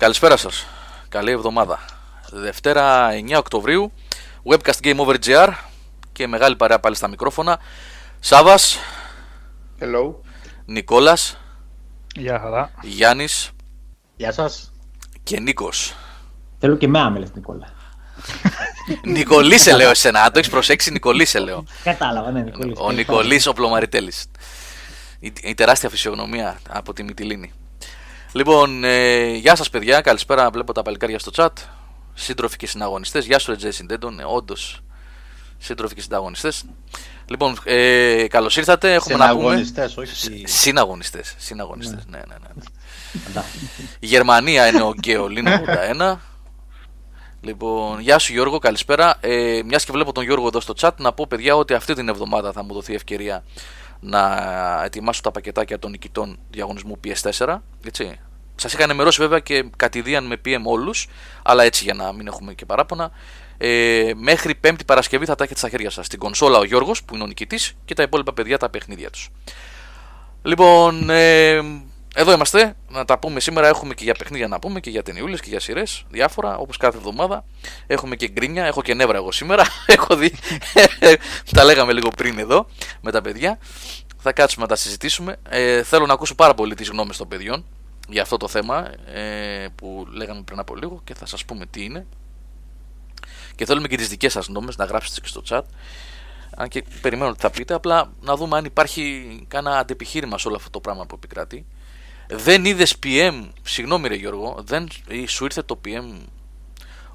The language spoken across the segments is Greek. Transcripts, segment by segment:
Καλησπέρα σας. Καλή εβδομάδα. Δευτέρα 9 Οκτωβρίου. Webcast Game Over GR και μεγάλη παρέα πάλι στα μικρόφωνα. Σάβας. Hello. Νικόλας. Γεια χαρά. Γιάννης. Γεια σας. Και Νίκος. Θέλω και με άμελες Νικόλα. Νικολή σε λέω εσένα. Αν το έχεις προσέξει, Νικολή σε λέω. Κατάλαβα, ναι, Νικολής. Ο Νικολής ο Πλωμαριτέλης. Η, η τεράστια φυσιογνωμία από τη Μυτιλίνη. Λοιπόν, ε, γεια σας παιδιά, καλησπέρα. Βλέπω τα παλικάρια στο chat. Σύντροφοι και συναγωνιστές. Γεια σου, Ρετζέ Συντέντον. Ναι, Όντως, σύντροφοι και συναγωνιστέ. Λοιπόν, ε, καλώς ήρθατε. Έχουμε να πούμε. Συναγωνιστές, όχι. Συναγωνιστές. Συναγωνιστές. Ναι, ναι, ναι. ναι. Η Γερμανία είναι ο Γκέολιν 81. Λοιπόν, γεια σου Γιώργο, καλησπέρα. Ε, Μιας και βλέπω τον Γιώργο εδώ στο chat, να πω παιδιά ότι αυτή την εβδομάδα θα μου δοθεί ευκαιρία να ετοιμάσω τα πακετάκια των νικητών διαγωνισμού PS4. Έτσι. Σας είχα ενημερώσει βέβαια και κατηδίαν με PM όλους, αλλά έτσι για να μην έχουμε και παράπονα. Ε, μέχρι Πέμπτη Παρασκευή θα τα έχετε στα χέρια σας. Στην κονσόλα ο Γιώργος που είναι ο νικητής και τα υπόλοιπα παιδιά τα παιχνίδια τους. Λοιπόν, ε, εδώ είμαστε. Να τα πούμε σήμερα. Έχουμε και για παιχνίδια να πούμε και για ταινιούλες και για σειρές. Διάφορα όπως κάθε εβδομάδα. Έχουμε και γκρίνια. Έχω και νεύρα εγώ σήμερα. Έχω δει. τα λέγαμε λίγο πριν εδώ με τα παιδιά. Θα κάτσουμε να τα συζητήσουμε. Ε, θέλω να ακούσω πάρα πολύ τις γνώμες των παιδιών για αυτό το θέμα ε, που λέγαμε πριν από λίγο και θα σας πούμε τι είναι. Και θέλουμε και τις δικές σας γνώμε να γράψετε και στο chat. Αν και περιμένω ότι θα πείτε, απλά να δούμε αν υπάρχει κανένα αντεπιχείρημα σε όλο αυτό το πράγμα που επικρατεί. Δεν είδες PM, συγγνώμη ρε Γιώργο, δεν σου ήρθε το PM.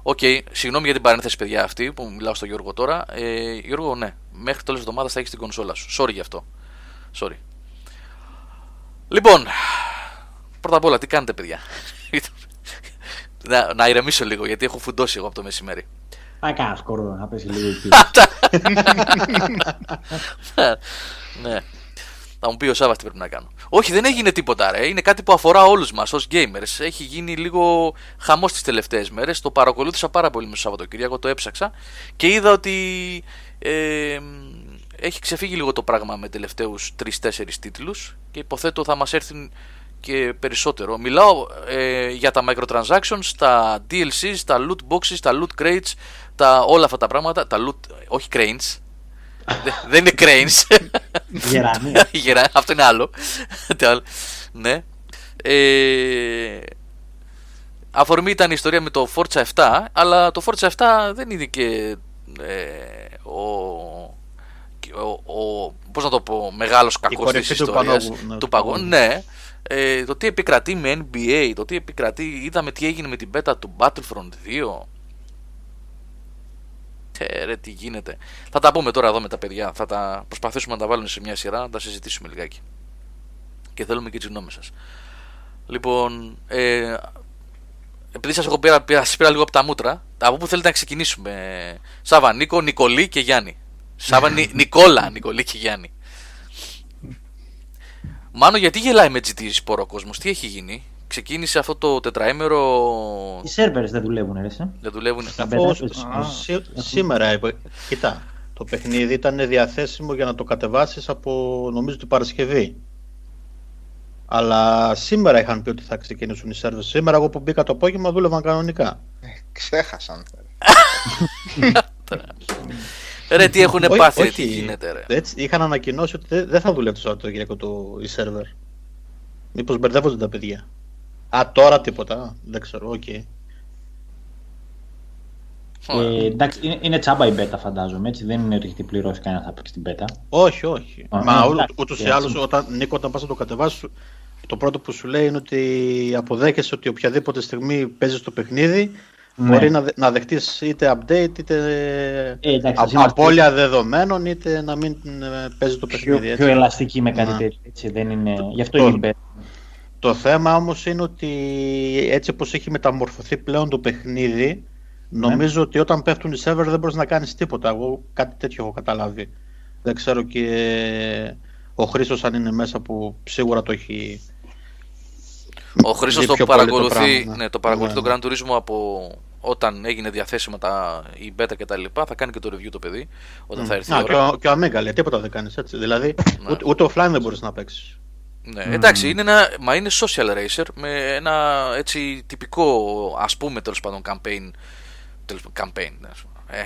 OK, okay, συγγνώμη για την παρένθεση, παιδιά, αυτή που μιλάω στο Γιώργο τώρα. Ε, Γιώργο, ναι, μέχρι τέλος εβδομάδας θα έχεις την κονσόλα σου. Sorry γι' αυτό. Sorry. Λοιπόν, πρώτα απ' όλα, τι κάνετε, παιδιά; να, να ηρεμήσω λίγο, γιατί έχω φουντώσει εγώ από το μεσημέρι. Θα κάνω σκορδό, να πέσει λίγο εκεί. ναι. Θα μου πει ο Σάβα τι πρέπει να κάνω. Όχι, δεν έγινε τίποτα, ρε. Είναι κάτι που αφορά όλους μας ως gamers. Έχει γίνει λίγο χαμός τις τελευταίες μέρες. Το παρακολούθησα πάρα πολύ με το Σαββατοκύριακο, το έψαξα και είδα ότι ε, έχει ξεφύγει λίγο το πράγμα με τελευταίους 3-4 τίτλους και υποθέτω θα μας έρθουν και περισσότερο. Μιλάω ε, για τα microtransactions, τα DLCs, τα loot boxes, τα loot crates, τα, όλα αυτά τα πράγματα. Τα loot, όχι cranes, δεν είναι cranes. Γεράνι. Γεράνι, αυτό είναι άλλο. ναι. Ε, αφορμή ήταν η ιστορία με το Forza 7, αλλά το Forza 7 δεν είναι και ε, ο, ο, ο, πώς να το πω, μεγάλος κακός της ιστορίας του παγού. Ναι. Ε, το τι επικρατεί με NBA, το τι επικρατεί, είδαμε τι έγινε με την πέτα του Battlefront 2. Τε, ρε, τι γίνεται. Θα τα πούμε τώρα εδώ με τα παιδιά. Θα τα προσπαθήσουμε να τα βάλουμε σε μια σειρά, να τα συζητήσουμε λιγάκι. Και θέλουμε και τις γνώμες σας. Λοιπόν, ε, επειδή σας έχω πήρα, πήρα, πήρα λίγο από τα μούτρα, από πού θέλετε να ξεκινήσουμε. Σάβα, Νίκο, Νικολή και Γιάννη. Σάβα, Νι, Νικόλα, Νικολή και Γιάννη. Μάνο, γιατί γελάει με GT σπόρο ο κόσμος, τι έχει γίνει; Ξεκίνησε αυτό το τετραήμερο. Οι σερβέρες δεν δουλεύουν, ρε. Δεν δουλεύουν. Σήμερα, κοιτά, το παιχνίδι ήταν διαθέσιμο για να το κατεβάσεις από νομίζω την Παρασκευή. Αλλά σήμερα είχαν πει ότι θα ξεκινήσουν οι servers. Σήμερα εγώ που μπήκα το απόγευμα δούλευαν κανονικά. Ε, ξέχασαν. Ρε τι έχουν πάθει, όχι, τι γίνεται ρε. Έτσι, είχαν ανακοινώσει ότι δεν θα δουλεύει το Σαββατοκύριακο το η σερβερ. Μήπως μπερδεύονται τα παιδιά. Α, τώρα τίποτα. Δεν ξέρω, OK. Okay. Ε, εντάξει, είναι, είναι τσάμπα η beta φαντάζομαι, έτσι δεν είναι ρίχτη πληρώσει κανένα θα παίξει την beta. Όχι, όχι. Oh, Μα ναι, ούτως ή άλλως, όταν, Νίκο, όταν πας να το κατεβάσεις, το πρώτο που σου λέει είναι ότι αποδέχεσαι ότι οποιαδήποτε στιγμή παίζεις το παιχνίδι, ναι. μπορεί να, να δεχτείς είτε update, είτε ε, εντάξει, απώλεια δεδομένων, είτε να μην ε, παίζει το παιχνίδι. Πιο, πιο ελαστική με κάτι τέτοιο, έτσι, δεν είναι... Γι' αυτό το, είναι η beta. Το θέμα όμως είναι ότι έτσι όπως έχει μεταμορφωθεί πλέον το παιχνίδι, ναι. νομίζω ότι όταν πέφτουν οι server δεν μπορείς να κάνεις τίποτα. Εγώ κάτι τέτοιο έχω καταλάβει. Δεν ξέρω και ο Χρήστος αν είναι μέσα που σίγουρα το έχει... Ο Χρήστος το παρακολουθεί, το, πράγμα, ναι. ναι. το παρακολουθεί ναι. τον Grand Turismo από όταν έγινε διαθέσιμα τα, η beta και τα λοιπά, θα κάνει και το review το παιδί όταν mm. θα έρθει η ώρα. Και ο, και ο Amiga λέει, τίποτα δεν κάνεις έτσι. Δηλαδή, ναι. ούτε, ούτε offline δεν μπορείς να παίξεις. Ναι, εντάξει, είναι ένα, μα είναι social racer με ένα έτσι τυπικό ας πούμε τέλος πάντων campaign, campaign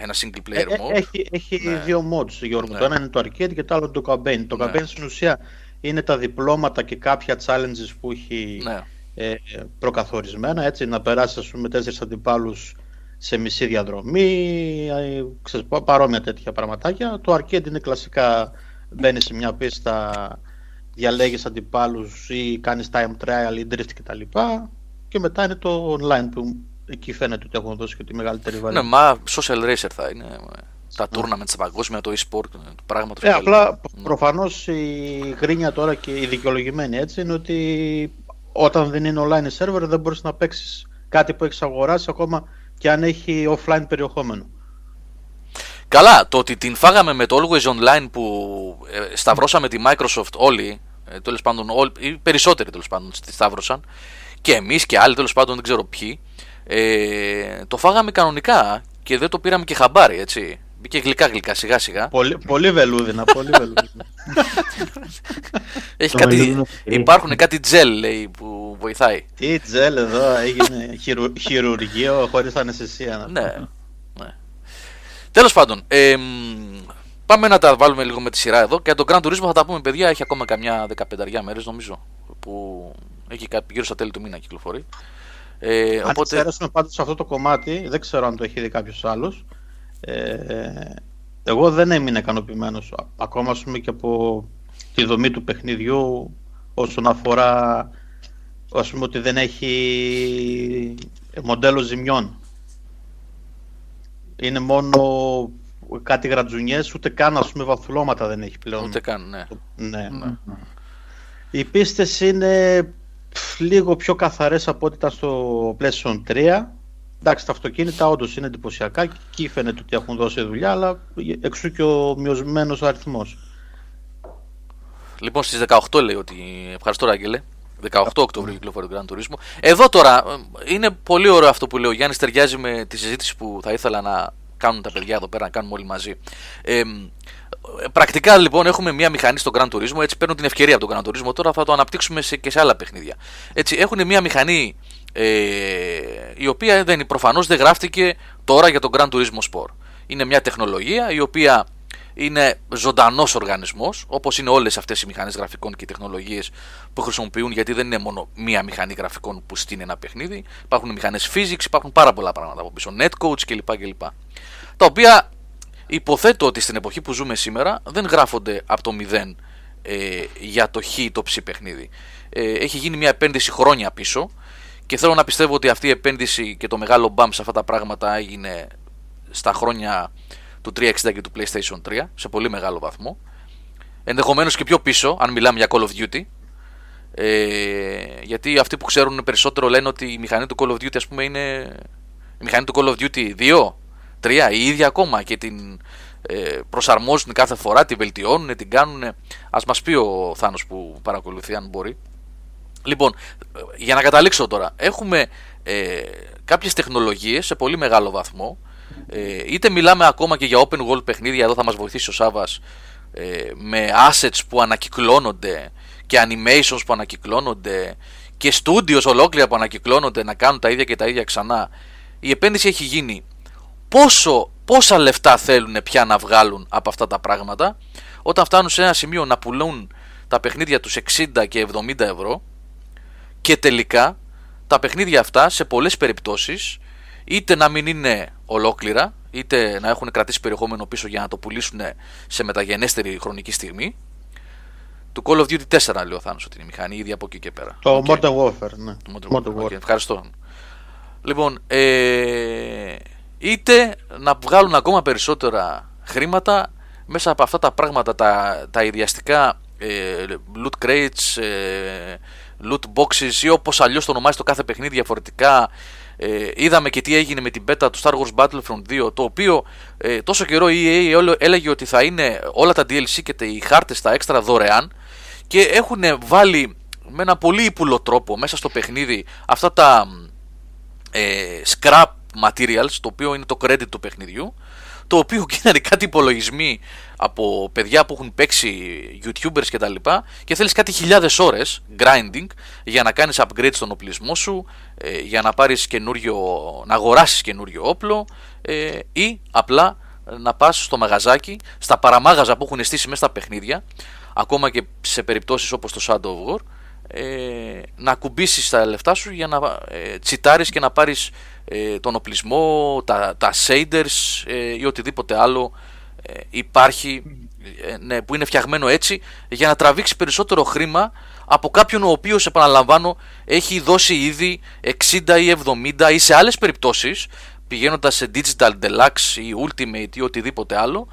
ένα single player mode. Έχει, έχει ναι. δύο modes Γιώργο, ναι. το ένα είναι το arcade και το άλλο το campaign. Το ναι. campaign στην ουσία είναι τα διπλώματα και κάποια challenges που έχει ναι. Ε, προκαθορισμένα, έτσι, να περάσεις ας πούμε τέσσερις αντιπάλους σε μισή διαδρομή, ε, ξέρεις, παρόμοια τέτοια πραγματάκια. Το arcade είναι κλασικά, μπαίνεις σε μια πίστα, διαλέγεις αντιπάλους ή κάνεις time trial ή drift κτλ. Και μετά είναι το online που εκεί φαίνεται ότι έχουν δώσει και τη μεγαλύτερη βαρύτητα. Ναι, μα social racer θα είναι. Τα tournaments παγκόσμια, το e-sport, το πράγμα το ε, Απλά προφανώς η γκρίνια τώρα και η δικαιολογημένη έτσι είναι ότι όταν δεν είναι online server δεν μπορείς να παίξεις κάτι που έχεις αγοράσει ακόμα και αν έχει offline περιεχόμενο. Καλά, το ότι την φάγαμε με το Always Online που ε, σταυρώσαμε τη Microsoft όλοι, ε, τέλος πάντων, όλοι, οι περισσότεροι τέλος πάντων τη σταύρωσαν, και εμείς και άλλοι τέλος πάντων δεν ξέρω ποιοι, ε, το φάγαμε κανονικά και δεν το πήραμε και χαμπάρι, έτσι. Μπήκε γλυκά γλυκά σιγά σιγά. Πολύ, πολύ βελούδινα, πολύ βελούδινα. Έχει κάτι, υπάρχουν κάτι τζέλ λέει που βοηθάει. Τι τζέλ εδώ έγινε χειρου, χειρουργείο χωρίς αναισθησία. ναι, ναι. Τέλος πάντων, ε, πάμε να τα βάλουμε λίγο με τη σειρά εδώ και το Grand Turismo θα τα πούμε παιδιά, έχει ακόμα καμιά 15 μέρες νομίζω που έχει γύρω στα τέλη του μήνα κυκλοφορεί. Ε, αν οπότε... εξαιρέσουμε πάντως αυτό το κομμάτι, δεν ξέρω αν το έχει δει κάποιος άλλος, ε, εγώ δεν έμεινα ικανοποιημένος ακόμα πούμε, και από τη δομή του παιχνιδιού όσον αφορά ας πούμε ότι δεν έχει μοντέλο ζημιών. Είναι μόνο κάτι γρατζουνιές, ούτε καν ας πούμε βαθουλώματα δεν έχει πλέον. Ούτε καν, ναι. ναι. ναι. Οι πίστες είναι λίγο πιο καθαρές από ό,τι ήταν στο PlayStation 3. Εντάξει, τα αυτοκίνητα όντως είναι εντυπωσιακά και εκεί φαίνεται ότι έχουν δώσει δουλειά, αλλά εξού και ο μειωσμένος αριθμός. Λοιπόν, στις 18 λέει ότι. Ευχαριστώ, Ράγκελε. 18 Οκτωβρίου κυκλοφορεί το Grand Turismo. Εδώ τώρα είναι πολύ ωραίο αυτό που λέει ο Γιάννης, ταιριάζει με τη συζήτηση που θα ήθελα να κάνουν τα παιδιά εδώ πέρα, να κάνουμε όλοι μαζί. Ε, πρακτικά λοιπόν έχουμε μια μηχανή στο Grand Turismo, έτσι παίρνουν την ευκαιρία από τον Grand Turismo, τώρα θα το αναπτύξουμε σε, και σε άλλα παιχνίδια. Έτσι, έχουν μια μηχανή ε, η οποία δεν, προφανώς δεν γράφτηκε τώρα για τον Grand Turismo Sport. Είναι μια τεχνολογία η οποία είναι ζωντανός οργανισμός, όπως είναι όλες αυτές οι μηχανές γραφικών και οι τεχνολογίες που χρησιμοποιούν, γιατί δεν είναι μόνο μία μηχανή γραφικών που στείνει ένα παιχνίδι. Υπάρχουν μηχανές physics, υπάρχουν πάρα πολλά πράγματα από πίσω, netcodes κλπ. κλπ. Τα οποία υποθέτω ότι στην εποχή που ζούμε σήμερα δεν γράφονται από το μηδέν ε, για το χ ή το ψ παιχνίδι. Ε, έχει γίνει μια επένδυση χρόνια πίσω και θέλω να πιστεύω ότι αυτή η επένδυση και το μεγάλο μπαμ σε αυτά τα πράγματα έγινε στα χρόνια του 360 και του PlayStation 3 σε πολύ μεγάλο βαθμό. Ενδεχομένως και πιο πίσω, αν μιλάμε για Call of Duty. Ε, γιατί αυτοί που ξέρουν περισσότερο λένε ότι η μηχανή του Call of Duty ας πούμε είναι η μηχανή του Call of Duty 2, 3, η ίδια ακόμα και την ε, προσαρμόζουν κάθε φορά, τη βελτιώνουν, την κάνουν. Ας μας πει ο Θάνος που παρακολουθεί αν μπορεί. Λοιπόν, για να καταλήξω τώρα, έχουμε ε, κάποιες τεχνολογίες σε πολύ μεγάλο βαθμό, ε, είτε μιλάμε ακόμα και για open world παιχνίδια, εδώ θα μας βοηθήσει ο Σάβας, ε, με assets που ανακυκλώνονται και animations που ανακυκλώνονται και studios ολόκληρα που ανακυκλώνονται να κάνουν τα ίδια και τα ίδια ξανά. Η επένδυση έχει γίνει. Πόσο, πόσα λεφτά θέλουν πια να βγάλουν από αυτά τα πράγματα; Όταν φτάνουν σε ένα σημείο να πουλούν τα παιχνίδια τους 60 και 70 ευρώ και τελικά τα παιχνίδια αυτά σε πολλές περιπτώσεις είτε να μην είναι ολόκληρα είτε να έχουν κρατήσει περιεχόμενο πίσω για να το πουλήσουν σε μεταγενέστερη χρονική στιγμή του Call of Duty 4 λέει ο Θάνος ότι είναι η μηχανή ήδη από εκεί και πέρα το okay. Modern Warfare ναι. Modern Warfare. Okay, ευχαριστώ λοιπόν ε, είτε να βγάλουν ακόμα περισσότερα χρήματα μέσα από αυτά τα πράγματα τα, τα ιδιαστικά ε, loot crates ε, loot boxes ή όπως αλλιώς το ονομάζει το κάθε παιχνίδι διαφορετικά. Ε, είδαμε και τι έγινε με την beta του Star Wars Battlefront 2 το οποίο ε, τόσο καιρό η EA έλεγε ότι θα είναι όλα τα DLC και οι χάρτες τα έξτρα δωρεάν και έχουν βάλει με ένα πολύ ύπουλο τρόπο μέσα στο παιχνίδι αυτά τα ε, scrap materials το οποίο είναι το credit του παιχνιδιού το οποίο γίνανε κάτι υπολογισμοί από παιδιά που έχουν παίξει youtubers και τα λοιπά και θέλεις κάτι χιλιάδες ώρες grinding για να κάνεις upgrade στον οπλισμό σου ε, για να πάρεις καινούριο, να αγοράσεις καινούριο όπλο ε, ή απλά να πας στο μαγαζάκι, στα παραμάγαζα που έχουν στήσει μέσα στα παιχνίδια ακόμα και σε περιπτώσεις όπως το Shadow of War ε, να κουμπίσεις τα λεφτά σου για να ε, τσιτάρεις και να πάρεις ε, τον οπλισμό, τα, τα shaders ε, ή οτιδήποτε άλλο ε, υπάρχει ναι, που είναι φτιαγμένο έτσι για να τραβήξει περισσότερο χρήμα από κάποιον ο οποίος επαναλαμβάνω έχει δώσει ήδη 60 ή 70 ή σε άλλες περιπτώσεις πηγαίνοντας σε Digital Deluxe ή Ultimate ή οτιδήποτε άλλο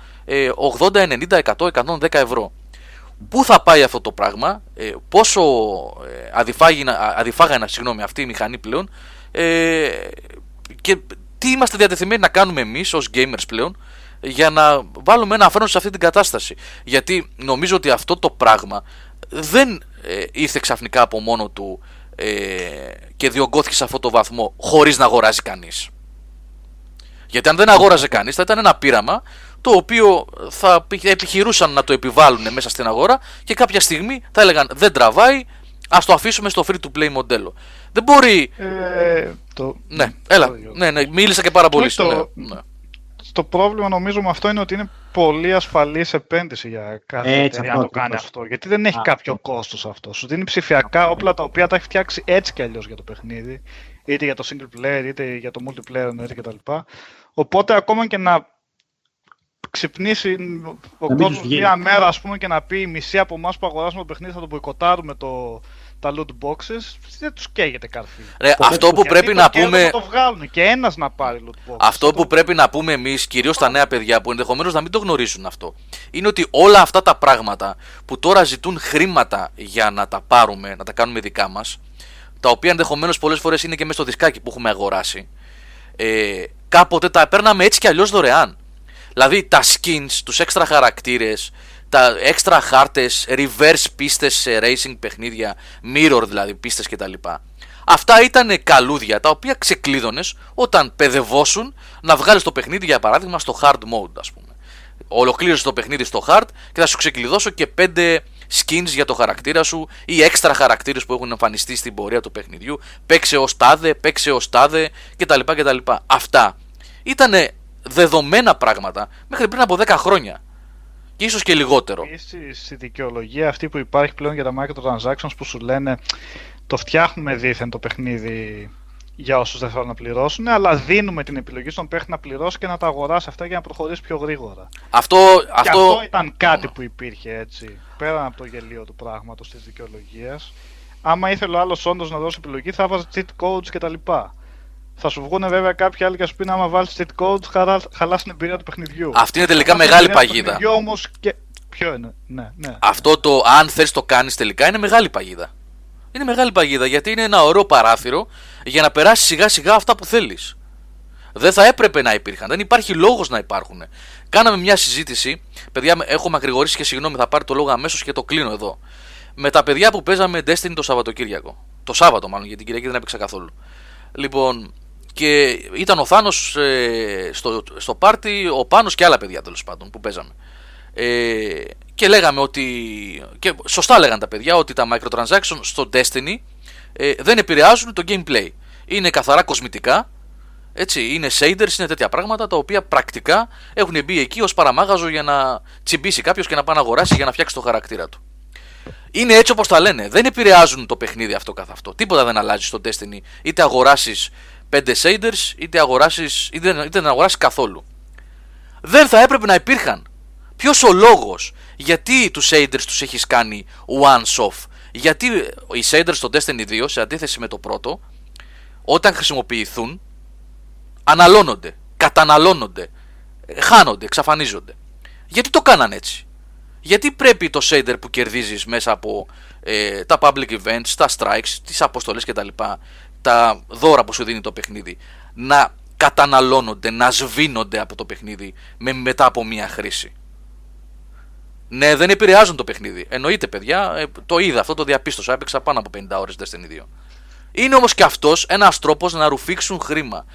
80, 90, 100, 110 ευρώ. Πού θα πάει αυτό το πράγμα, ε, πόσο ε, αδιφάγανα συγγνώμη, αυτή η μηχανή πλέον ε, και τι είμαστε διατεθειμένοι να κάνουμε εμείς ως gamers πλέον για να βάλουμε ένα αφρόνο σε αυτή την κατάσταση. Γιατί νομίζω ότι αυτό το πράγμα δεν ε, ήρθε ξαφνικά από μόνο του ε, και διωγγώθηκε σε αυτό το βαθμό χωρίς να αγοράζει κανείς. Γιατί αν δεν αγόραζε κανείς θα ήταν ένα πείραμα το οποίο θα επιχειρούσαν να το επιβάλλουν μέσα στην αγορά και κάποια στιγμή θα έλεγαν δεν τραβάει, ας το αφήσουμε στο free to play μοντέλο. Δεν μπορεί... Ε, το... Ναι, έλα, ναι, ναι, μίλησα και πάρα πολύ στο... Ναι. Το πρόβλημα νομίζω με αυτό είναι ότι είναι πολύ ασφαλής επένδυση για κάθε εταιρεία να το κάνει αυτό. Γιατί δεν έχει κάποιο κόστος αυτό. Σου δίνει ψηφιακά όπλα τα οποία τα έχει φτιάξει έτσι κι αλλιώς για το παιχνίδι. Είτε για το single player, είτε για το multiplayer κτλ. Οπότε ακόμα και να ξυπνήσει ο κόσμος μία μέρα ας πούμε, και να πει μισή από εμάς που αγοράσουμε το παιχνίδι θα το μποϊκοτάρουμε το, τα loot boxes, δεν τους καίγεται καρφί. Ρε, αυτό που πρέπει να πούμε. Να το βγάλουν και ένας να πάρει loot boxes. Αυτό που πρέπει να πούμε εμείς, κυρίως τα νέα παιδιά που ενδεχομένως να μην το γνωρίζουν αυτό, είναι ότι όλα αυτά τα πράγματα που τώρα ζητούν χρήματα για να τα πάρουμε, να τα κάνουμε δικά μας, τα οποία ενδεχομένως πολλές φορές είναι και μέσα στο δισκάκι που έχουμε αγοράσει, ε, κάποτε τα παίρναμε έτσι κι αλλιώς δωρεάν. Δηλαδή τα skins, τους έξτρα χαρακτήρες, τα έξτρα χάρτες, reverse πίστες σε racing παιχνίδια, mirror δηλαδή πίστες κτλ. Αυτά ήταν καλούδια τα οποία ξεκλείδωνες όταν παιδευόσουν να βγάλεις το παιχνίδι για παράδειγμα στο hard mode ας πούμε. Ολοκλήρωσες το παιχνίδι στο hard και θα σου ξεκλειδώσω και 5 skins για το χαρακτήρα σου ή έξτρα χαρακτήρες που έχουν εμφανιστεί στην πορεία του παιχνιδιού. Παίξε ως τάδε, παίξε ως τάδε κτλ. κτλ. Αυτά ήταν δεδομένα πράγματα μέχρι πριν από 10 χρόνια. Και ίσως και λιγότερο. Επίση, η δικαιολογία αυτή που υπάρχει πλέον για τα microtransactions που σου λένε το φτιάχνουμε δίθεν το παιχνίδι για όσους δεν θέλουν να πληρώσουν, αλλά δίνουμε την επιλογή στον παίχτη να πληρώσει και να τα αγοράσει αυτά για να προχωρήσει πιο γρήγορα. Αυτό, και αυτό... αυτό ήταν κάτι που υπήρχε έτσι, πέραν από το γελίο του πράγματος της δικαιολογίας. Άμα ήθελε ο άλλος όντως να δώσει επιλογή, θα βάζει cheat codes κτλ. Θα σου βγουν βέβαια κάποιοι άλλοι και σου πει άμα βάλεις cheat code, χαλά την εμπειρία του παιχνιδιού. Αυτή είναι τελικά μεγάλη παγίδα. Όμως και... Ποιο είναι, ναι, ναι. Αυτό το αν θες το κάνεις τελικά είναι μεγάλη παγίδα. Είναι μεγάλη παγίδα γιατί είναι ένα ωραίο παράθυρο για να περάσεις σιγά σιγά αυτά που θέλεις. Δεν θα έπρεπε να υπήρχαν. Δεν υπάρχει λόγος να υπάρχουν. Κάναμε μια συζήτηση. Παιδιά, έχω μακρηγορήσει και συγγνώμη, θα πάρει το λόγο αμέσως και το κλείνω εδώ. Με τα παιδιά που παίζαμε Destiny το Σαββατοκύριακο. Το Σάββατο, μάλλον, γιατί την Κυριακή δεν έπαιξα καθόλου. Λοιπόν, και ήταν ο Θάνος ε, στο, στο πάρτι, ο Πάνος και άλλα παιδιά τέλος πάντων που παίζαμε. Ε, και λέγαμε ότι. και σωστά λέγανε τα παιδιά ότι τα microtransactions στο Destiny ε, δεν επηρεάζουν το gameplay. Είναι καθαρά κοσμητικά. Έτσι, είναι shaders, είναι τέτοια πράγματα τα οποία πρακτικά έχουν μπει εκεί ως παραμάγαζο για να τσιμπήσει κάποιος και να πάει να αγοράσει για να φτιάξει το χαρακτήρα του. Είναι έτσι όπως τα λένε. Δεν επηρεάζουν το παιχνίδι αυτό καθ' αυτό. Τίποτα δεν αλλάζει στο Destiny. Είτε αγοράσεις 5 shaders, είτε, αγοράσεις, είτε, είτε να αγοράσεις καθόλου. Δεν θα έπρεπε να υπήρχαν. Ποιος ο λόγος, γιατί τους shaders τους έχεις κάνει once off, γιατί οι shaders στο Destiny 2, σε αντίθεση με το πρώτο, όταν χρησιμοποιηθούν, αναλώνονται, καταναλώνονται, χάνονται, εξαφανίζονται. Γιατί το κάναν έτσι; Γιατί πρέπει το shader που κερδίζεις μέσα από ε, τα public events, τα strikes, τις αποστολές κτλ τα δώρα που σου δίνει το παιχνίδι να καταναλώνονται, να σβήνονται από το παιχνίδι με, μετά από μία χρήση. Ναι, δεν επηρεάζουν το παιχνίδι. Εννοείται, παιδιά, ε, το είδα αυτό, το διαπίστωσα. Έπαιξα πάνω από 50 ώρες Destiny 2. Είναι όμως και αυτός ένας τρόπος να ρουφήξουν χρήμα.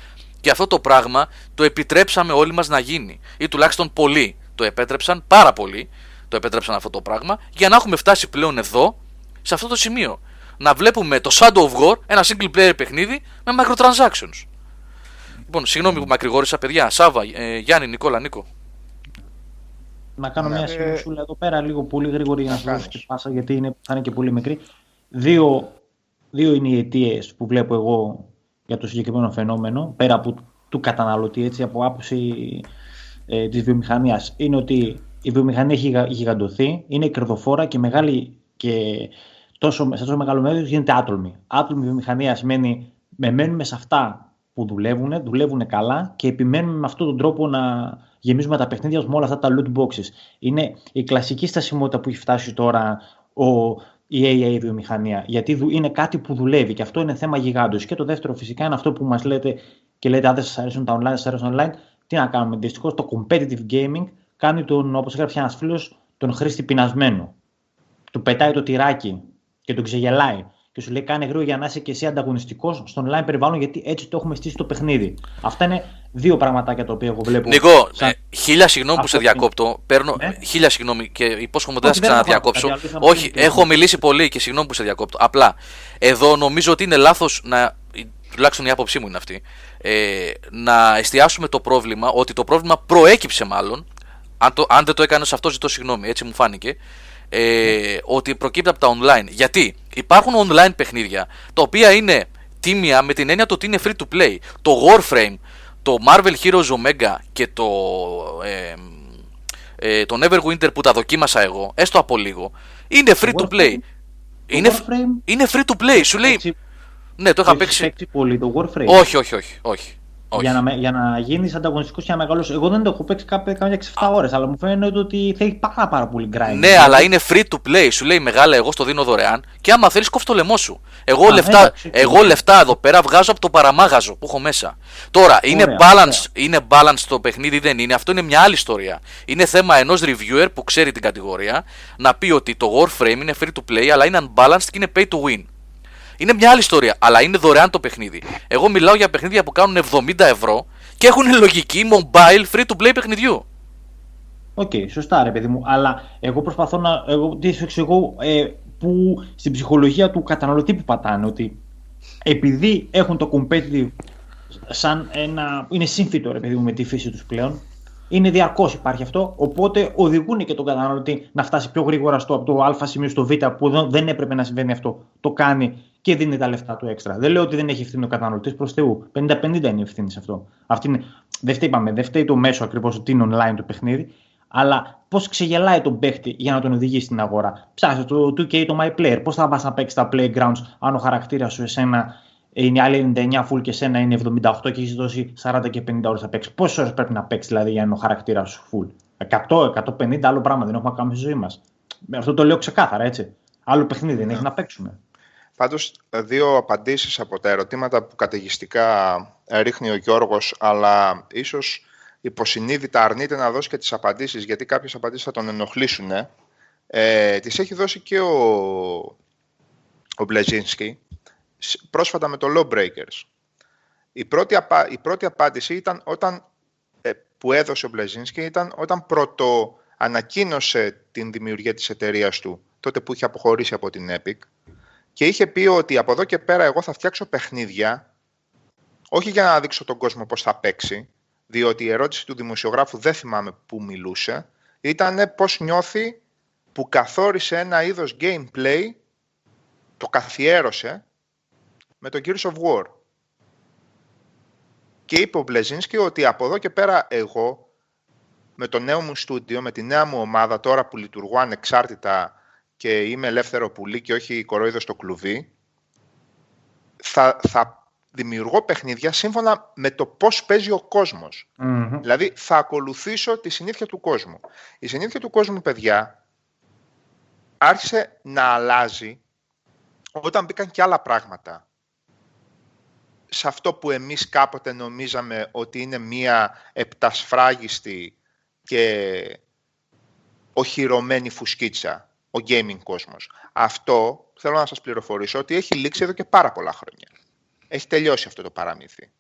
Και αυτό το πράγμα το επιτρέψαμε όλοι μας να γίνει. Ή τουλάχιστον πολλοί το επέτρεψαν, πάρα πολλοί το επέτρεψαν αυτό το πράγμα, για να έχουμε φτάσει πλέον εδώ, σε αυτό το σημείο. Να βλέπουμε το Shadow of War, ένα single player παιχνίδι με microtransactions. Λοιπόν, συγγνώμη που μακρηγόρησα, παιδιά. Σάβα, ε, Γιάννη, Νικόλα, Νίκο. Να κάνω μια σημειωσούλα εδώ πέρα, λίγο πολύ γρήγορη για να σα δώσω και πάσα, γιατί είναι, θα είναι και πολύ μικρή. Δύο, δύο είναι οι αιτίες που βλέπω εγώ για το συγκεκριμένο φαινόμενο, πέρα από του καταναλωτή, έτσι, από άποψη ε, της βιομηχανίας, είναι ότι η βιομηχανία έχει γιγαντωθεί, είναι κερδοφόρα και μεγάλη και τόσο, σε τόσο μεγάλο μέρος γίνεται άτολμη. Άτολμη βιομηχανία σημαίνει με μένουμε σε αυτά που δουλεύουν, δουλεύουν καλά και επιμένουμε με αυτόν τον τρόπο να γεμίζουμε τα παιχνίδια με όλα αυτά τα loot boxes. Είναι η κλασική στασιμότητα που έχει φτάσει τώρα ο, η AA βιομηχανία. Γιατί είναι κάτι που δουλεύει και αυτό είναι θέμα γιγάντος. Και το δεύτερο φυσικά είναι αυτό που μας λέτε και λέτε αν δεν σας αρέσουν τα online, σας αρέσουν online. Τι να κάνουμε. Δυστυχώς το competitive gaming κάνει τον, όπως έγραψε ένας φίλος, τον χρήστη πεινασμένο. Του πετάει το τυράκι και τον ξεγελάει. Και σου λέει: Κάνε γρήγορα για να είσαι και εσύ ανταγωνιστικός στο online περιβάλλον, γιατί έτσι το έχουμε στήσει το παιχνίδι. Αυτά είναι δύο πραγματάκια τα οποία εγώ βλέπω. Νικό, σαν... ε, χίλια συγγνώμη που σε διακόπτω. Παίρνω, ναι. Χίλια συγγνώμη και υπόσχομαι ότι δεν θα σε ξαναδιακόψω. Όχι, έχω μιλήσει πολύ και συγγνώμη που σε διακόπτω. Απλά εδώ νομίζω ότι είναι λάθος να. Τουλάχιστον η άποψή μου είναι αυτή. Ε, να εστιάσουμε το πρόβλημα, ότι το πρόβλημα προέκυψε μάλλον αν, το, αν δεν το έκανες αυτό, ζητώ συγγνώμη, έτσι μου φάνηκε. Ε, ότι προκύπτει από τα online. Γιατί υπάρχουν online παιχνίδια τα οποία είναι τίμια με την έννοια το ότι είναι free to play. Το Warframe, το Marvel Heroes Omega και το, ε, ε, το Neverwinter που τα δοκίμασα εγώ, έστω από λίγο, είναι free to play. Είναι, είναι free to play. Σου λέει. Ναι, το είχα παίξει. πολύ το Warframe. Όχι, όχι, όχι. όχι. Για να, για να γίνεις ανταγωνιστικός και να μεγαλώσεις. Εγώ δεν το έχω παίξει κάποια 6-7 ώρες, αλλά μου φαίνεται ότι θέλει πάρα, πάρα πολύ grind. Ναι, αλλά είναι free to play. Σου λέει μεγάλα, εγώ στο δίνω δωρεάν και άμα θέλεις κόφτω το λαιμό σου. Εγώ, Α, λεφτά, εντάξει, εγώ λεφτά εδώ πέρα βγάζω από το παραμάγαζο που έχω μέσα. Τώρα, είναι, ωραία, balance, ωραία. είναι balance το παιχνίδι, δεν είναι. Αυτό είναι μια άλλη ιστορία. Είναι θέμα ενός reviewer που ξέρει την κατηγορία να πει ότι το Warframe είναι free to play, αλλά είναι unbalanced και είναι pay to win. Είναι μια άλλη ιστορία, αλλά είναι δωρεάν το παιχνίδι. Εγώ μιλάω για παιχνίδια που κάνουν 70 ευρώ και έχουν λογική mobile free to play παιχνιδιού. OK, okay, σωστά ρε παιδί μου. Αλλά εγώ προσπαθώ να. Εγώ τι σου εξηγώ ε, που στην ψυχολογία του καταναλωτή που πατάνε ότι επειδή έχουν το competitive σαν ένα. είναι σύμφυτο ρε παιδί μου με τη φύση τους πλέον. Είναι διαρκώς υπάρχει αυτό. Οπότε οδηγούν και τον καταναλωτή να φτάσει πιο γρήγορα στο, από το Α σημείο στο Β που δεν έπρεπε να συμβαίνει αυτό. Το κάνει και δίνει τα λεφτά του έξτρα. Δεν λέω ότι δεν έχει ευθύνη ο καταναλωτής προς Θεού. 50-50 είναι η ευθύνη σε αυτό. Αυτή είναι... Δεν φταίει, είπαμε, δεν φταίει το μέσο ακριβώς ότι είναι online το παιχνίδι, αλλά πώς ξεγελάει τον παίχτη για να τον οδηγήσει στην αγορά. Ψάχνεις το 2K το My Player. Πώς θα πας να παίξεις τα playgrounds αν ο χαρακτήρας σου εσένα είναι άλλη 99 full και εσένα είναι 78 και έχεις δώσει 40 και 50 ώρες να παίξεις. Πόσες ώρες πρέπει να παίξεις δηλαδή για να είναι ο χαρακτήρας σου full; 100, 150 άλλο πράγμα δεν έχουμε να κάνουμε στη ζωή μας. Αυτό το λέω ξεκάθαρα έτσι. Άλλο παιχνίδι δεν έχει να παίξουμε. Πάντως, δύο απαντήσεις από τα ερωτήματα που καταιγιστικά ρίχνει ο Γιώργος, αλλά ίσως υποσυνείδητα αρνείται να δώσει και τις απαντήσεις, γιατί κάποιες απαντήσεις θα τον ενοχλήσουν. Ε, τις έχει δώσει και ο, ο Μπλεζίνσκι, πρόσφατα με το Lawbreakers. Η πρώτη, η πρώτη απάντηση ήταν όταν, ε, που έδωσε ο Μπλεζίνσκι ήταν όταν πρώτο ανακοίνωσε την δημιουργία της εταιρείας του, τότε που είχε αποχωρήσει από την Epic, και είχε πει ότι από εδώ και πέρα εγώ θα φτιάξω παιχνίδια όχι για να δείξω τον κόσμο πώς θα παίξει, διότι η ερώτηση του δημοσιογράφου δεν θυμάμαι που μιλούσε, ήταν πώς νιώθει που καθόρισε ένα είδος gameplay, το καθιέρωσε με το Gears of War. Και είπε ο Μπλεζίνσκι ότι από εδώ και πέρα εγώ, με το νέο μου στούντιο, με τη νέα μου ομάδα, τώρα που λειτουργώ ανεξάρτητα και είμαι ελεύθερο πουλί και όχι κορόιδο στο κλουβί, θα, θα δημιουργώ παιχνίδια σύμφωνα με το πώς παίζει ο κοσμος Δηλαδή, θα ακολουθήσω τη συνήθεια του κόσμου. Η συνήθεια του κόσμου, παιδιά, άρχισε να αλλάζει όταν μπήκαν και άλλα πράγματα. Σε αυτό που εμείς κάποτε νομίζαμε ότι είναι μία επτασφράγιστη και οχυρωμένη φουσκίτσα ο gaming κόσμος. Αυτό θέλω να σας πληροφορήσω ότι έχει λήξει εδώ και πάρα πολλά χρόνια. Έχει τελειώσει αυτό το παραμύθι.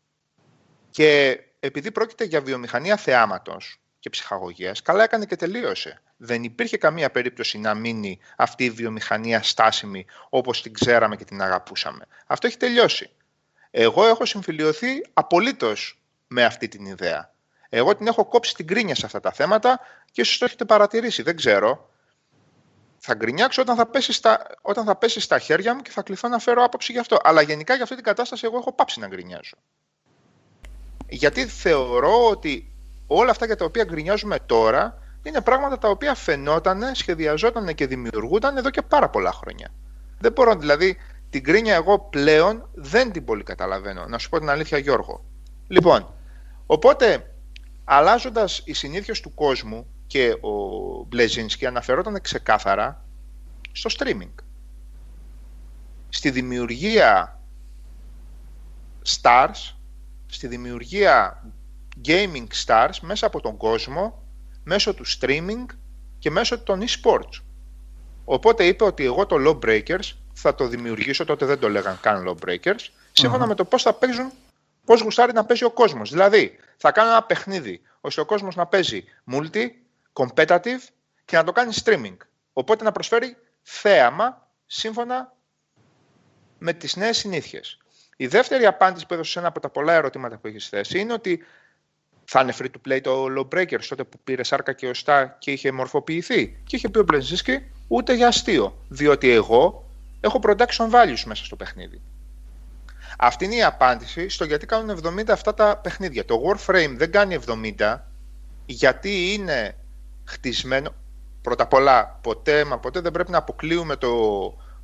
Και επειδή πρόκειται για βιομηχανία θεάματος και ψυχαγωγίας, καλά έκανε και τελείωσε. Δεν υπήρχε καμία περίπτωση να μείνει αυτή η βιομηχανία στάσιμη όπως την ξέραμε και την αγαπούσαμε. Αυτό έχει τελειώσει. Εγώ έχω συμφιλειωθεί απολύτως με αυτή την ιδέα. Εγώ την έχω κόψει την κρίνια σε αυτά τα θέματα και ίσως το έχετε παρατηρήσει, δεν ξέρω. Θα γκρινιάξω όταν θα, πέσει στα, όταν θα πέσει στα χέρια μου και θα κληθώ να φέρω άποψη γι' αυτό. Αλλά γενικά για αυτή την κατάσταση εγώ έχω πάψει να γκρινιάζω. Γιατί θεωρώ ότι όλα αυτά για τα οποία γκρινιάζουμε τώρα είναι πράγματα τα οποία φαινόταν, σχεδιαζόταν και δημιουργούνταν εδώ και πάρα πολλά χρόνια. Δεν μπορώ, δηλαδή, την κρίνια εγώ πλέον δεν την πολύ καταλαβαίνω. Να σου πω την αλήθεια, Γιώργο. Λοιπόν, οπότε, αλλάζοντας οι συνήθειες του κόσμου και ο Μπλεζίνσκι αναφερόταν ξεκάθαρα στο streaming. Στη δημιουργία stars, στη δημιουργία gaming stars μέσα από τον κόσμο, μέσω του streaming και μέσω των e-sports. Οπότε είπε ότι εγώ το Law Breakers θα το δημιουργήσω, τότε δεν το λέγαν καν Law Breakers, συμφωνα με το πώς θα παίζουν, πώς γουστάρει να παίζει ο κόσμος. Δηλαδή, θα κάνω ένα παιχνίδι ώστε ο κόσμος να παίζει multi, competitive και να το κάνει streaming. Οπότε να προσφέρει θέαμα σύμφωνα με τις νέες συνήθειες. Η δεύτερη απάντηση που έδωσε σε ένα από τα πολλά ερωτήματα που έχεις θέσει είναι ότι θα είναι free to play το Low Breakers τότε που πήρε σάρκα και οστά και είχε μορφοποιηθεί. Και είχε πει ο Μπλενζίσκι ούτε για αστείο. Διότι εγώ έχω production values μέσα στο παιχνίδι. Αυτή είναι η απάντηση στο γιατί κάνουν 70 αυτά τα παιχνίδια. Το Warframe δεν κάνει 70 γιατί είναι χτισμένο. Πρώτα απ' όλα, ποτέ μα ποτέ δεν πρέπει να αποκλείουμε το,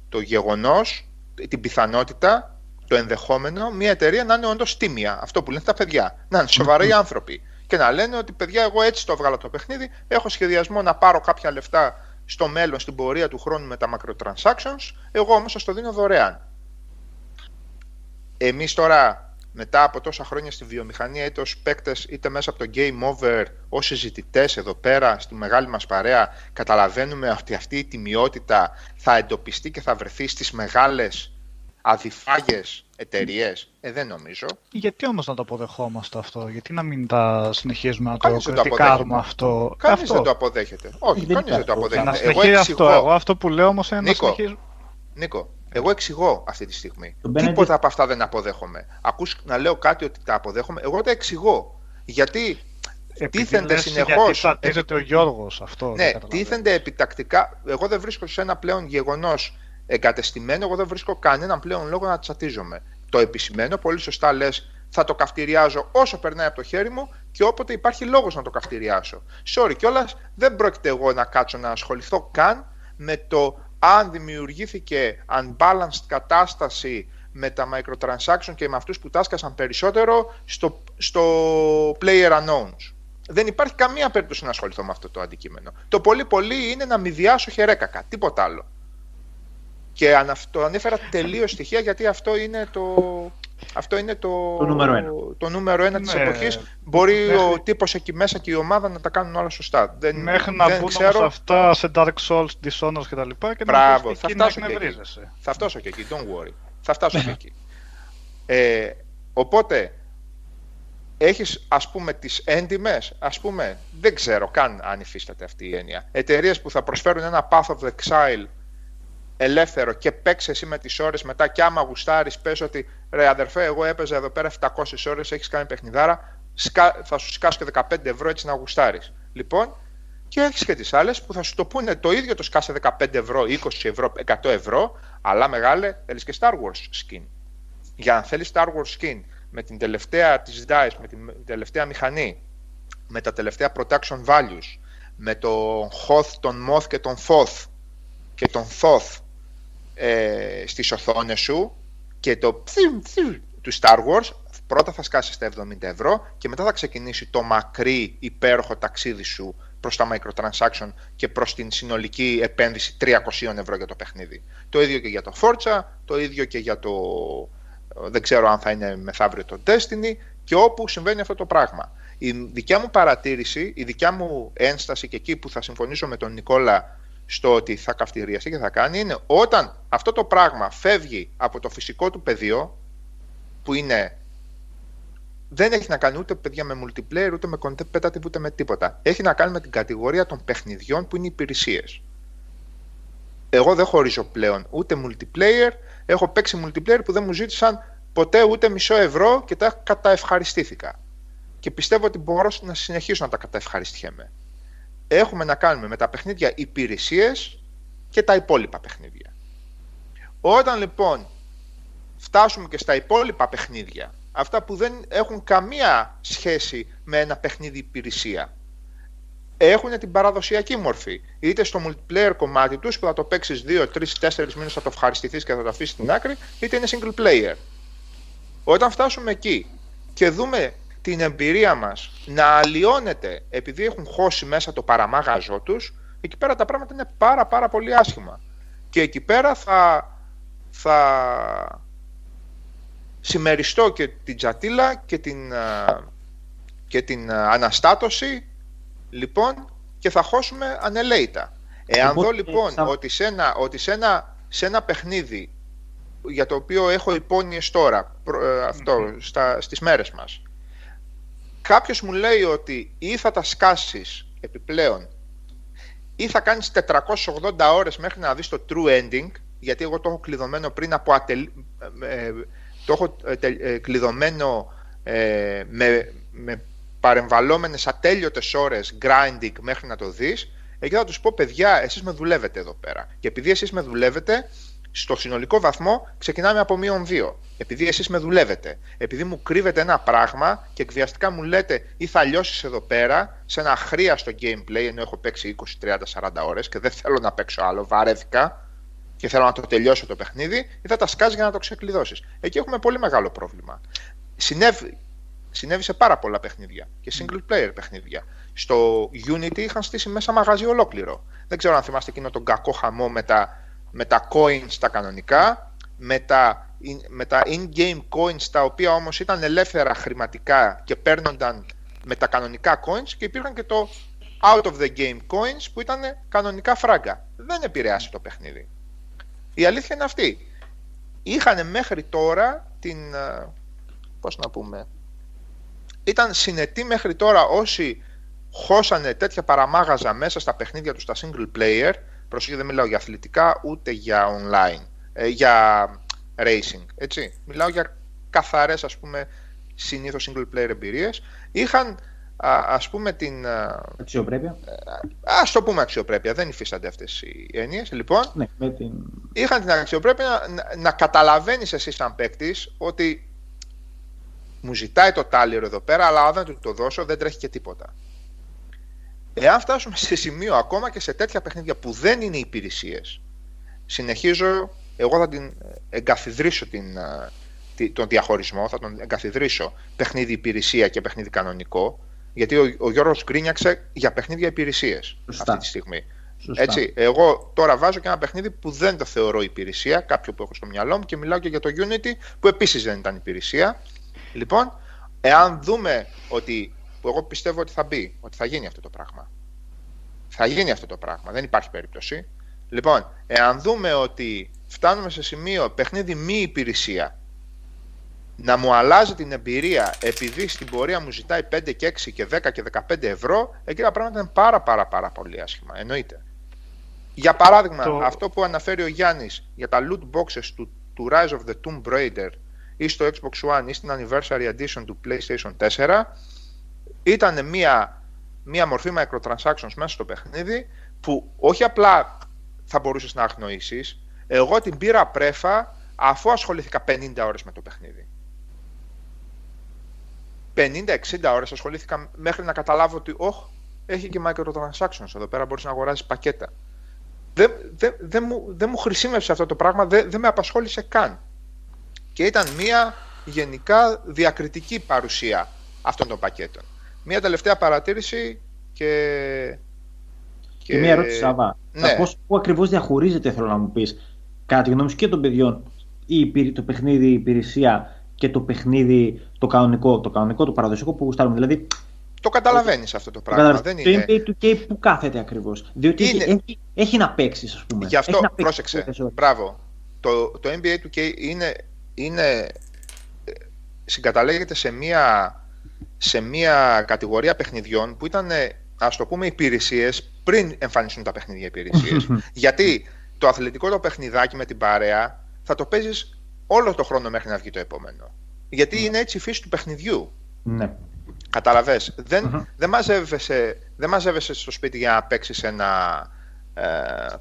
το γεγονός, την πιθανότητα το ενδεχόμενο μια εταιρεία να είναι όντως τίμια. Αυτό που λένε τα παιδιά. Να είναι σοβαροί άνθρωποι. Και να λένε ότι παιδιά, εγώ έτσι το έβγαλα το παιχνίδι. Έχω σχεδιασμό να πάρω κάποια λεφτά στο μέλλον, στην πορεία του χρόνου με τα macrotransactions. Εγώ όμως σα το δίνω δωρεάν. Εμείς τώρα, μετά από τόσα χρόνια στη βιομηχανία, είτε ως παίκτες είτε μέσα από το game over, ως συζητητές εδώ πέρα, στη μεγάλη μας παρέα, καταλαβαίνουμε ότι αυτή η τιμιότητα θα εντοπιστεί και θα βρεθεί στις μεγάλες αδιφάγες εταιρείες. Ε, δεν νομίζω. Γιατί όμως να το αποδεχόμαστε αυτό, γιατί να μην τα συνεχίζουμε να το κριτικάρουμε αυτό; Κανείς δεν το αποδέχεται. Όχι, κανείς δεν το αποδέχεται. Εγώ εξηγώ. Εγώ αυτό που λέω όμως είναι Νίκο, να συνεχίζουμε. Νίκο, εγώ εξηγώ αυτή τη στιγμή. Τίποτα από αυτά δεν αποδέχομαι. Ακούς να λέω κάτι ότι τα αποδέχομαι, εγώ τα εξηγώ. Γιατί τίθενται συνεχώ. Γιατί ο Γιώργος αυτό. Ναι, τίθενται επιτακτικά. Εγώ δεν βρίσκω σε ένα πλέον γεγονός εγκατεστημένο, εγώ δεν βρίσκω κανέναν πλέον λόγο να τσατίζομαι. Το επισημένο, πολύ σωστά λες, θα το καυτηριάζω όσο περνάει από το χέρι μου και όποτε υπάρχει λόγος να το καυτηριάσω. Sorry κιόλας, δεν πρόκειται εγώ να κάτσω να ασχοληθώ καν με το αν δημιουργήθηκε unbalanced κατάσταση με τα microtransaction και με αυτούς που τάσκασαν περισσότερο στο, στο player unknowns. Δεν υπάρχει καμία περίπτωση να ασχοληθώ με αυτό το αντικείμενο. Το πολύ πολύ είναι να μηδιάσω χερέκακα, τίποτα άλλο. Και το ανέφερα τελείως στοιχεία γιατί αυτό είναι το, αυτό είναι το, το νούμερο ένα, το νούμερο ένα της ναι. εποχής. Μπορεί Μέχρι... ο τύπος εκεί μέσα και η ομάδα να τα κάνουν όλα σωστά. Δεν, Μέχρι να μπουν ξέρω... αυτά σε Dark Souls, Dishonored και τα λοιπά και Μπράβο, να θα φτάσω, και εκεί. θα φτάσω και εκεί, don't worry. Θα φτάσω και εκεί. Ε, οπότε, έχεις ας πούμε τις έντιμες, ας πούμε, δεν ξέρω καν αν υφίσταται αυτή η έννοια. Εταιρείες που θα προσφέρουν ένα Path of Exile ελεύθερο και παίξει εσύ με τις ώρες μετά και άμα γουστάρεις, πες ότι ρε αδερφέ, εγώ έπαιζα εδώ πέρα 700 ώρες, έχεις κάνει παιχνιδάρα, θα σου σκάσω και 15 ευρώ έτσι να γουστάρεις. Λοιπόν, και έχεις και τις άλλες που θα σου το πούνε το ίδιο το σκάσε 15 ευρώ, 20 ευρώ, 100 ευρώ, αλλά μεγάλε θέλεις και Star Wars skin. Για να θέλεις Star Wars skin με την τελευταία της DICE, με την τελευταία μηχανή, με τα τελευταία protection values, με τον Hoth, τον Moth και τον Thoth και τον Thoth ε, στις οθόνες σου και το του Star Wars πρώτα θα σκάσει στα 70 ευρώ και μετά θα ξεκινήσει το μακρύ υπέροχο ταξίδι σου προς τα microtransaction και προς την συνολική επένδυση 300 ευρώ για το παιχνίδι. Το ίδιο και για το Forza, το ίδιο και για το δεν ξέρω αν θα είναι μεθαύριο το Destiny και όπου συμβαίνει αυτό το πράγμα. Η δικιά μου παρατήρηση, η δικιά μου ένσταση και εκεί που θα συμφωνήσω με τον Νικόλα στο ότι θα καυτηριαστεί και θα κάνει είναι όταν αυτό το πράγμα φεύγει από το φυσικό του πεδίο που είναι δεν έχει να κάνει ούτε παιδιά με multiplayer, ούτε με competitive, ούτε με τίποτα. Έχει να κάνει με την κατηγορία των παιχνιδιών που είναι υπηρεσίες. Εγώ δεν χωρίζω πλέον ούτε multiplayer. Έχω παίξει multiplayer που δεν μου ζήτησαν ποτέ ούτε μισό ευρώ και τα καταευχαριστήθηκα. Και πιστεύω ότι μπορώ να συνεχίσω να τα καταευχαριστιέμαι. Έχουμε να κάνουμε με τα παιχνίδια υπηρεσίες και τα υπόλοιπα παιχνίδια. Όταν λοιπόν φτάσουμε και στα υπόλοιπα παιχνίδια, αυτά που δεν έχουν καμία σχέση με ένα παιχνίδι υπηρεσία, έχουν την παραδοσιακή μορφή. Είτε στο multiplayer κομμάτι τους που θα το παίξεις 2, 3, 4 μήνες θα το ευχαριστηθείς και θα το αφήσεις στην άκρη, είτε είναι single player. Όταν φτάσουμε εκεί και δούμε την εμπειρία μας να αλλοιώνεται επειδή έχουν χώσει μέσα το παραμάγαζό τους, εκεί πέρα τα πράγματα είναι πάρα πάρα πολύ άσχημα. Και εκεί πέρα θα, θα συμμεριστώ και την τζατίλα και την, και την αναστάτωση λοιπόν και θα χώσουμε ανελαίητα. Εάν δω λοιπόν ότι, σε ένα, ότι σε, ένα, σε ένα παιχνίδι για το οποίο έχω υπόνοιες τώρα ε, αυτό, στα, στις μέρες μας κάποιος μου λέει ότι ή θα τα σκάσεις επιπλέον ή θα κάνεις 480 ώρες μέχρι να δεις το true ending γιατί εγώ το έχω κλειδωμένο πριν από ατελ... Ε, το έχω ε, κλειδωμένο με, με παρεμβαλόμενες ατέλειωτες ώρες grinding μέχρι να το δεις εκεί θα τους πω παιδιά εσείς με δουλεύετε εδώ πέρα. Και επειδή εσείς με δουλεύετε στο συνολικό βαθμό ξεκινάμε από μείον 2. Επειδή εσείς με δουλεύετε, επειδή μου κρύβετε ένα πράγμα και εκβιαστικά μου λέτε ή θα λιώσεις εδώ πέρα σε ένα αχρίαστο gameplay, ενώ έχω παίξει 20, 30, 40 ώρες και δεν θέλω να παίξω άλλο, βαρέθηκα και θέλω να το τελειώσω το παιχνίδι, ή θα τα σκάζει για να το ξεκλειδώσεις. Εκεί έχουμε πολύ μεγάλο πρόβλημα. Συνέβη, συνέβη σε πάρα πολλά παιχνίδια και single player παιχνίδια. Στο Unity είχαν στήσει μέσα μαγαζί ολόκληρο. Δεν ξέρω αν θυμάστε εκείνο τον κακό χαμό με τα με τα coins τα κανονικά, με τα, με τα in-game coins τα οποία όμως ήταν ελεύθερα χρηματικά και παίρνονταν με τα κανονικά coins και υπήρχαν και το out of the game coins που ήταν κανονικά φράγκα. Δεν επηρεάσει το παιχνίδι. Η αλήθεια είναι αυτή. Είχαν μέχρι τώρα την... Ε, πώς να πούμε... Ήταν συνετοί μέχρι τώρα όσοι χώσανε τέτοια παραμάγαζα μέσα στα παιχνίδια τους στα single player Προσοχή, δεν μιλάω για αθλητικά ούτε για online, ε, για racing, έτσι. Μιλάω για καθαρές, ας πούμε, συνήθως single player εμπειρίες. Είχαν, ας πούμε, την... Αξιοπρέπεια. Ε, ας το πούμε αξιοπρέπεια, δεν υφίστανται αυτές οι έννοιες. Λοιπόν, ναι, με την... είχαν την αξιοπρέπεια να, να καταλαβαίνεις εσύ σαν παίκτης ότι μου ζητάει το τάλιρο εδώ πέρα, αλλά αν δεν του το δώσω δεν τρέχει και τίποτα. Εάν φτάσουμε σε σημείο ακόμα και σε τέτοια παιχνίδια που δεν είναι υπηρεσίες, συνεχίζω, εγώ θα την εγκαθιδρύσω την, τον διαχωρισμό, θα τον εγκαθιδρύσω παιχνίδι υπηρεσία και παιχνίδι κανονικό, γιατί ο, ο Γιώργος γκρίνιαξε για παιχνίδια υπηρεσίες αυτή τη στιγμή. Έτσι, εγώ τώρα βάζω και ένα παιχνίδι που δεν το θεωρώ υπηρεσία, κάποιο που έχω στο μυαλό μου και μιλάω και για το Unity που επίσης δεν ήταν υπηρεσία. Λοιπόν, εάν δούμε ότι που εγώ πιστεύω ότι θα μπει, ότι θα γίνει αυτό το πράγμα. Θα γίνει αυτό το πράγμα, δεν υπάρχει περίπτωση. Λοιπόν, εάν δούμε ότι φτάνουμε σε σημείο παιχνίδι μη υπηρεσία, να μου αλλάζει την εμπειρία επειδή στην πορεία μου ζητάει 5 και 6 και 10 και 15 ευρώ, εκεί τα πράγματα είναι πάρα πάρα πάρα πολύ άσχημα, εννοείται. Για παράδειγμα, αυτό που αναφέρει ο Γιάννης για τα loot boxes του, του Rise of the Tomb Raider ή στο Xbox One ή στην Anniversary Edition του PlayStation 4, ήταν μια, μια μορφή microtransactions μέσα στο παιχνίδι που όχι απλά θα μπορούσες να αγνοήσεις, εγώ την πήρα πρέφα αφού ασχολήθηκα 50 ώρες με το παιχνίδι. 50-60 ώρες ασχολήθηκα μέχρι να καταλάβω ότι όχι, έχει και microtransactions εδώ πέρα μπορείς να αγοράσεις πακέτα. Δεν, δεν, δεν, μου, δεν μου χρησιμεύσε αυτό το πράγμα, δεν, δεν με απασχόλησε καν. Και ήταν μια γενικά διακριτική παρουσία αυτών των πακέτων. Μία τελευταία παρατήρηση και... Και, και μία ερώτηση, Σαββά. Ναι. Πώς, πού ακριβώς διαχωρίζεται, θέλω να μου πεις, κατά τη γνώμη σου και των παιδιών, ή το παιχνίδι η υπηρεσία και το παιχνίδι το κανονικό, το κανονικό, το παραδοσιακό που γουστάρουμε. Δηλαδή, το καταλαβαίνεις αυτό το πράγμα. Δεν το είναι... NBA του K που κάθεται ακριβώς. Διότι είναι... έχει, έχει, να παίξει, ας πούμε. Γι' αυτό, πρόσεξε. Μπράβο. Το, το NBA του K είναι, είναι συγκαταλέγεται σε μία, σε μία κατηγορία παιχνιδιών που ήταν, ας το πούμε, υπηρεσίες πριν εμφανιστούν τα παιχνίδια υπηρεσίες. Γιατί το αθλητικό το παιχνιδάκι με την παρέα θα το παίζεις όλο το χρόνο μέχρι να βγει το επόμενο. Γιατί ναι. είναι έτσι η φύση του παιχνιδιού. Ναι. Καταλαβες. Δεν, δεν, μαζεύεσαι, δεν μαζεύεσαι στο σπίτι για να παίξεις ένα, ε,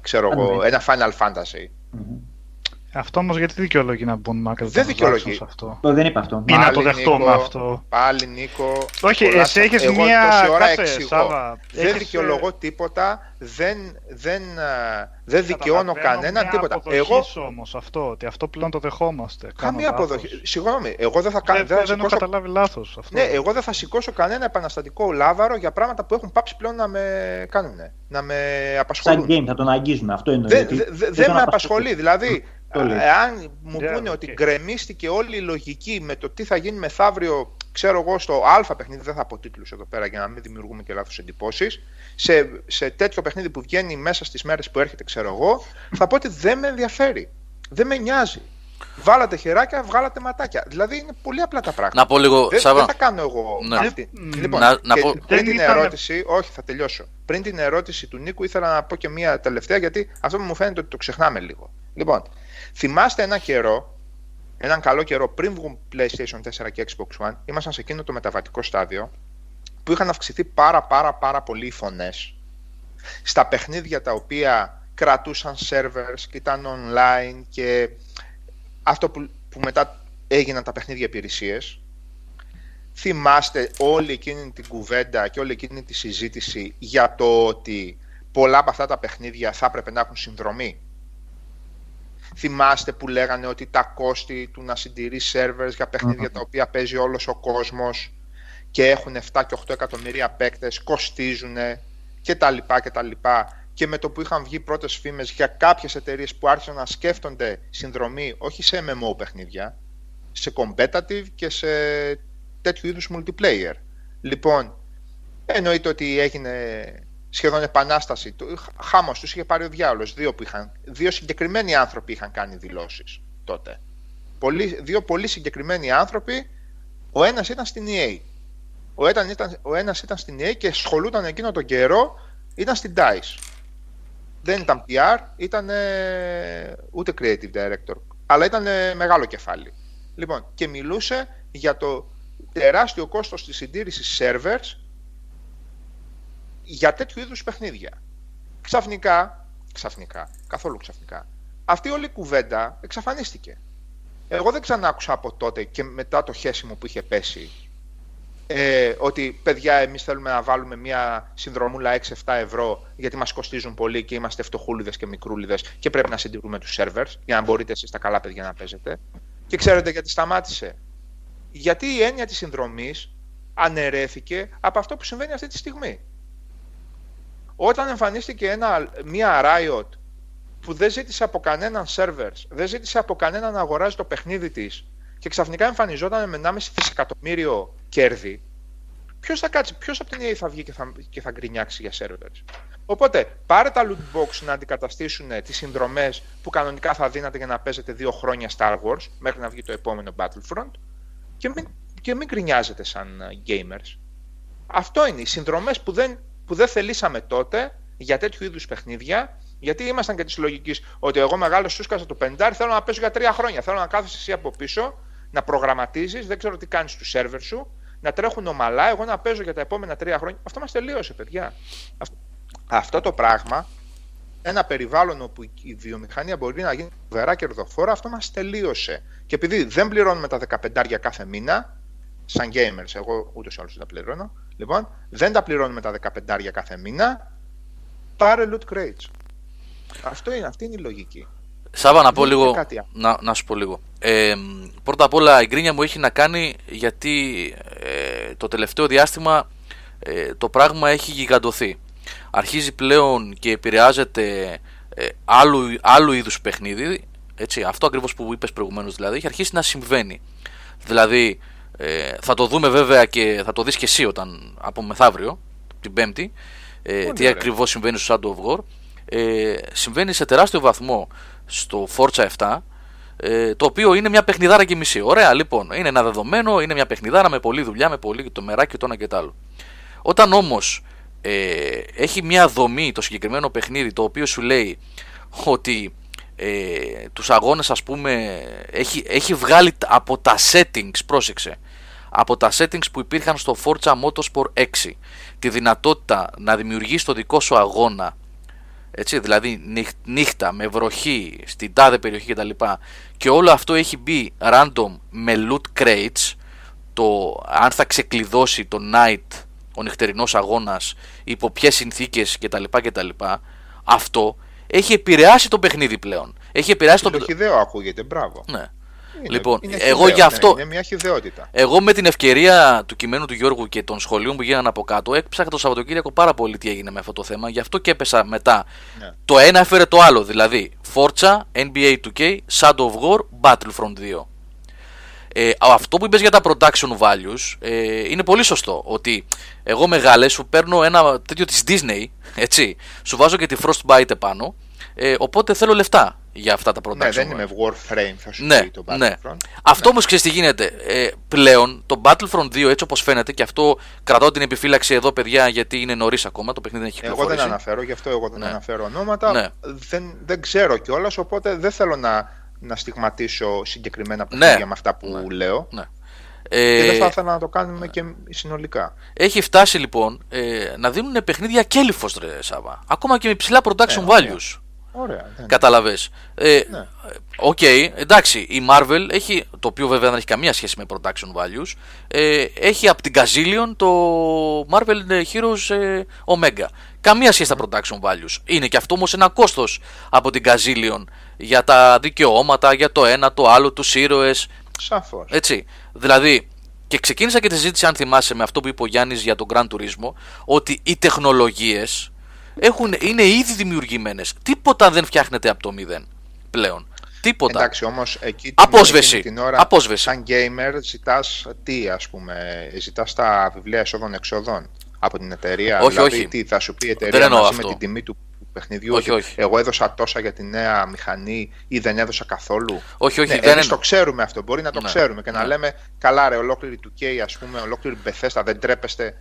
ξέρω εγώ, ένα Final Fantasy. Αυτό όμως γιατί δικαιολογεί να μπουν μάκρυ Δεν δικαιολογεί. Αυτό; Το δεν είπα αυτό. Ή να το δεχτούμε αυτό; Πάλι Νίκο. Όχι, εσύ έχεις μία. Τόση ώρα εξηγώ. Δεν δικαιολογώ τίποτα. Δεν, δεν, δεν δικαιώνω κανέναν τίποτα. Εγώ όμως αυτό, ότι αυτό πλέον το δεχόμαστε. Καμία αποδοχή. Συγγνώμη, εγώ δεν θα κάνω. Δεν, δεν έχω καταλάβει λάθος αυτό. Ναι, εγώ δεν θα σηκώσω κανένα επαναστατικό λάβαρο για πράγματα που έχουν πάψει πλέον να με κάνουν. Να με απασχολούν. Σαν game θα τον αγγίζουμε. Αυτό είναι το Δεν με απασχολεί. Δηλαδή, αν μου πούνε ότι γκρεμίστηκε όλη η λογική με το τι θα γίνει μεθαύριο, ξέρω εγώ, στο Α παιχνίδι, δεν θα πω τίτλους εδώ πέρα για να μην δημιουργούμε και λάθος εντυπώσεις. Σε, σε τέτοιο παιχνίδι που βγαίνει μέσα στις μέρες που έρχεται, ξέρω εγώ, θα πω ότι δεν με ενδιαφέρει. Δεν με νοιάζει. Βάλατε χεράκια, βγάλατε ματάκια. Δηλαδή είναι πολύ απλά τα πράγματα. Να πω λίγο, δεν, δεν θα κάνω εγώ ναι. αυτή. Λοιπόν, να, να πω... πριν την ερώτηση, όχι θα τελειώσω. Πριν την ερώτηση του Νίκου ήθελα να πω και μία τελευταία γιατί αυτό μου φαίνεται ότι το ξεχνάμε λίγο. Λοιπόν, Θυμάστε ένα καιρό, έναν καλό καιρό πριν βγουν PlayStation 4 και Xbox One, ήμασταν σε εκείνο το μεταβατικό στάδιο που είχαν αυξηθεί πάρα πάρα πάρα πολύ οι φωνές στα παιχνίδια τα οποία κρατούσαν servers και ήταν online και αυτό που, που μετά έγιναν τα παιχνίδια υπηρεσίες. Θυμάστε όλη εκείνη την κουβέντα και όλη εκείνη τη συζήτηση για το ότι πολλά από αυτά τα παιχνίδια θα έπρεπε να έχουν συνδρομή; Θυμάστε που λέγανε ότι τα κόστη του να συντηρείς servers για παιχνιδια τα οποία παίζει όλος ο κόσμος και έχουν 7 και 8 εκατομμύρια παίκτες, κοστίζουν και τα λοιπά και τα λοιπά. Και με το που είχαν βγει πρώτες φήμες για κάποιες εταιρείες που άρχισαν να σκέφτονται συνδρομή όχι σε MMO παιχνίδια, σε competitive και σε τέτοιου είδους multiplayer. Λοιπόν, εννοείται ότι έγινε σχεδόν επανάσταση. Χάμος τους είχε πάρει ο διάολος. Δύο, δύο συγκεκριμένοι άνθρωποι είχαν κάνει δηλώσεις τότε. Πολύ, δύο πολύ συγκεκριμένοι άνθρωποι. Ο ένας ήταν στην EA. Ο, ένα ήταν, ο ένας ήταν στην EA και ασχολούταν εκείνο τον καιρό, ήταν στην DICE. Δεν ήταν PR, ήταν ούτε creative director, αλλά ήταν μεγάλο κεφάλι. Λοιπόν, και μιλούσε για το τεράστιο κόστος της συντήρησης servers για τέτοιου είδους παιχνίδια. Ξαφνικά, ξαφνικά, καθόλου ξαφνικά, αυτή όλη η κουβέντα εξαφανίστηκε. Εγώ δεν ξανά άκουσα από τότε και μετά το χέσιμο που είχε πέσει ε, ότι παιδιά εμείς θέλουμε να βάλουμε μια συνδρομούλα 6-7 ευρώ γιατί μας κοστίζουν πολύ και είμαστε φτωχούλιδες και μικρούλιδες και πρέπει να συντηρούμε τους servers για να μπορείτε εσείς τα καλά παιδιά να παίζετε. Και ξέρετε γιατί σταμάτησε. Γιατί η έννοια της συνδρομής αναιρέθηκε από αυτό που συμβαίνει αυτή τη στιγμή. Όταν εμφανίστηκε ένα, μία Riot που δεν ζήτησε από κανέναν servers, δεν ζήτησε από κανέναν να αγοράζει το παιχνίδι της και ξαφνικά εμφανιζόταν με 1,5 δισεκατομμύριο κέρδη, ποιος θα κάτσει, ποιος από την EA θα βγει και θα, και θα γκρινιάξει για servers. Οπότε πάρε τα loot box να αντικαταστήσουν τις συνδρομές που κανονικά θα δίνατε για να παίζετε δύο χρόνια Star Wars μέχρι να βγει το επόμενο Battlefront και μην, και μην γκρινιάζετε σαν ε, gamers. Αυτό είναι. Οι συνδρομές που δεν που δεν θελήσαμε τότε για τέτοιου είδους παιχνίδια, γιατί ήμασταν και της λογικής ότι εγώ μεγάλος σούσκασα το 50, θέλω να παίζω για τρία χρόνια. Θέλω να κάθεσαι εσύ από πίσω, να προγραμματίζεις, δεν ξέρω τι κάνεις στους σερβερ σου, να τρέχουν ομαλά, εγώ να παίζω για τα επόμενα τρία χρόνια. Αυτό μας τελείωσε, παιδιά. Αυτό το πράγμα, ένα περιβάλλον όπου η βιομηχανία μπορεί να γίνει βερά κερδοφόρα, αυτό μας τελείωσε. Και επειδή δεν πληρώνουμε τα 15 κάθε μήνα, σαν gamers, εγώ ούτως ή άλλως δεν τα πληρώνω, Λοιπόν, δεν τα πληρώνουμε τα 15 κάθε μήνα. Πάρε loot crates. Αυτό είναι, αυτή είναι η λογική. Σάβα, να, πω λίγο, να, να σου πω λίγο. Ε, πρώτα απ' όλα, η γκρίνια μου έχει να κάνει γιατί ε, το τελευταίο διάστημα ε, το πράγμα έχει γιγαντωθεί. Αρχίζει πλέον και επηρεάζεται ε, άλλου, άλλου είδους παιχνίδι. Έτσι, αυτό ακριβώς που είπες προηγουμένως δηλαδή, έχει αρχίσει να συμβαίνει. Δηλαδή, ε, θα το δούμε βέβαια και θα το δεις και εσύ όταν από μεθαύριο, την Πέμπτη, ε, τι ακριβώς συμβαίνει στο Shadow of War. Ε, συμβαίνει σε τεράστιο βαθμό στο Forza 7 Ε, το οποίο είναι μια παιχνιδάρα και μισή. Ωραία, λοιπόν, είναι ένα δεδομένο, είναι μια παιχνιδάρα με πολλή δουλειά, με πολύ το μεράκι, το ένα και το άλλο. Όταν όμως ε, έχει μια δομή το συγκεκριμένο παιχνίδι το οποίο σου λέει ότι ε, τους αγώνες ας πούμε έχει, έχει βγάλει από τα settings, πρόσεξε, από τα settings που υπήρχαν στο Forza Motorsport 6 τη δυνατότητα να δημιουργείς το δικό σου αγώνα έτσι, δηλαδή νύχτα με βροχή στην τάδε περιοχή κτλ. Και όλο αυτό έχει μπει random με loot crates. Το αν θα ξεκλειδώσει το night, ο νυχτερινός αγώνας, υπό ποιες συνθήκες κτλ. κτλ. Αυτό έχει επηρεάσει το παιχνίδι πλέον. Έχει επηρεάσει το παιχνίδι. Χιδαίο ακούγεται, μπράβο. Ναι. Είναι, λοιπόν, είναι εγώ γι' αυτό. Ναι, είναι μια χιδεότητα. Εγώ με την ευκαιρία του κειμένου του Γιώργου και των σχολείων που γίνανε από κάτω, έπαιξα το Σαββατοκύριακο πάρα πολύ τι έγινε με αυτό το θέμα. Γι' αυτό και έπεσα μετά. Ναι. Το ένα έφερε το άλλο. Δηλαδή, Forza, NBA 2K, Shadow of War, Battlefront 2. Ε, αυτό που είπες για τα production values ε, είναι πολύ σωστό. Ότι εγώ μεγάλε σου παίρνω ένα τέτοιο της Disney, έτσι, σου βάζω και τη Frostbite επάνω, ε, οπότε θέλω λεφτά για αυτά τα production. Ναι, δεν είμαι Warframe, θα σου ναι, πει το ναι. Battlefront. Ναι. Αυτό ναι. όμως ξέρεις τι γίνεται. Ε, πλέον το Battlefront 2 έτσι όπως φαίνεται, και αυτό κρατάω την επιφύλαξη εδώ, παιδιά, γιατί είναι νωρίς ακόμα, το παιχνίδι δεν έχει κυκλοφορήσει. Εγώ δεν αναφέρω, γι' αυτό εγώ δεν ναι. αναφέρω ονόματα. Ναι. Δεν, δεν ξέρω κιόλας, οπότε δεν θέλω να, να στιγματίσω συγκεκριμένα ναι. παιχνίδια με αυτά που λέω. Ναι. Ε, και δεν θα ήθελα να το κάνουμε και συνολικά. Έχει φτάσει λοιπόν ε, να δίνουν παιχνίδια κέλυφος ρε Σάβα. Ακόμα και με ψηλά production values. Ωραία. Ναι. Κατάλαβες. Ε, ναι. OK, okay, εντάξει, η Marvel έχει, το οποίο βέβαια δεν έχει καμία σχέση με production values, ε, έχει από την Gazillion το Marvel Heroes ε, Omega. Καμία σχέση στα production values. Είναι και αυτό όμως ένα κόστος από την Gazillion για τα δικαιώματα, για το ένα, το άλλο, τους ήρωες. Σαφώς. Έτσι. Δηλαδή, και ξεκίνησα και τη συζήτηση, αν θυμάσαι, με αυτό που είπε ο Γιάννης για τον Gran Turismo, ότι οι τεχνολογίες έχουν, είναι ήδη δημιουργημένες. Τίποτα δεν φτιάχνεται από το μηδέν πλέον. Τίποτα. Εντάξει, όμως εκεί Απόσβεση. την ώρα, Απόσβεση. σαν gamer, ζητάς τι, ας πούμε, ζητάς τα βιβλία εσόδων-εξοδών από την εταιρεία. Όχι, δηλαδή, όχι. τι θα σου πει η εταιρεία μαζί με την τιμή του παιχνιδιού. Όχι, όχι. Εγώ έδωσα τόσα για τη νέα μηχανή ή δεν έδωσα καθόλου. Όχι, όχι. Ναι, δεν εμείς το ξέρουμε αυτό. Μπορεί να το ναι. ξέρουμε και να ναι. λέμε καλά, ρε, ολόκληρη του K, ας πούμε, ολόκληρη Bethesda, δεν τρέπεστε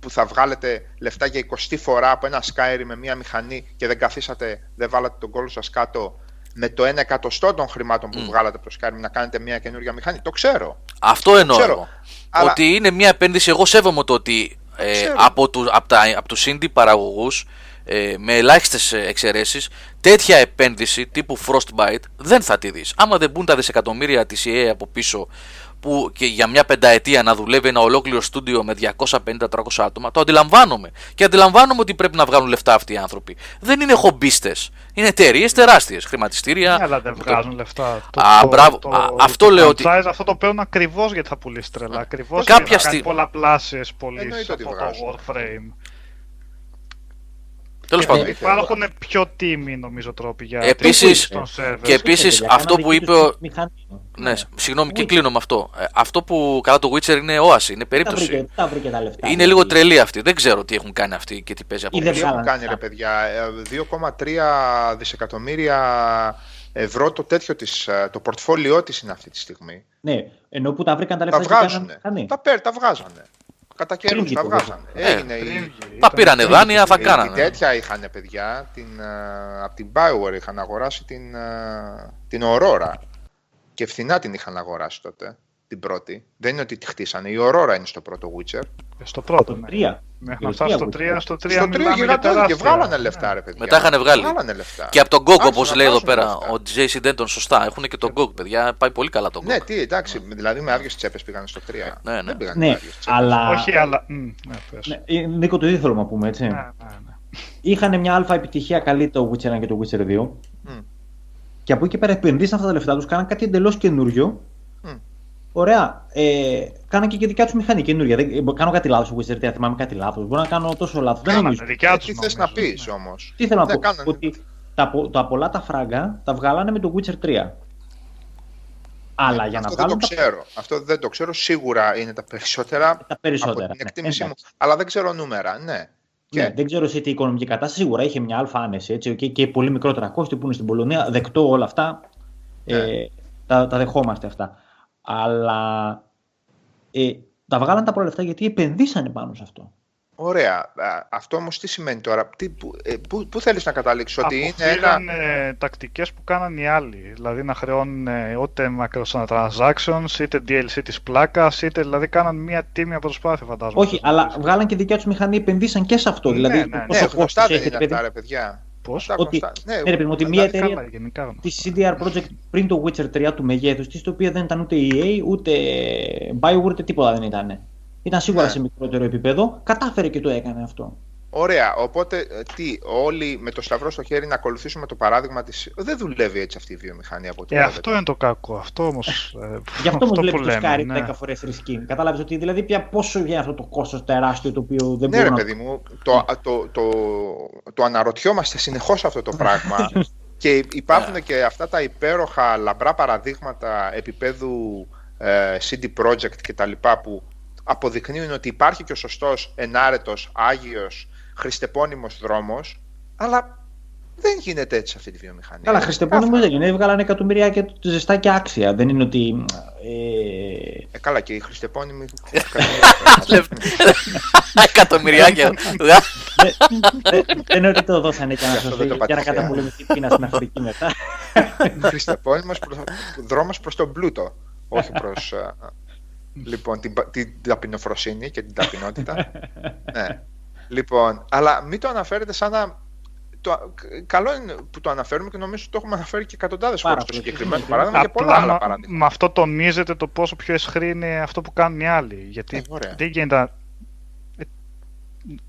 που θα βγάλετε λεφτά για 20 φορά από ένα Skyrim με μια μηχανή και δεν καθίσατε, δεν βάλατε τον κόλλο σας κάτω με το 1 εκατοστό των χρημάτων που mm. βγάλατε προ Skyrim να κάνετε μια καινούργια μηχανή. Το ξέρω. Αυτό εννοώ. Ξέρω. Ότι είναι μια επένδυση. Εγώ σέβομαι το ότι ε, από, του, από, τα, από τους indie παραγωγούς ε, με ελάχιστες εξαιρέσεις, τέτοια επένδυση τύπου Frostbite δεν θα τη δεις. Άμα δεν μπουν τα δισεκατομμύρια της EA από πίσω που και για μια πενταετία να δουλεύει ένα ολόκληρο στούντιο με 250-300 άτομα, το αντιλαμβάνομαι. Και αντιλαμβάνομαι ότι πρέπει να βγάλουν λεφτά αυτοί οι άνθρωποι. Δεν είναι χομπίστες. Είναι εταιρείες τεράστιες. Χρηματιστήρια. Ναι, αλλά δεν βγάζουν λεφτά. Το, Α, το, μπράβο. Το, Α, αυτό λέω ότι. Αυτό το παίρνουν ακριβώς γιατί θα πουλήσει τρελά. Ακριβώς Κάποια στιγμή. Πολλαπλάσιες πωλήσεις από το Warframe. Τέλος ε, πάντων. Υπάρχουν πιο τίμοι νομίζω τρόποι για επίσης, Και επίσης αυτό που είπε. Ο... Ναι, συγγνώμη και κλείνω με αυτό. Ε, αυτό που κατά το Witcher είναι όαση, είναι περίπτωση. Είναι λίγο τρελή αυτή. Δεν ξέρω τι έχουν κάνει αυτοί και τι παίζει από πίσω. Τι έχουν κάνει ρε παιδιά. 2,3 ε, δισεκατομμύρια ευρώ το τέτοιο της, το πορτφόλιό της είναι αυτή τη στιγμή. Ναι, ενώ που τα βρήκαν τα λεφτά. Τα βγάζουν. Τα, τα βγάζανε. Κατά καιρούς τα βγάζανε. Ε, Έγινε η... Τα πήρανε δάνεια, θα κάνανε. Τέτοια είχαν παιδιά. Την, uh, από την Bioware είχαν αγοράσει την, uh, την Aurora. Και φθηνά την είχαν αγοράσει τότε. Την πρώτη. Δεν είναι ότι τη χτίσανε. Η Aurora είναι στο πρώτο Witcher. Στο πρώτο. Ναι. Τρία. Μέχρι να φτάσει στο 3, στο 3 στο 3 γιγαντώδη και βγάλανε λεφτά, ρε παιδιά. Μετά είχαν βγάλει. Βγάλανε λεφτά. Και από τον GOG, όπως λέει εδώ πέρα, ο JC Denton, σωστά. Έχουν και τον GOG, παιδιά. Πάει πολύ καλά τον GOG. Ναι, τι, εντάξει. Δηλαδή με άδειες τσέπες πήγαν στο 3. Ναι, ναι. Δεν πήγαν ναι, αλλά... Όχι, αλλά. Ναι, ε, Νίκο, το ίδιο θέλω να πούμε, έτσι. Ναι, ναι, ναι. Είχαν μια αλφα επιτυχία καλή το Witcher 1 και το Witcher 2. Και από εκεί και πέρα επενδύσαν αυτά τα λεφτά τους, κάναν κάτι εντελώς καινούριο Ωραία. Ε, κάνα και, και δικιά τους μηχανή καινούργια. Δεν, κάνω κάτι λάθος, Wizard, δεν θυμάμαι κάτι λάθος. Μπορώ να κάνω τόσο λάθος. Δεν νομίζω. Δικιά Τι θες να πεις όμως; Τι θέλω να πω; Κάνανε... Ότι τα, τα πολλά τα φράγκα τα βγάλανε με το Witcher 3. Αλλά ναι, για αυτό να δεν το ξέρω. Αυτό δεν το ξέρω. Σίγουρα είναι τα περισσότερα. Τα περισσότερα. Από την ναι. εκτίμησή ναι. μου. Αλλά δεν ξέρω νούμερα. Ναι. Ναι, δεν ξέρω σε τι οικονομική κατάσταση. Σίγουρα είχε μια αλφα άνεση έτσι, και, και πολύ μικρότερα κόστη που είναι στην Πολωνία. Δεκτό όλα αυτά. Ε, τα, τα δεχόμαστε αυτά. Αλλά ε, τα βγάλαν τα προλεφτά γιατί επενδύσανε πάνω σε αυτό. Ωραία. Αυτό όμως τι σημαίνει τώρα, τι, πού, ε, πού, πού θέλεις να καταλήξεις, ότι είναι ένα. Ε, τακτικές που κάναν οι άλλοι. Δηλαδή να χρεώνουν ε, ούτε transactions, είτε DLC της πλάκας, είτε δηλαδή κάναν μία τίμια προσπάθεια, φαντάζομαι. Όχι, αλλά βγάλαν και δικιά τους μηχανή, επενδύσαν και σε αυτό. Ναι, δηλαδή, ναι, ναι, ναι, γνωστά δεν είναι αυτά, ρε παιδιά. Πώς; Ότι, ναι, ναι, ότι μια εταιρεία της CDR Project πριν το Witcher 3 του μεγέθους της, το οποίο δεν ήταν ούτε EA, ούτε Bioware, ούτε τίποτα δεν ήταν ήταν σίγουρα ναι. σε μικρότερο επίπεδο, κατάφερε και το έκανε αυτό. Ωραία. Οπότε, ε, τι, όλοι με το σταυρό στο χέρι να ακολουθήσουμε το παράδειγμα τη. Δεν δουλεύει έτσι αυτή η βιομηχανία από ε, αυτό είναι το κακό. Αυτό όμως. Ε, Γι' αυτό όμως βλέπεις το Skyrim ναι. 10 φορές ρισκή. Κατάλαβες ότι δηλαδή πια πόσο βγαίνει αυτό το κόστος τεράστιο το οποίο δεν ναι, μπορεί. Ναι, ρε παιδί μου, το, το, το, το, αναρωτιόμαστε συνεχώς αυτό το πράγμα. και υπάρχουν ναι. και αυτά τα υπέροχα λαμπρά παραδείγματα επίπεδου ε, CD Projekt κτλ. που αποδεικνύουν ότι υπάρχει και ο σωστός, ενάρετος, άγιος, χριστεπώνυμος δρόμος, αλλά δεν γίνεται έτσι αυτή τη βιομηχανία. Καλά, χριστεπώνυμος δεν είναι. Έβγαλαν εκατομμυρία και ζεστά και άξια. Δεν είναι ότι. Ε, ε καλά, και οι χριστεπώνυμοι. Εκατομμυριάκια. Δεν είναι ότι το δώσανε για να σωθεί για να καταπολεμηθεί πείνα στην Αφρική μετά. Χριστεπώνυμος δρόμος προς τον πλούτο, όχι προς ε, Λοιπόν, την, την ταπεινοφροσύνη και την ταπεινότητα. ναι. Λοιπόν, αλλά μην το αναφέρετε σαν να. Το, καλό είναι που το αναφέρουμε και νομίζω ότι το έχουμε αναφέρει και εκατοντάδες φορές το συγκεκριμένο παράδειγμα και πολλά άλλα παράδειγμα. Με αυτό τονίζεται το πόσο πιο εσχρή είναι αυτό που κάνουν οι άλλοι. Γιατί ε, δεν γίνεται. Ε,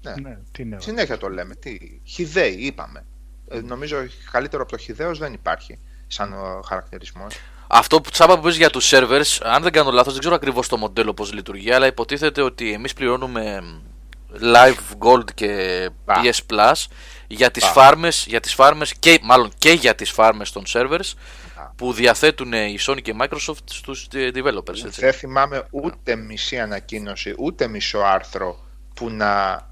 ναι. ναι, τι είναι, Συνέχεια το λέμε. Τι, χιδαίοι, είπαμε. Ε, νομίζω καλύτερο από το χιδαίος δεν υπάρχει σαν χαρακτηρισμός. Αυτό που τσάπα που πες για τους servers, αν δεν κάνω λάθος, δεν ξέρω ακριβώς το μοντέλο πώς λειτουργεί, αλλά υποτίθεται ότι εμείς πληρώνουμε Live Gold και PS Plus για τις, φάρμες, για τις φάρμες και μάλλον και για τις φάρμες των servers που διαθέτουν η Sony και η Microsoft στους developers. Έτσι. Δεν θυμάμαι ούτε μισή ανακοίνωση, ούτε μισό άρθρο που να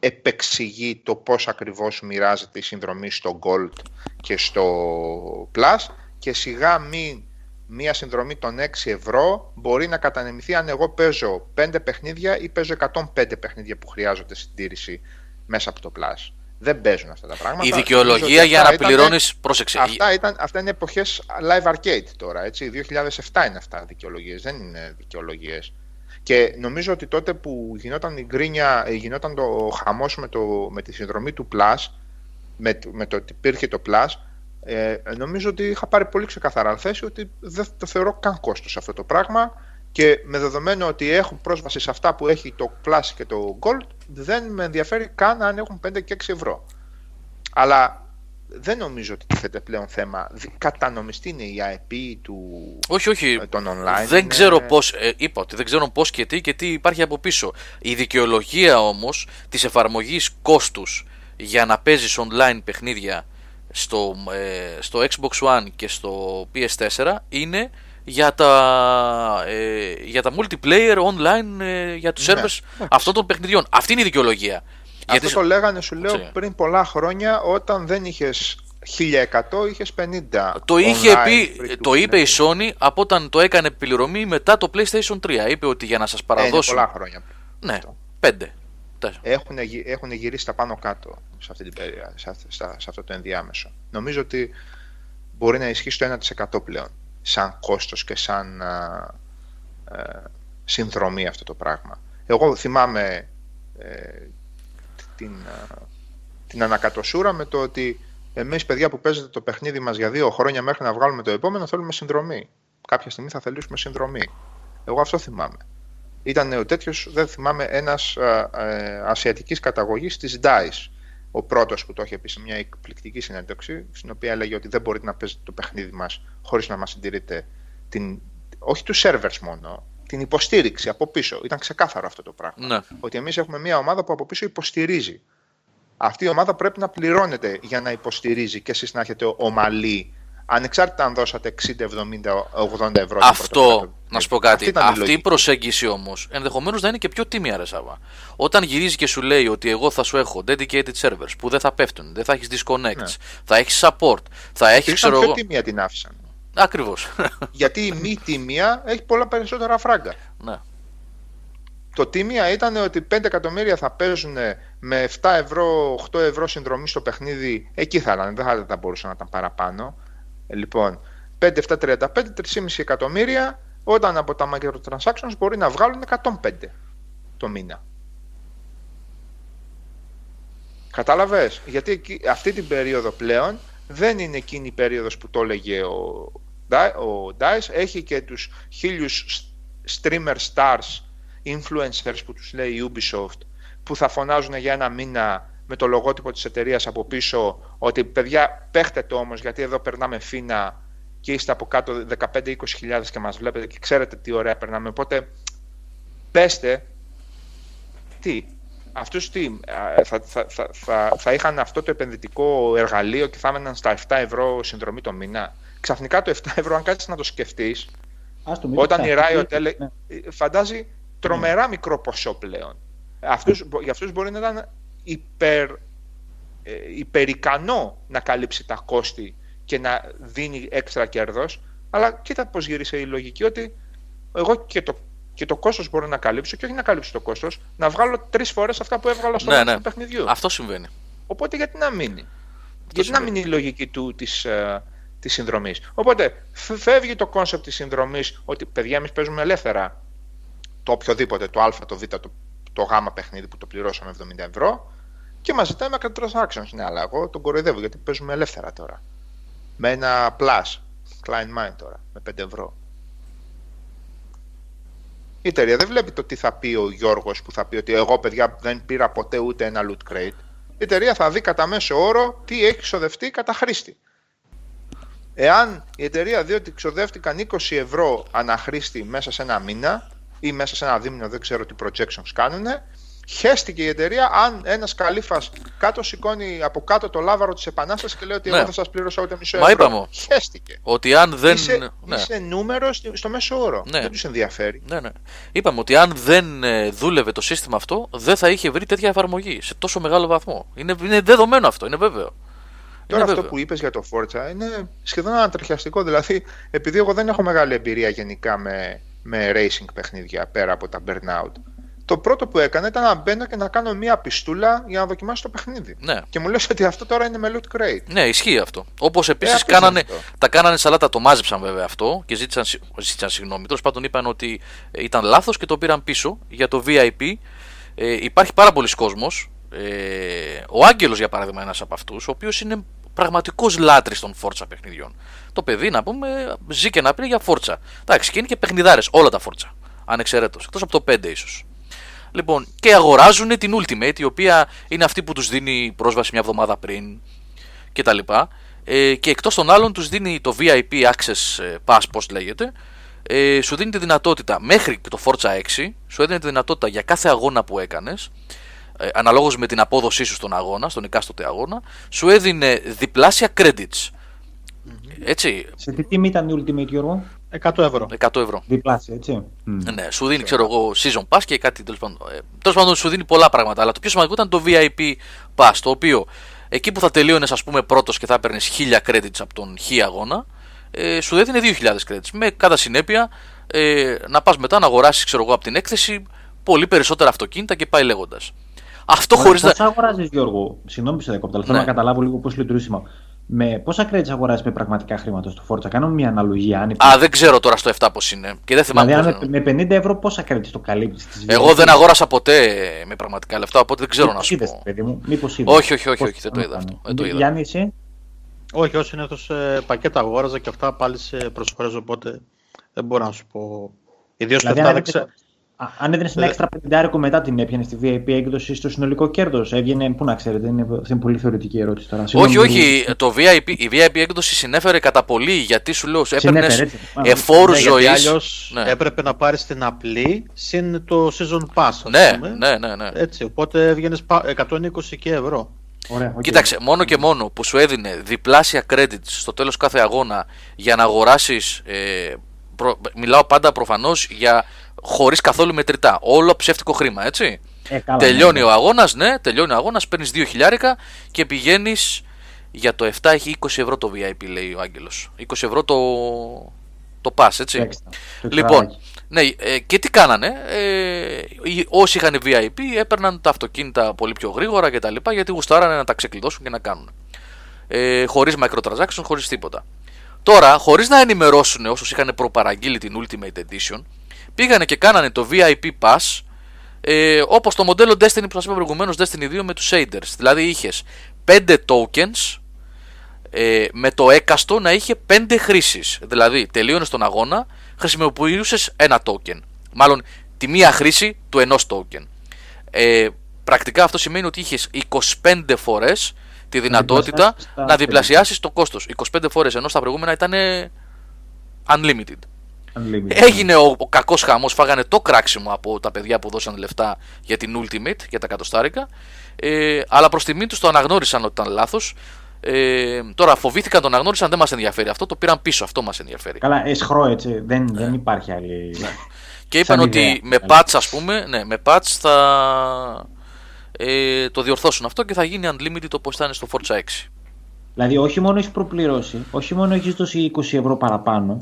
επεξηγεί το πώς ακριβώς μοιράζεται η συνδρομή στο Gold και στο Plus και σιγά μην μία συνδρομή των 6 ευρώ μπορεί να κατανεμηθεί αν εγώ παίζω 5 παιχνίδια ή παίζω 105 παιχνίδια που χρειάζονται συντήρηση μέσα από το Plus. Δεν παίζουν αυτά τα πράγματα. Η δικαιολογία για να πληρώνεις. Πρόσεξε. Αυτά, ήταν, αυτά είναι εποχές live arcade τώρα. Έτσι. 2007 είναι αυτά δικαιολογίες. Δεν είναι δικαιολογίες. Και νομίζω ότι τότε που γινόταν η γκρίνια, γινόταν το χαμός με, με τη συνδρομή του Plus, με, με το ότι υπήρχε το Plus, ε, νομίζω ότι είχα πάρει πολύ ξεκαθαρά θέση ότι δεν το θεωρώ καν κόστος αυτό το πράγμα και με δεδομένο ότι έχουν πρόσβαση σε αυτά που έχει το Plus και το Gold δεν με ενδιαφέρει καν αν έχουν 5 και 6 ευρώ. Αλλά δεν νομίζω ότι τίθεται πλέον θέμα. Κατανομιστή είναι η IP του όχι, όχι. Ε, των online. Δεν είναι... ξέρω πώς, ε, είπα ότι δεν ξέρω πώς και τι και τι υπάρχει από πίσω. Η δικαιολογία όμως της εφαρμογής κόστους για να παίζεις online παιχνίδια στο, ε, στο Xbox One και στο PS4 είναι για τα, ε, για τα multiplayer online ε, για τους ναι. servers αυτών των παιχνιδιών. Αυτή είναι η δικαιολογία. Αυτό Γιατί... το λέγανε σου λέω πριν πολλά χρόνια όταν δεν είχες 1100 είχες 50 το, είχε πει, το είπε η Sony από όταν το έκανε πληρωμή μετά το PlayStation 3 είπε ότι για να σας παραδώσω πολλά χρόνια ναι, 5 έχουν, έχουν γυρίσει τα πάνω κάτω σε, αυτή την περίοδο, σε, σε, αυτό το ενδιάμεσο. Νομίζω ότι μπορεί να ισχύσει το 1% πλέον σαν κόστος και σαν α, ε, συνδρομή αυτό το πράγμα. Εγώ θυμάμαι ε, την, την ανακατοσούρα με το ότι εμείς παιδιά που παίζετε το παιχνίδι μας για δύο χρόνια μέχρι να βγάλουμε το επόμενο θέλουμε συνδρομή. Κάποια στιγμή θα θελήσουμε συνδρομή. Εγώ αυτό θυμάμαι ήταν ο τέτοιο, δεν θυμάμαι, ένας ε, ασιατικής καταγωγής της DICE. Ο πρώτος που το είχε πει σε μια εκπληκτική συνέντευξη, στην οποία έλεγε ότι δεν μπορείτε να παίζετε το παιχνίδι μας χωρίς να μας συντηρείτε την, όχι τους servers μόνο, την υποστήριξη από πίσω. Ήταν ξεκάθαρο αυτό το πράγμα. Ναι. Ότι εμείς έχουμε μια ομάδα που από πίσω υποστηρίζει. Αυτή η ομάδα πρέπει να πληρώνεται για να υποστηρίζει και εσείς να έχετε ομαλή ανεξάρτητα αν δώσατε 60, 70, 80 ευρώ. Αυτό, να σου πω κάτι. Αυτή, Αυτή η προσέγγιση όμως ενδεχομένως να είναι και πιο τίμια, ρε Σάβα. Όταν γυρίζει και σου λέει ότι εγώ θα σου έχω dedicated servers που δεν θα πέφτουν, δεν θα έχεις disconnects, ναι. θα έχεις support, θα έχεις ξέρω Πιο τίμια την άφησαν. Ακριβώς. Γιατί η μη τίμια έχει πολλά περισσότερα φράγκα. Ναι. Το τίμια ήταν ότι 5 εκατομμύρια θα παίζουν με 7 ευρώ, 8 ευρώ συνδρομή στο παιχνίδι. Εκεί θα ήταν, δεν θα, μπορούσαν να ήταν παραπάνω. Ε, λοιπόν, 5, 7, 35, 3,5 εκατομμύρια, όταν από τα microtransactions μπορεί να βγάλουν 105 το μήνα. Κατάλαβες, γιατί αυτή την περίοδο πλέον δεν είναι εκείνη η περίοδος που το έλεγε ο, ο DICE, έχει και τους χίλιους streamer stars, influencers που τους λέει η Ubisoft, που θα φωνάζουν για ένα μήνα με το λογότυπο της εταιρείας από πίσω ότι παιδιά παίχτε όμως γιατί εδώ περνάμε φίνα και είστε από κάτω 15-20 χιλιάδες και μας βλέπετε και ξέρετε τι ωραία περνάμε οπότε πέστε τι αυτούς τι, θα, θα, θα, θα, είχαν αυτό το επενδυτικό εργαλείο και θα έμεναν στα 7 ευρώ συνδρομή το μήνα. Ξαφνικά το 7 ευρώ, αν κάτσεις να το σκεφτείς, όταν η Riot ναι. φαντάζει τρομερά ναι. μικρό ποσό πλέον. Αυτούς, για αυτούς μπορεί να ήταν υπερ, ε, υπερικανό να καλύψει τα κόστη και να δίνει έξτρα κέρδος, αλλά κοίτα πώς γύρισε η λογική ότι εγώ και το και το κόστος μπορώ να καλύψω και όχι να καλύψω το κόστος, να βγάλω τρεις φορές αυτά που έβγαλα στο ναι, ναι. του παιχνιδιού. Αυτό συμβαίνει. Οπότε γιατί να μείνει; γιατί συμβαίνει. να μείνει η λογική του της της ε, συνδρομής; Οπότε φεύγει το concept της συνδρομής ότι παιδιά, εμείς παίζουμε ελεύθερα το οποιοδήποτε, το Α, το Β, το, το Γ παιχνίδι που το πληρώσαμε 70 ευρώ και μας ζητάει microtransactions. Ναι, αλλά εγώ τον κοροϊδεύω γιατί παίζουμε ελεύθερα τώρα. Με ένα plus, Klein Mind τώρα, με 5 ευρώ. Η εταιρεία δεν βλέπει το τι θα πει ο Γιώργος που θα πει ότι εγώ παιδιά δεν πήρα ποτέ ούτε ένα loot crate. Η εταιρεία θα δει κατά μέσο όρο τι έχει ξοδευτεί κατά χρήστη. Εάν η εταιρεία δει ότι ξοδεύτηκαν 20 ευρώ αναχρήστη μέσα σε ένα μήνα ή μέσα σε ένα δίμηνο, δεν ξέρω τι projections κάνουν, Χέστηκε η εταιρεία αν ένας καλύφας κάτω σηκώνει από κάτω το λάβαρο της Επανάστασης και λέει ότι ναι. εγώ δεν σας πλήρωσα ούτε μισό ευρώ. Μα είπαμε. Χέστηκε. Ότι αν δεν. Είσαι, ναι. είσαι νούμερος στο μέσο όρο. Ναι. Δεν τους ενδιαφέρει. Ναι, ναι. Είπαμε ότι αν δεν ε, δούλευε το σύστημα αυτό, δεν θα είχε βρει τέτοια εφαρμογή σε τόσο μεγάλο βαθμό. Είναι, είναι δεδομένο αυτό, είναι βέβαιο. Τώρα αυτό που είπες για το Forza είναι σχεδόν ανατριχιαστικό. Δηλαδή, επειδή εγώ δεν έχω μεγάλη εμπειρία γενικά με, με racing παιχνίδια πέρα από τα burnout το πρώτο που έκανα ήταν να μπαίνω και να κάνω μία πιστούλα για να δοκιμάσω το παιχνίδι. Ναι. Και μου λες ότι αυτό τώρα είναι με loot crate. Ναι, ισχύει αυτό. Όπως επίσης ε, κάνανε, τα κάνανε σαλάτα, το μάζεψαν βέβαια αυτό και ζήτησαν, ζήτησαν συγγνώμη. Τέλος πάντων είπαν ότι ήταν λάθος και το πήραν πίσω για το VIP. Ε, υπάρχει πάρα πολλοί κόσμος. Ε, ο Άγγελος για παράδειγμα ένας από αυτούς, ο οποίος είναι πραγματικό λάτρη των φόρτσα παιχνιδιών. Το παιδί να πούμε ζει και να πει για φόρτσα. Εντάξει, και είναι και παιχνιδάρες όλα τα φόρτσα. Ανεξαιρέτως. Εκτός από το 5 ίσως. Λοιπόν, και αγοράζουν την Ultimate, η οποία είναι αυτή που τους δίνει πρόσβαση μια εβδομάδα πριν κτλ. Ε, και εκτός των άλλων τους δίνει το VIP Access ε, Pass, πώς λέγεται, ε, σου δίνει τη δυνατότητα μέχρι το Forza 6, σου έδινε τη δυνατότητα για κάθε αγώνα που έκανες, ε, αναλόγως με την απόδοσή σου στον αγώνα, στον εκάστοτε αγώνα, σου έδινε διπλάσια credits. Έτσι. Σε τι τιμή ήταν η Ultimate, Γιώργο; 100 ευρώ. 100 ευρώ. Διπλάσια, έτσι. Ναι, σου δίνει, ξέρω εγώ, season pass και κάτι τέλος πάντων. Ε, τέλος πάντων, σου δίνει πολλά πράγματα. Αλλά το πιο σημαντικό ήταν το VIP pass, το οποίο εκεί που θα τελείωνες, ας πούμε, πρώτος και θα έπαιρνες 1000 credits από τον χ αγώνα, ε, σου έδινε 2000 credits. Με κατά συνέπεια ε, να πας μετά να αγοράσεις, ξέρω εγώ, από την έκθεση πολύ περισσότερα αυτοκίνητα και πάει λέγοντας. Αυτό χωρίς να. Πώ αγοράζεις, Γιώργο, συγγνώμη που σε δεκόπτα, αλλά θέλω ναι. να καταλάβω λίγο πώς λειτουργεί με πόσα credits αγοράζεις με πραγματικά χρήματα στο Forza; Κάνω μια αναλογία. Αν Α, δεν ξέρω τώρα στο 7 πώς είναι. Και δεν θυμάμαι δηλαδή, με, με 50 ευρώ πόσα credits το καλύπτεις. Εγώ δεν αγόρασα ποτέ με πραγματικά λεφτά, οπότε δεν ξέρω να σου πω. Παιδί μου, μήπως όχι, όχι, όχι, όχι, δεν το είδα αυτό. Δεν το είδα. Γιάννη, εσύ; Όχι, όσο είναι αυτό ε, πακέτα αγόραζα και αυτά πάλι σε προσφορές, οπότε δεν μπορώ να σου πω. Ιδίως δηλαδή, δεν ξέρω. Αν έδινες ένα ε, έξτρα πεντάρικο μετά την έπιανε στη VIP έκδοση στο συνολικό κέρδος, έβγαινε. Πού να ξέρετε, είναι, είναι πολύ θεωρητική ερώτηση τώρα. Όχι, όχι. Το VIP, η VIP έκδοση συνέφερε κατά πολύ γιατί σου λέω έπαιρνες εφόρους ναι, ζωής. Αλλιώ ναι. έπρεπε να πάρεις την απλή συν το season pass. Ναι, ναι, ναι, ναι. Έτσι, οπότε έβγαινες 120 και ευρώ. Ωραία, okay. Κοίταξε, μόνο και μόνο που σου έδινε διπλάσια credits στο τέλος κάθε αγώνα για να αγοράσεις. Ε, προ, μιλάω πάντα προφανώς για χωρίς καθόλου μετρητά. Όλο ψεύτικο χρήμα, έτσι. Ε, καλά, τελειώνει ναι. ο αγώνας, ναι, τελειώνει ο αγώνας, παίρνεις δύο χιλιάρικα και πηγαίνεις Για το 7 έχει 20 ευρώ το VIP, λέει ο Άγγελος. 20 ευρώ το, το pass, έτσι. λοιπόν, ναι, ε, και τι κάνανε. Ε, όσοι είχαν VIP έπαιρναν τα αυτοκίνητα πολύ πιο γρήγορα και τα λοιπά γιατί γουστάρανε να τα ξεκλειδώσουν και να κάνουν. Ε, χωρίς microtransactions, χωρίς τίποτα. Τώρα, χωρίς να ενημερώσουν όσους είχαν προπαραγγείλει την Ultimate Edition, πήγανε και κάνανε το VIP Pass ε, όπως το μοντέλο Destiny που σας είπα προηγουμένως, Destiny 2 με τους shaders. Δηλαδή είχες 5 tokens ε, με το έκαστο να είχε 5 χρήσεις. Δηλαδή, τελείωνες τον αγώνα, χρησιμοποιούσες ένα token. Μάλλον τη μία χρήση του ενός token. Ε, πρακτικά αυτό σημαίνει ότι είχες 25 φορές τη δυνατότητα να διπλασιάσεις το κόστος. 25 φορές ενώ στα προηγούμενα ήταν unlimited. Unlimited. Έγινε ο, ο κακός χαμός, φάγανε το κράξιμο από τα παιδιά που δώσαν λεφτά για την Ultimate, για τα κατοστάρικα. Ε, αλλά προς τιμή τους το αναγνώρισαν ότι ήταν λάθος. Ε, τώρα φοβήθηκαν, τον αναγνώρισαν, δεν μας ενδιαφέρει αυτό, το πήραν πίσω. Αυτό μας ενδιαφέρει. Καλά, εσχρό έτσι. Δεν, ναι. δεν υπάρχει άλλη. Ναι. Και είπαν ότι με patch, ας πούμε, ναι, με patch θα ε, το διορθώσουν αυτό και θα γίνει unlimited όπως ήταν στο Forza 6. Δηλαδή, όχι μόνο έχεις προπληρώσει, όχι μόνο έχεις δώσει 20 ευρώ παραπάνω,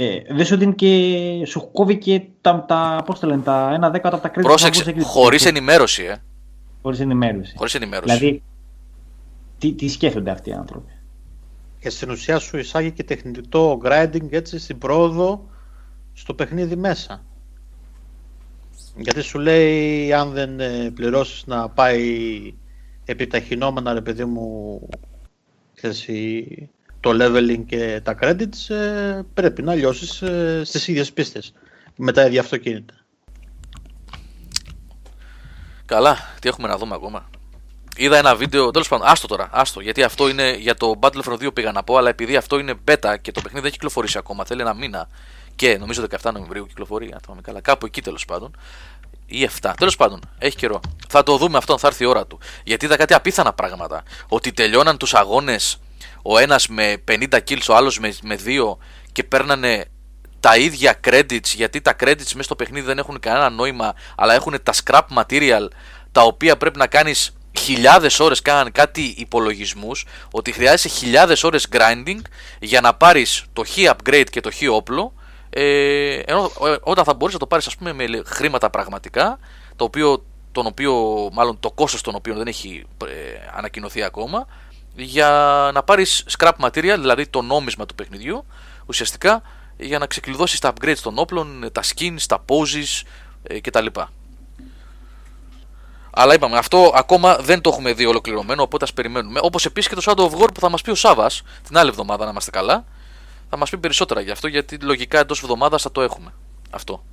ε, δεν σου δίνει και σου κόβει και τα, τα, πώς το λένε, τα ένα δέκατο από τα credit. Πρόσεξε, χωρίς ενημέρωση, ε. Χωρίς ενημέρωση. Χωρίς ενημέρωση. Δηλαδή, τι, τι σκέφτονται αυτοί οι άνθρωποι; Και στην ουσία σου εισάγει και τεχνητό grinding έτσι στην πρόοδο στο παιχνίδι μέσα. Γιατί σου λέει αν δεν ε, πληρώσεις να πάει επιταχυνόμενα ρε παιδί μου το leveling και τα credits ε, πρέπει να λιώσεις ε, στις ίδιες πίστες με τα ίδια αυτοκίνητα. Καλά, τι έχουμε να δούμε ακόμα. Είδα ένα βίντεο, τέλος πάντων, άστο τώρα, άστο, γιατί αυτό είναι για το Battlefront 2 πήγα να πω, αλλά επειδή αυτό είναι beta και το παιχνίδι δεν έχει κυκλοφορήσει ακόμα, θέλει ένα μήνα και νομίζω 17 Νοεμβρίου κυκλοφορεί, αν θυμάμαι καλά, κάπου εκεί τέλος πάντων, ή 7. Τέλος πάντων, έχει καιρό. Θα το δούμε αυτό αν θα έρθει η ώρα του. Γιατί είδα κάτι απίθανα πράγματα. Ότι τελειώναν τους αγώνες ο ένας με 50 kills, ο άλλος με, με 2 και παίρνανε τα ίδια credits γιατί τα credits μέσα στο παιχνίδι δεν έχουν κανένα νόημα αλλά έχουν τα scrap material τα οποία πρέπει να κάνεις χιλιάδες ώρες κάναν κάτι υπολογισμούς ότι χρειάζεσαι χιλιάδες ώρες grinding για να πάρεις το χ upgrade και το χ όπλο ε, ενώ ε, όταν θα μπορείς να το πάρεις ας πούμε με χρήματα πραγματικά το οποίο, τον οποίο, μάλλον το κόστος των οποίων δεν έχει ε, ανακοινωθεί ακόμα για να πάρεις scrap material δηλαδή το νόμισμα του παιχνιδιού ουσιαστικά για να ξεκλειδώσεις τα upgrades των όπλων, τα skins, τα poses ε, κτλ. Αλλά είπαμε, αυτό ακόμα δεν το έχουμε δει ολοκληρωμένο, οπότε ας περιμένουμε. Όπως επίσης και το Shadow of War που θα μας πει ο Σάβας την άλλη εβδομάδα, να είμαστε καλά. Θα μας πει περισσότερα γι' αυτό, γιατί λογικά εντός εβδομάδας θα το έχουμε. Αυτό.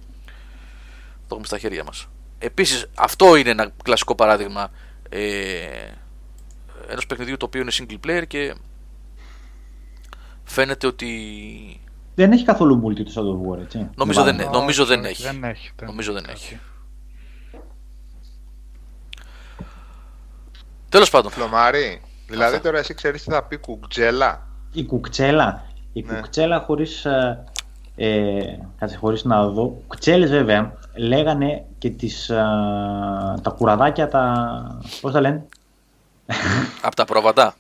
Το έχουμε στα χέρια μας. Επίσης, αυτό είναι ένα κλασικό παράδειγμα ε, ενός παιχνιδιού το οποίο είναι single player και φαίνεται ότι. Δεν έχει καθόλου multi το Shadow of War, έτσι. Νομίζω, δεν, νομίζω δεν, έχει. Δεν έχει. Νομίζω δεν έχει. Τέλος πάντων. Φλωμάρι. Δηλαδή τώρα εσύ ξέρεις τι θα πει κουκτσέλα. Η κουκτσέλα. Η ναι. κουκτσέλα χωρίς. Ε, ε, κάτσε χωρίς να δω. Κουκτσέλες βέβαια λέγανε και τις, ε, τα κουραδάκια τα... πώς τα λένε; Από τα προβατά.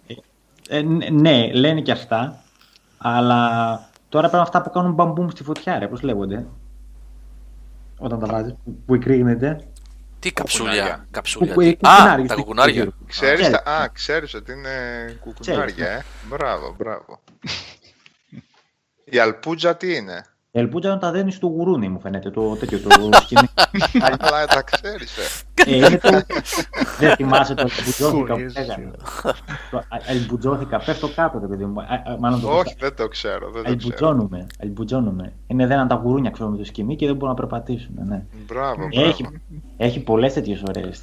Ε, ναι, λένε και αυτά. Αλλά τώρα πρέπει αυτά που κάνουν μπαμπούμ στη φωτιά, ρε, πώς λέγονται; Όταν τα βάζεις, που εκρήγνεται. Τι καψούλια. καψούλια. Α, τα κουκουνάρια. Ξέρεις, α, ξέρεις ότι είναι κουκουνάρια, ε. Μπράβο, μπράβο. Η αλπούτζα τι είναι; Η ελπούτσα όταν τα δένεις στο γουρούνι, μου φαίνεται το τέτοιο το σκηνή. Αλλά τα ξέρεις. Ε. ε, είναι το... Δεν θυμάσαι το ελπουτζόθηκα που λέγανε. Ελπουτζόθηκα, πέφτω κάτω, το παιδί μου. Όχι, δεν το ξέρω. Ελπουτζώνουμε. Ελπουτζώνουμε. Είναι δεν τα γουρούνια ξέρω με το σκηνή και δεν μπορούν να περπατήσουν. Ναι. Μπράβο, Έχει, έχει πολλές τέτοιες ωραίες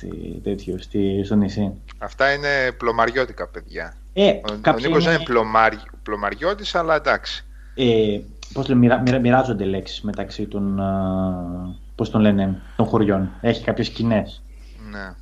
στο νησί. Αυτά είναι πλωμαριώτικα, παιδιά. Ε, ο, ο Νίκος είναι πλωμαριώτης, αλλά εντάξει. Ε, πώς λέμε, μοιράζονται λέξεις μεταξύ των, πώς τον λένε, των χωριών. Έχει κάποιες κοινέ. Ναι.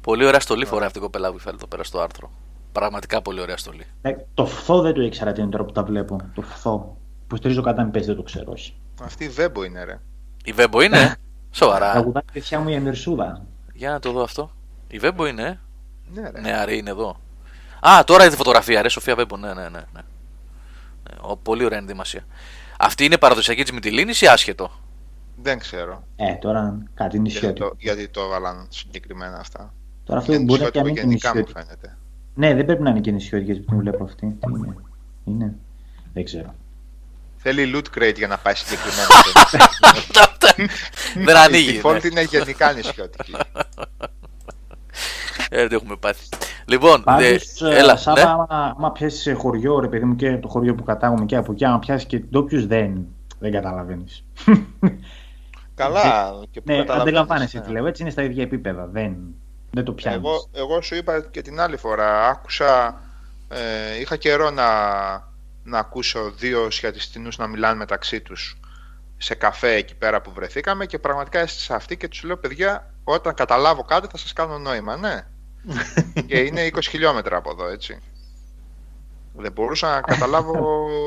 Πολύ ωραία στολή φοράει αυτή η κοπέλα που φέρνει εδώ πέρα στο άρθρο. Πραγματικά πολύ ωραία στολή. Ε, το φθό δεν το ήξερα τι είναι τώρα που τα βλέπω. Το φθό. Που στηρίζω κατά μην παίζει δεν το ξέρω, όχι. Αυτή η Βέμπο είναι, ρε. Η Βέμπο είναι; Σοβαρά. Τα γουδάκια μου η Εμερσούδα. Για να το δω αυτό. Η Βέμπο είναι; Ναι, ρε. Νεαρή είναι εδώ. Α, τώρα είδε φωτογραφία, ρε Σοφία Βέμπο. Ναι, ναι, ναι. ναι. Ε, πολύ ωραία ενδυμασία. Αυτή είναι παραδοσιακή της Μυτιλίνης ή άσχετο; Δεν ξέρω. Ε, τώρα κάτι νησιώτικο. Γιατί, το, γιατί το έβαλαν συγκεκριμένα αυτά. Τώρα αυτό μπορεί να είναι και νησιώτικο. φαίνεται. Ναι, δεν πρέπει να είναι και νησιώτικο γιατί την βλέπω αυτή. Τι είναι. είναι. Δεν ξέρω. Θέλει loot crate για να πάει συγκεκριμένα. Δεν ανοίγει. Η default είναι γενικά νησιώτικη. Ε, δεν έχουμε πάθει. Λοιπόν, Πάντως, ε, έλα, Σάβα, ναι. άμα, άμα πιάσεις χωριό, ρε παιδί μου, και το χωριό που κατάγομαι και από εκεί, άμα πιάσεις και ντόπιους, δεν, δεν καταλαβαίνεις. Καλά. Και ναι, αντιλαμβάνεσαι ναι. τι λέω. Έτσι είναι στα ίδια επίπεδα. Δεν, δεν το πιάνεις. Εγώ, εγώ σου είπα και την άλλη φορά. Άκουσα. Ε, είχα καιρό να, να ακούσω δύο σχετιστινούς να μιλάνε μεταξύ τους σε καφέ εκεί πέρα που βρεθήκαμε και πραγματικά έστεισα αυτή και τους λέω παιδιά όταν καταλάβω κάτι θα σας κάνω νόημα, ναι. και είναι 20 χιλιόμετρα από εδώ, έτσι. Δεν μπορούσα να καταλάβω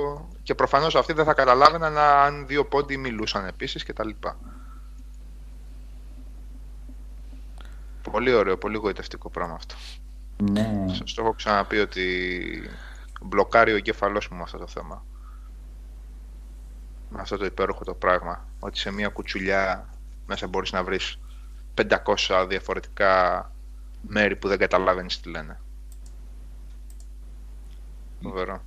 και προφανώς αυτοί δεν θα καταλάβαιναν αν δύο πόντι μιλούσαν επίσης και τα λοιπά. Πολύ ωραίο, πολύ γοητευτικό πράγμα αυτό. Ναι. Σας το έχω ξαναπεί ότι μπλοκάρει ο εγκέφαλός μου με αυτό το θέμα. Με αυτό το υπέροχο το πράγμα. Ότι σε μια κουτσουλιά μέσα μπορείς να βρεις 500 διαφορετικά μέρη που δεν καταλάβαινες τι λένε. Φοβερό.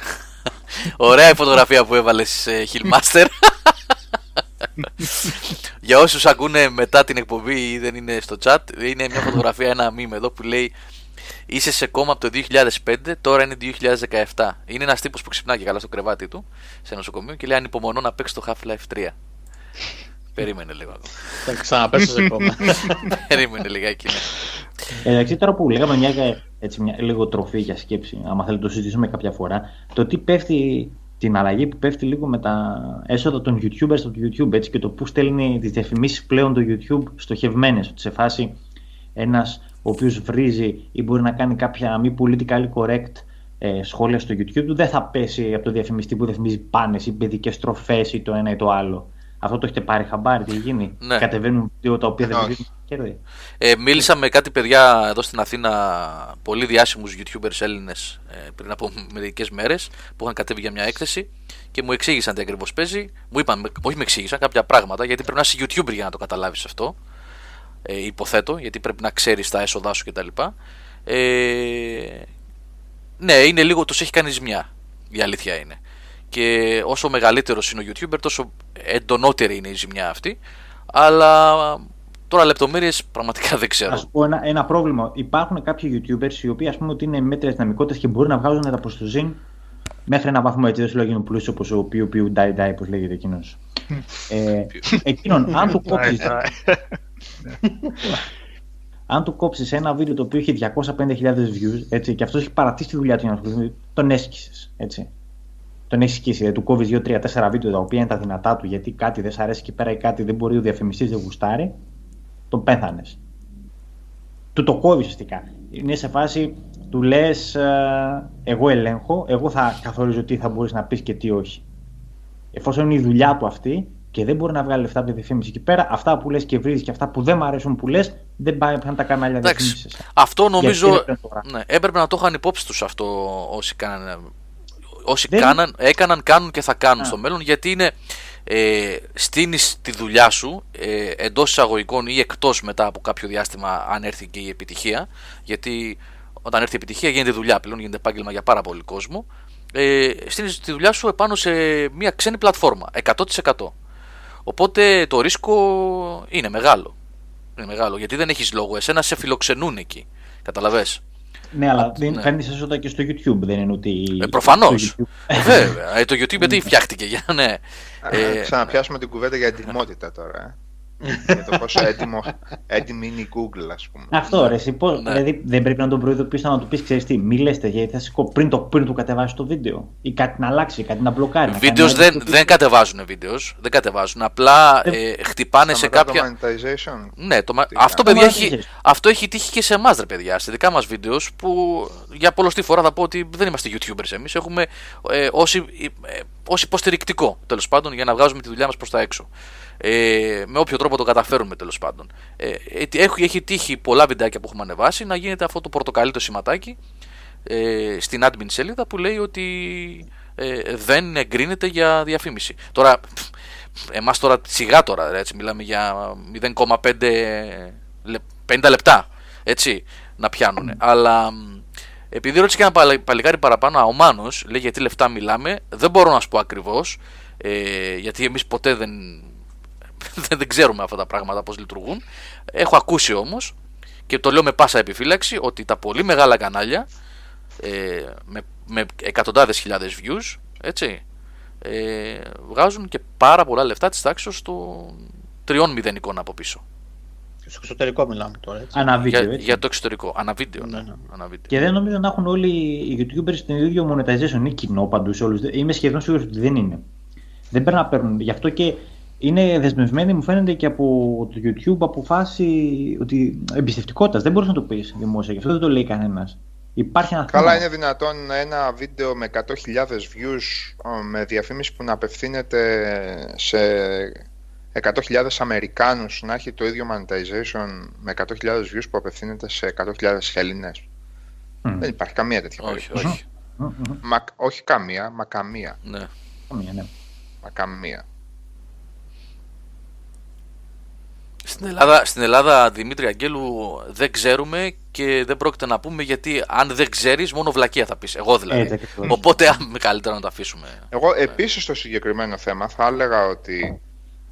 Ωραία η φωτογραφία που έβαλες Hillmaster. Για όσους ακούνε μετά την εκπομπή ή δεν είναι στο chat, είναι μια φωτογραφία, ένα meme εδώ που λέει Είσαι σε κόμμα από το 2005, τώρα είναι 2017. Είναι ένας τύπος που ξυπνάει και καλά στο κρεβάτι του, σε νοσοκομείο και λέει Ανυπομονώ να παίξει το Half-Life 3. Περίμενε λίγο. Θα ξαναπέσω σε κόμμα. Περίμενε λιγάκι. Ναι. Εντάξει, τώρα που λέγαμε μια, έτσι, μια λίγο τροφή για σκέψη, άμα θέλετε το συζητήσουμε κάποια φορά, το τι πέφτει, την αλλαγή που πέφτει λίγο με τα έσοδα των YouTubers στο YouTube έτσι, και το που στέλνει τις διαφημίσεις πλέον το YouTube στοχευμένες. Ότι σε φάση ένας ο οποίος βρίζει ή μπορεί να κάνει κάποια μη politically correct ε, σχόλια στο YouTube του, δεν θα πέσει από το διαφημιστή που διαφημίζει πάνες ή παιδικές τροφές ή το ένα ή το άλλο. Αυτό το έχετε πάρει χαμπάρι, τι γίνει; Ναι. Κατεβαίνουν δύο τα οποία δεν δίνουν κέρδη. Ε, μίλησα με κάτι παιδιά εδώ στην Αθήνα, πολύ διάσημους YouTubers Έλληνες ε, πριν από μερικές μέρες που είχαν κατέβει για μια έκθεση και μου εξήγησαν τι ακριβώς παίζει. Μου είπαν, όχι με εξήγησαν κάποια πράγματα γιατί πρέπει να είσαι YouTuber για να το καταλάβεις αυτό. Ε, υποθέτω, γιατί πρέπει να ξέρεις τα έσοδά σου κτλ. Ε, ναι, είναι λίγο, τους έχει κάνει ζημιά. Η αλήθεια είναι και όσο μεγαλύτερος είναι ο YouTuber τόσο εντονότερη είναι η ζημιά αυτή αλλά τώρα λεπτομέρειες πραγματικά δεν ξέρω. Ας πω ένα, ένα πρόβλημα. Υπάρχουν κάποιοι YouTubers οι οποίοι ας πούμε ότι είναι μέτρες δυναμικότητες και μπορούν να βγάζουν τα προστοζήν μέχρι ένα βαθμό έτσι δεν σου λέω γίνουν πλούσιο όπως ο Πιου Πιου Ντάι Ντάι όπως λέγεται εκείνος. ε, εκείνον αν του κόψεις αν του κόψεις ένα βίντεο το οποίο έχει 205.000 views έτσι, και αυτός έχει παρατήσει τη δουλειά του για να ασχοληθεί, τον έσκησες. Έτσι τον έχει σκίσει. Δηλαδή, του κόβεις 2-3-4 βίντεο τα οποία είναι τα δυνατά του γιατί κάτι δεν σ' αρέσει εκεί πέρα ή κάτι δεν μπορεί ο διαφημιστής δεν γουστάρει, τον πέθανες. Του το κόβεις ουσιαστικά. Είναι σε φάση, του λες, ε, εγώ ελέγχω, εγώ θα καθορίζω τι θα μπορείς να πεις και τι όχι. Εφόσον είναι η δουλειά του αυτή και δεν μπορεί να βγάλει λεφτά από τη διαφήμιση εκεί πέρα, αυτά που λες και βρει και αυτά που δεν μου αρέσουν που λες, δεν πάει να τα κάνει άλλα διαφήμιση. Αυτό νομίζω. Ναι, έπρεπε να το είχαν υπόψη τους αυτό όσοι κάνανε όσοι δεν... κάναν, έκαναν, κάνουν και θα κάνουν στο μέλλον γιατί είναι ε, στείνεις τη δουλειά σου ε, εντός εισαγωγικών ή εκτός μετά από κάποιο διάστημα αν έρθει και η επιτυχία. Γιατί όταν έρθει η επιτυχία γίνεται δουλειά πλέον, γίνεται επάγγελμα για πάρα πολύ κόσμο. Ε, στείνεις τη δουλειά σου επάνω σε μια ξένη πλατφόρμα 100% οπότε το ρίσκο είναι μεγάλο. Είναι μεγάλο γιατί δεν έχεις λόγο. Εσένα σε φιλοξενούν εκεί. Καταλαβες; Ναι, αλλά δεν ναι. κάνει έσοδα και στο YouTube, δεν είναι ότι. Ε, Προφανώς. Ε, βέβαια. Ε, το YouTube γιατί φτιάχτηκε για ναι. Ε, ξαναπιάσουμε την κουβέντα για ετοιμότητα τώρα. Ε για το πόσο έτοιμο, έτοιμη είναι η Google, ας πούμε. Αυτό ρε, εσύ, πώς, ναι. δηλαδή δεν πρέπει να τον προειδοποιήσει να του πεις: Ξέρεις τι, μη λες γιατί θα σηκώ πριν το, πριν του κατεβάσεις το βίντεο. Ή κάτι να αλλάξει, κάτι να μπλοκάρει. Βίντεος δεν, δεν κατεβάζουν βίντεος. Δεν κατεβάζουν. Απλά ε, ε χτυπάνε σε κάποια. Το ναι, το... αυτό, παιδιά, έχει... αυτό έχει τύχει και σε εμάς, ρε παιδιά. Σε δικά μας βίντεος που για πολλωστή φορά θα πω ότι δεν είμαστε YouTubers εμείς. Έχουμε ε, όσοι, ε, ως υποστηρικτικό τέλος πάντων για να βγάζουμε τη δουλειά μας προς τα έξω. Ε, με όποιο τρόπο το καταφέρουμε τέλος πάντων. Ε, έχει, έχει τύχει πολλά βιντεάκια που έχουμε ανεβάσει να γίνεται αυτό το πορτοκαλί το σηματάκι ε, στην admin σελίδα που λέει ότι ε, δεν εγκρίνεται για διαφήμιση. Τώρα, εμάς τώρα σιγά τώρα, έτσι, μιλάμε για 0,5 50 λεπτά, έτσι, να πιάνουν. Αλλά επειδή ρώτησε και ένα παλικάρι παραπάνω, ο Μάνος λέει γιατί λεφτά μιλάμε, δεν μπορώ να σου πω ακριβώς, ε, γιατί εμείς ποτέ δεν, δεν ξέρουμε αυτά τα πράγματα πώς λειτουργούν. Έχω ακούσει όμως και το λέω με πάσα επιφύλαξη ότι τα πολύ μεγάλα κανάλια ε, με, με εκατοντάδες χιλιάδες views έτσι, ε, βγάζουν και πάρα πολλά λεφτά της τάξης των τριών μηδενικών από πίσω. Στο εξωτερικό μιλάμε τώρα. Έτσι. Αναβίντεο, για, για το εξωτερικό. Αναβίντεο. Ναι, ναι. Αναβίντεο. Και δεν νομίζω να έχουν όλοι οι YouTubers την ίδιο monetization. Είναι κοινό παντού σε όλους. Είμαι σχεδόν σίγουρος ότι δεν είναι. Δεν πρέπει να παίρνουν. Γι' αυτό και είναι δεσμευμένοι, μου φαίνεται και από το YouTube αποφάσει ότι εμπιστευτικότητας. Δεν μπορεί να το πει δημόσια. Γι' αυτό δεν το λέει κανένας. Υπάρχει ένα Καλά, είναι δυνατόν ένα βίντεο με 100.000 views με διαφήμιση που να απευθύνεται σε 100.000 Αμερικάνους να έχει το ίδιο monetization με 100.000 views που απευθύνεται σε 100.000 Έλληνες. Mm. Δεν υπάρχει καμία τέτοια όχι, όχι. Μα, όχι καμία, μα καμία. Ναι. Καμία, ναι. Μα καμία. Στην Ελλάδα, στην Ελλάδα, Δημήτρη Αγγέλου, δεν ξέρουμε και δεν πρόκειται να πούμε γιατί αν δεν ξέρεις, μόνο βλακεία θα πεις. Εγώ δηλαδή. Οπότε, με καλύτερα να το αφήσουμε. Εγώ επίσης στο συγκεκριμένο θέμα θα έλεγα ότι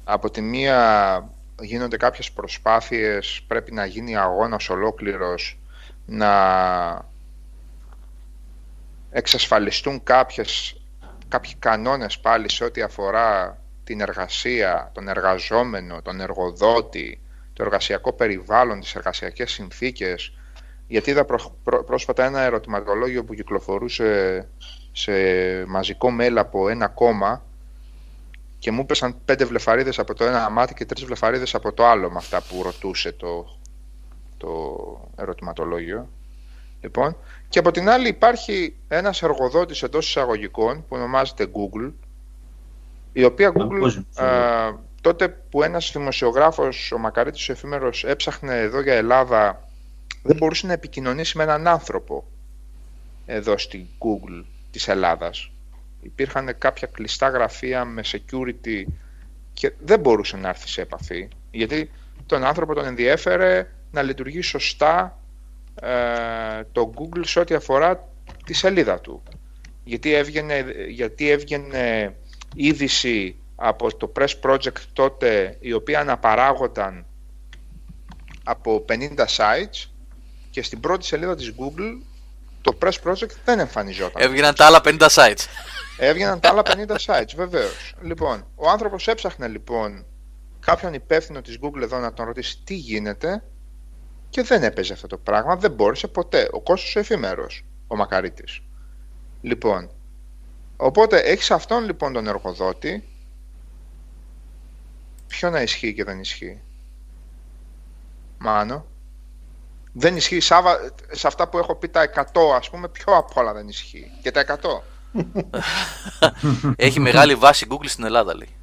από τη μία γίνονται κάποιες προσπάθειες, πρέπει να γίνει αγώνας ολόκληρος, να εξασφαλιστούν κάποιες, κάποιοι κανόνες πάλι σε ό,τι αφορά την εργασία, τον εργαζόμενο, τον εργοδότη, το εργασιακό περιβάλλον, τις εργασιακές συνθήκες. Γιατί είδα πρόσφατα ένα ερωτηματολόγιο που κυκλοφορούσε σε μαζικό mail από ένα κόμμα και μου έπεσαν πέντε βλεφαρίδες από το ένα μάτι και τρεις βλεφαρίδες από το άλλο με αυτά που ρωτούσε το, το ερωτηματολόγιο. Λοιπόν, και από την άλλη υπάρχει ένας εργοδότης εντός εισαγωγικών που ονομάζεται Google η οποία Google τότε που ένας δημοσιογράφος, ο Μακαρίτης ο Εφήμερος, έψαχνε εδώ για Ελλάδα δεν μπορούσε να επικοινωνήσει με έναν άνθρωπο εδώ στην Google της Ελλάδας υπήρχαν κάποια κλειστά γραφεία με security και δεν μπορούσε να έρθει σε επαφή γιατί τον άνθρωπο τον ενδιέφερε να λειτουργεί σωστά ε, το Google σε ό,τι αφορά τη σελίδα του. Γιατί έβγαινε, γιατί έβγαινε είδηση από το Press Project τότε η οποία αναπαράγονταν από 50 sites και στην πρώτη σελίδα της Google το Press Project δεν εμφανιζόταν. Έβγαιναν τα άλλα 50 sites. Έβγαιναν τα άλλα 50 sites, βεβαίως. Λοιπόν, ο άνθρωπος έψαχνε λοιπόν κάποιον υπεύθυνο της Google εδώ να τον ρωτήσει τι γίνεται και δεν έπαιζε αυτό το πράγμα. Δεν μπόρεσε ποτέ. Ο κόσμο ο εφήμερο, ο Μακαρίτης. Λοιπόν, οπότε έχεις αυτόν λοιπόν τον εργοδότη. Ποιο να ισχύει και δεν ισχύει; Μάνο. Δεν ισχύει Σάβα, σε αυτά που έχω πει τα 100 ας πούμε, ποιο απ' όλα δεν ισχύει. Και τα 100. Έχει μεγάλη βάση Google στην Ελλάδα, λέει.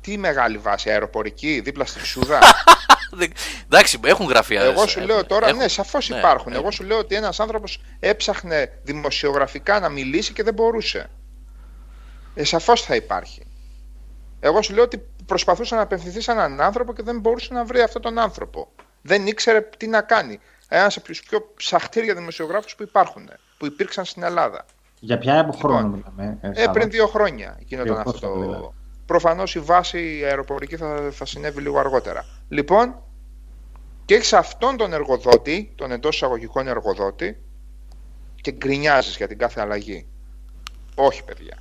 Τι μεγάλη βάση, αεροπορική, δίπλα στη Σούδα. Εντάξει, έχουν γραφεία. Εγώ σου λέω τώρα, ναι, σαφώς ναι, υπάρχουν. Εγώ σου λέω ότι ένας άνθρωπος έψαχνε δημοσιογραφικά να μιλήσει και δεν μπορούσε. Ε, σαφώς θα υπάρχει. Εγώ σου λέω ότι προσπαθούσε να απευθυνθείς σε έναν άνθρωπο και δεν μπορούσε να βρει αυτόν τον άνθρωπο. Δεν ήξερε τι να κάνει. Ένας από τους πιο ψαχτήρια δημοσιογράφους που υπάρχουν, που υπήρξαν στην Ελλάδα. Για ποια από χρόνο λοιπόν, μιλάμε. Ε, πριν δύο χρόνια γίνονταν αυτό. Δηλαδή. Προφανώς η βάση αεροπορική θα, θα συνέβη λίγο αργότερα. Λοιπόν, και έχει αυτόν τον εργοδότη, τον εντός εισαγωγικών εργοδότη, και γκρινιάζεις για την κάθε αλλαγή. Όχι, παιδιά.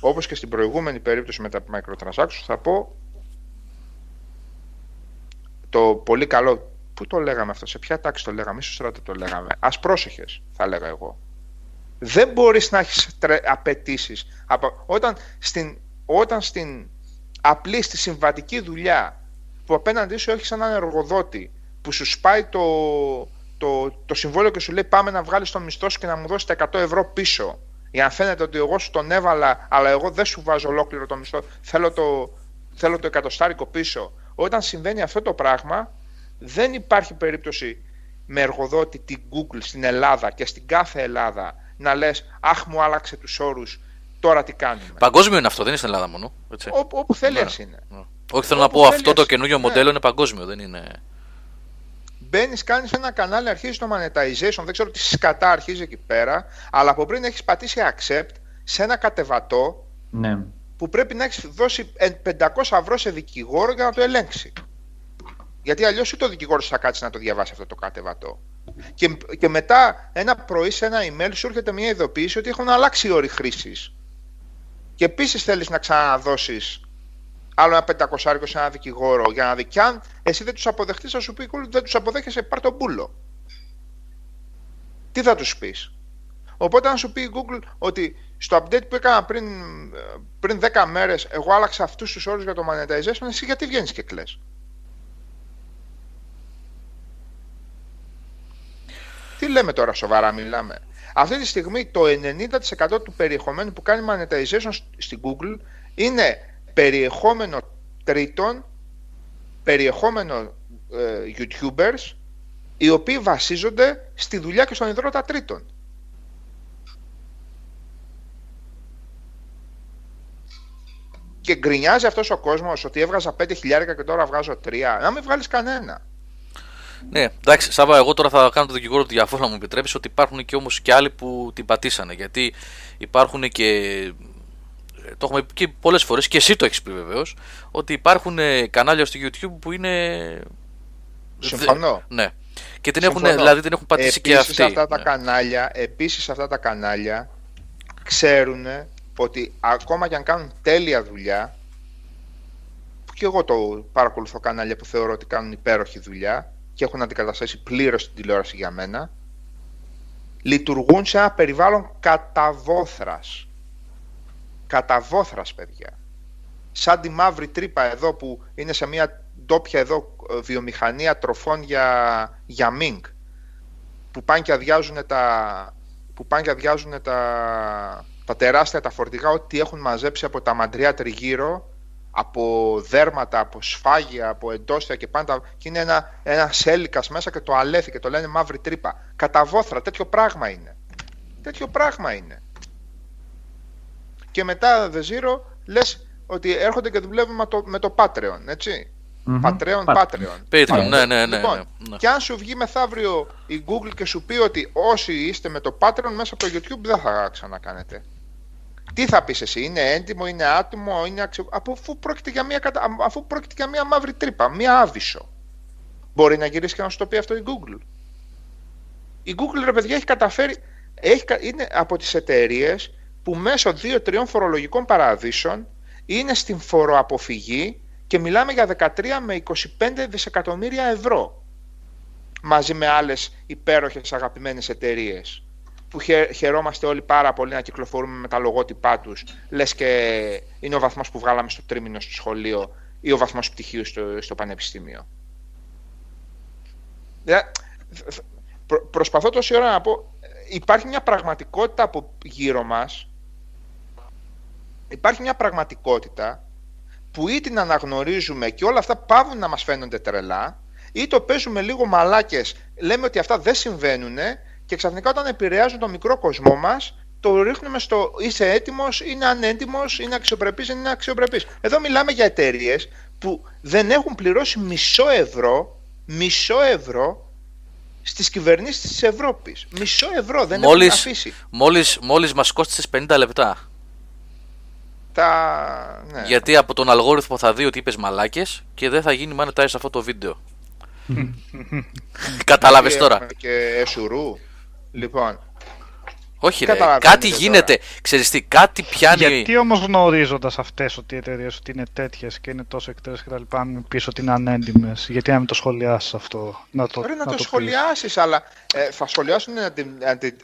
Όπως και στην προηγούμενη περίπτωση με τα microtransactions, θα πω το πολύ καλό. Πού το λέγαμε αυτό, σε ποια τάξη το λέγαμε, ίσως τώρα το λέγαμε. Α πρόσεχες, θα λέγα εγώ δεν μπορείς να έχεις απαιτήσεις. Όταν στην, όταν στην απλή, στη συμβατική δουλειά που απέναντί σου έχεις έναν εργοδότη που σου σπάει το, το, το συμβόλαιο και σου λέει πάμε να βγάλεις τον μισθό σου και να μου δώσει τα 100 ευρώ πίσω Για να φαίνεται ότι εγώ σου τον έβαλα, αλλά εγώ δεν σου βάζω ολόκληρο το μισθό. Θέλω το, θέλω το εκατοστάρικο πίσω. Όταν συμβαίνει αυτό το πράγμα, δεν υπάρχει περίπτωση με εργοδότη την Google στην Ελλάδα και στην κάθε Ελλάδα να λες «Αχ, μου άλλαξε τους όρους, τώρα τι κάνουμε». Παγκόσμιο είναι αυτό, δεν είναι στην Ελλάδα μόνο. Έτσι. Ό, όπου θέλει ναι. είναι. Ναι. Όχι, θέλω να πω αυτό το καινούριο ναι. μοντέλο είναι παγκόσμιο, δεν είναι... Μπαίνεις, κάνεις ένα κανάλι, αρχίζεις το monetization. Δεν ξέρω τι σκατά αρχίζει εκεί πέρα. Αλλά από πριν έχεις πατήσει accept σε ένα κατεβατό ναι. που πρέπει να έχεις δώσει 500 ευρώ σε δικηγόρο για να το ελέγξει. Γιατί αλλιώς ούτε ο δικηγόρος θα κάτσει να το διαβάσει αυτό το κατεβατό. Και, και μετά ένα πρωί σε ένα email σου έρχεται μια ειδοποίηση ότι έχουν αλλάξει οι όροι χρήσης. Και επίσης θέλεις να ξαναδώσεις άλλο ένα πεντακοσάρικο σε ένα δικηγόρο για να δει. Και αν εσύ δεν τους αποδεχτείς, θα σου πει δεν τους αποδέχεσαι, πάρ τον πούλο. Τι θα τους πεις; Οπότε, αν σου πει η Google ότι στο update που έκανα πριν, πριν 10 μέρες, εγώ άλλαξα αυτούς τους όρους για το monetization, εσύ γιατί βγαίνεις και κλαις; Τι λέμε τώρα, σοβαρά μιλάμε; Αυτή τη στιγμή το 90% του περιεχομένου που κάνει monetization στην Google είναι περιεχόμενο τρίτων, περιεχόμενο ε, YouTubers, οι οποίοι βασίζονται στη δουλειά και στον ιδρώτα τρίτων. Και γκρινιάζει αυτός ο κόσμος ότι έβγαζα 5 χιλιάρικα και τώρα βγάζω 3. Να μην βγάλεις κανένα. Ναι, εντάξει, Σάβα, εγώ τώρα θα κάνω το δικηγόρο του διαφόρου να μου επιτρέψεις ότι υπάρχουν και όμως και άλλοι που την πατήσανε. Γιατί υπάρχουν και. Το έχουμε πει και πολλές φορές και εσύ το έχεις πει βεβαίως. Ότι υπάρχουν ε, κανάλια στο YouTube που είναι. Συμφωνώ. Ναι. Και την έχουν, δηλαδή την έχουν πατήσει και αυτοί. Αυτά τα ναι. κανάλια, επίσης αυτά τα κανάλια ξέρουν ότι ακόμα και αν κάνουν τέλεια δουλειά που και εγώ το παρακολουθώ κανάλια που θεωρώ ότι κάνουν υπέροχη δουλειά και έχουν αντικαταστήσει πλήρως την τηλεόραση για μένα, λειτουργούν σε ένα περιβάλλον καταβόθρας. Καταβόθρας, παιδιά. Σαν τη μαύρη τρύπα εδώ που είναι σε μια ντόπια εδώ ε, βιομηχανία τροφών για, για μίνκ, που πάνε και αδειάζουν τα, που πάνε και αδειάζουν τα, τα τεράστια τα φορτηγά, ό,τι έχουν μαζέψει από τα μαντριά τριγύρω από δέρματα, από σφάγια, από εντόστια και πάντα. Και είναι ένα, ένας σέλικα μέσα και το αλέθη και το λένε μαύρη τρύπα. Κατά βόθρα, τέτοιο πράγμα είναι. Τέτοιο πράγμα είναι. Και μετά, The Zero, λες ότι έρχονται και δουλεύουν με το, με το Patreon, έτσι. Mm-hmm. Patreon, Patreon. Patreon, ναι, ναι, ναι, λοιπόν, ναι, Και αν σου βγει μεθαύριο η Google και σου πει ότι όσοι είστε με το Patreon μέσα από το YouTube δεν θα ξανακάνετε. Τι θα πεις εσύ, είναι έντιμο, είναι άτομο, είναι αξιο... αφού, πρόκειται για μια, αφού πρόκειται για μια μαύρη τρύπα, μια άβυσο. Μπορεί να γυρίσει και να σου το πει αυτό η Google. Η Google, ρε παιδιά, έχει καταφέρει, έχει, είναι από τις εταιρείες που μέσω δύο-τριών φορολογικών παραδείσων είναι στην φοροαποφυγή και μιλάμε για 13 με 25 δισεκατομμύρια ευρώ μαζί με άλλες υπέροχες αγαπημένες εταιρείες που χαιρόμαστε όλοι πάρα πολύ να κυκλοφορούμε με τα λογότυπά τους, λες και είναι ο βαθμός που βγάλαμε στο τρίμηνο στο σχολείο ή ο βαθμός πτυχίου στο, στο πανεπιστήμιο. προ, προσπαθώ τόση ώρα να πω, υπάρχει μια πραγματικότητα από γύρω μας, υπάρχει μια πραγματικότητα που ή την αναγνωρίζουμε και όλα αυτά πάβουν να μας φαίνονται τρελά, ή το παίζουμε λίγο μαλάκες, λέμε ότι αυτά δεν συμβαίνουν και ξαφνικά όταν επηρεάζουν τον μικρό κοσμό μας, το ρίχνουμε στο είσαι έτοιμος, είναι ανέτοιμο, είναι αξιοπρεπής, δεν είναι αξιοπρεπής. Εδώ μιλάμε για εταιρείες που δεν έχουν πληρώσει μισό ευρώ, μισό ευρώ στις κυβερνήσεις της Ευρώπης. Μισό ευρώ δεν μόλις, έχουν αφήσει. Μόλις, μόλις μας κόστησε 50 λεπτά. Τα... Ναι. Γιατί από τον αλγόριθμο θα δει ότι είπες μαλάκες και δεν θα γίνει monetize αυτό το βίντεο. Κατάλαβες τώρα. Και εσουρού. Λοιπόν. Όχι, ρε, κάτι γίνεται. Ξέρεις τι, κάτι πιάνει. Γιατί όμως γνωρίζοντας αυτές ότι οι εταιρείες ότι είναι τέτοιες και είναι τόσο εκτέρε και τα λοιπά, αν πεις ότι είναι ανέντιμες, γιατί να μην το σχολιάσεις αυτό. Να το, να, να το, το σχολιάσεις, αλλά ε, θα σχολιάσουν την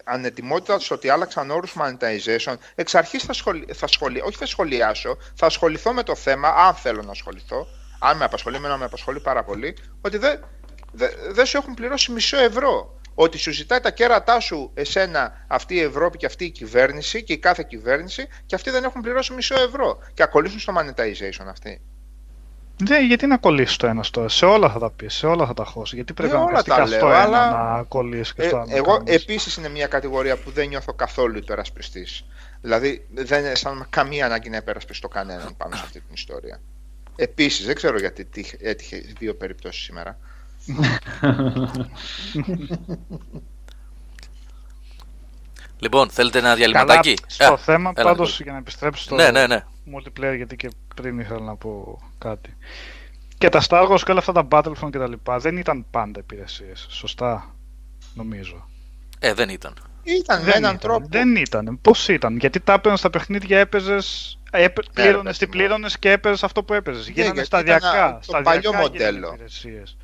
ανετοιμότητα τους ότι άλλαξαν όρους monetization. Εξ αρχής θα, σχολι... θα σχολι... όχι θα σχολιάσω, θα ασχοληθώ με το θέμα, αν θέλω να ασχοληθώ. Αν με απασχολεί, με με απασχολεί πάρα πολύ, ότι δεν δε, δε σου έχουν πληρώσει μισό ευρώ ότι σου ζητάει τα κέρατά σου εσένα αυτή η Ευρώπη και αυτή η κυβέρνηση και η κάθε κυβέρνηση και αυτοί δεν έχουν πληρώσει μισό ευρώ και ακολουθούν στο monetization αυτοί. Ναι, γιατί να κολλήσει το ένας στο Σε όλα θα τα πεις, σε όλα θα τα χώσει. Γιατί πρέπει ε, να πει αυτό αλλά... να κολλήσει και ε, στο άλλο. Εγώ επίσης είναι μια κατηγορία που δεν νιώθω καθόλου υπερασπιστής. Δηλαδή δεν αισθάνομαι καμία ανάγκη να υπερασπιστώ κανέναν πάνω σε αυτή την ιστορία. Επίσης, δεν ξέρω γιατί έτυχε δύο περιπτώσεις σήμερα. Λοιπόν, θέλετε ένα διαλυματάκι; στο ε, θέμα, πάντως για να επιστρέψω στο ναι, ναι, ναι. multiplayer, γιατί και πριν ήθελα να πω κάτι. Και τα Star Wars και όλα αυτά τα Battlefront και τα λοιπά δεν ήταν πάντα υπηρεσίες. Σωστά, νομίζω. Ε, δεν ήταν. Ήταν με έναν τρόπο. Δεν ήταν. Πώς ήταν, Γιατί τα έπαιρνες στα παιχνίδια, έπαιζες. Πλήρωνες τι πλήρωνες και έπαιζε αυτό που έπαιζες. Ναι, Γίνανε σταδιακά. Το παλιό μοντέλο.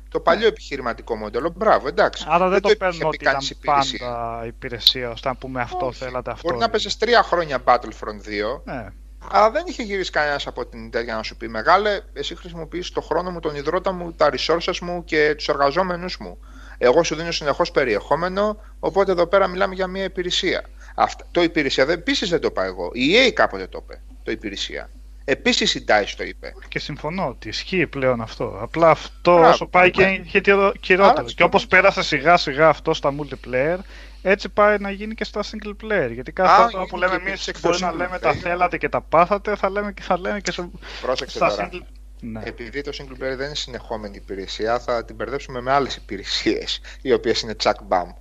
Το παλιό επιχειρηματικό μοντέλο. Μπράβο, εντάξει. Άρα δεν, το, παίρνω ότι ήταν πάντα υπηρεσία, ώστε να πούμε αυτό θέλατε αυτό. Μπορεί να παίζει τρία χρόνια Battlefront 2. Ναι. Αλλά δεν είχε γυρίσει κανένας από την τέτοια να σου πει Μεγάλε, εσύ χρησιμοποιείς το χρόνο μου, τον υδρότα μου, τα resources μου και τους εργαζόμενους μου. Εγώ σου δίνω συνεχώς περιεχόμενο, οπότε εδώ πέρα μιλάμε για μια υπηρεσία. Αυτό, το υπηρεσία επίσης δεν το είπα εγώ. Η EA κάποτε το είπε το υπηρεσία. Επίσης η DICE το είπε. Και συμφωνώ ότι ισχύει πλέον αυτό. Απλά αυτό Μπράβο, όσο πάει και έχει χειρότερο. Και όπως πέρασε σιγά σιγά αυτό στα multiplayer, έτσι πάει να γίνει και στα single player. Γιατί κάθε φορά που λέμε εμεί μπορεί να λέμε τα θέλατε και τα πάθατε, θα λέμε και θα λένε και σε... Πρόσεξε στα τώρα. Single... Ναι. Επειδή το single player δεν είναι συνεχόμενη υπηρεσία, θα την μπερδέψουμε με άλλες υπηρεσίες, οι οποίες είναι chuck bam.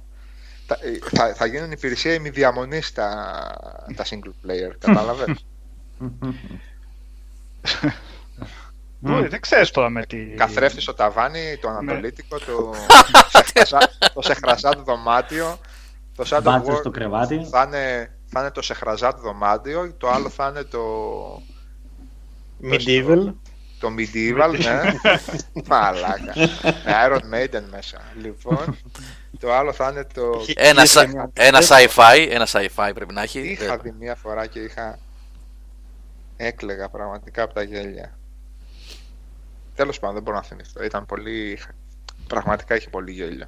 Θα, θα, θα γίνουν υπηρεσία ημιδιαμονή τα, τα single player, κατάλαβες; Δεν ξέρεις τώρα με τι. Καθρέφτη στο ταβάνι, το ναι. ανατολίτικο, το, το σεχραζάτ δωμάτιο. Το Shadow στο κρεβάτι. Θα είναι, θα είναι το σεχραζάτ δωμάτιο, το άλλο θα είναι το. Medieval. Το medieval, ναι. Μαλάκα. Iron Maiden μέσα. Λοιπόν, το άλλο θα είναι το. Ένα, ένα sci-fi, ένα sci-fi πρέπει να έχει. Είχα δει μία φορά και είχα Έκλεγα πραγματικά από τα γέλια. Τέλος πάντων, δεν μπορώ να θυμηθώ. Ήταν πολύ... Πραγματικά είχε πολύ γέλιο.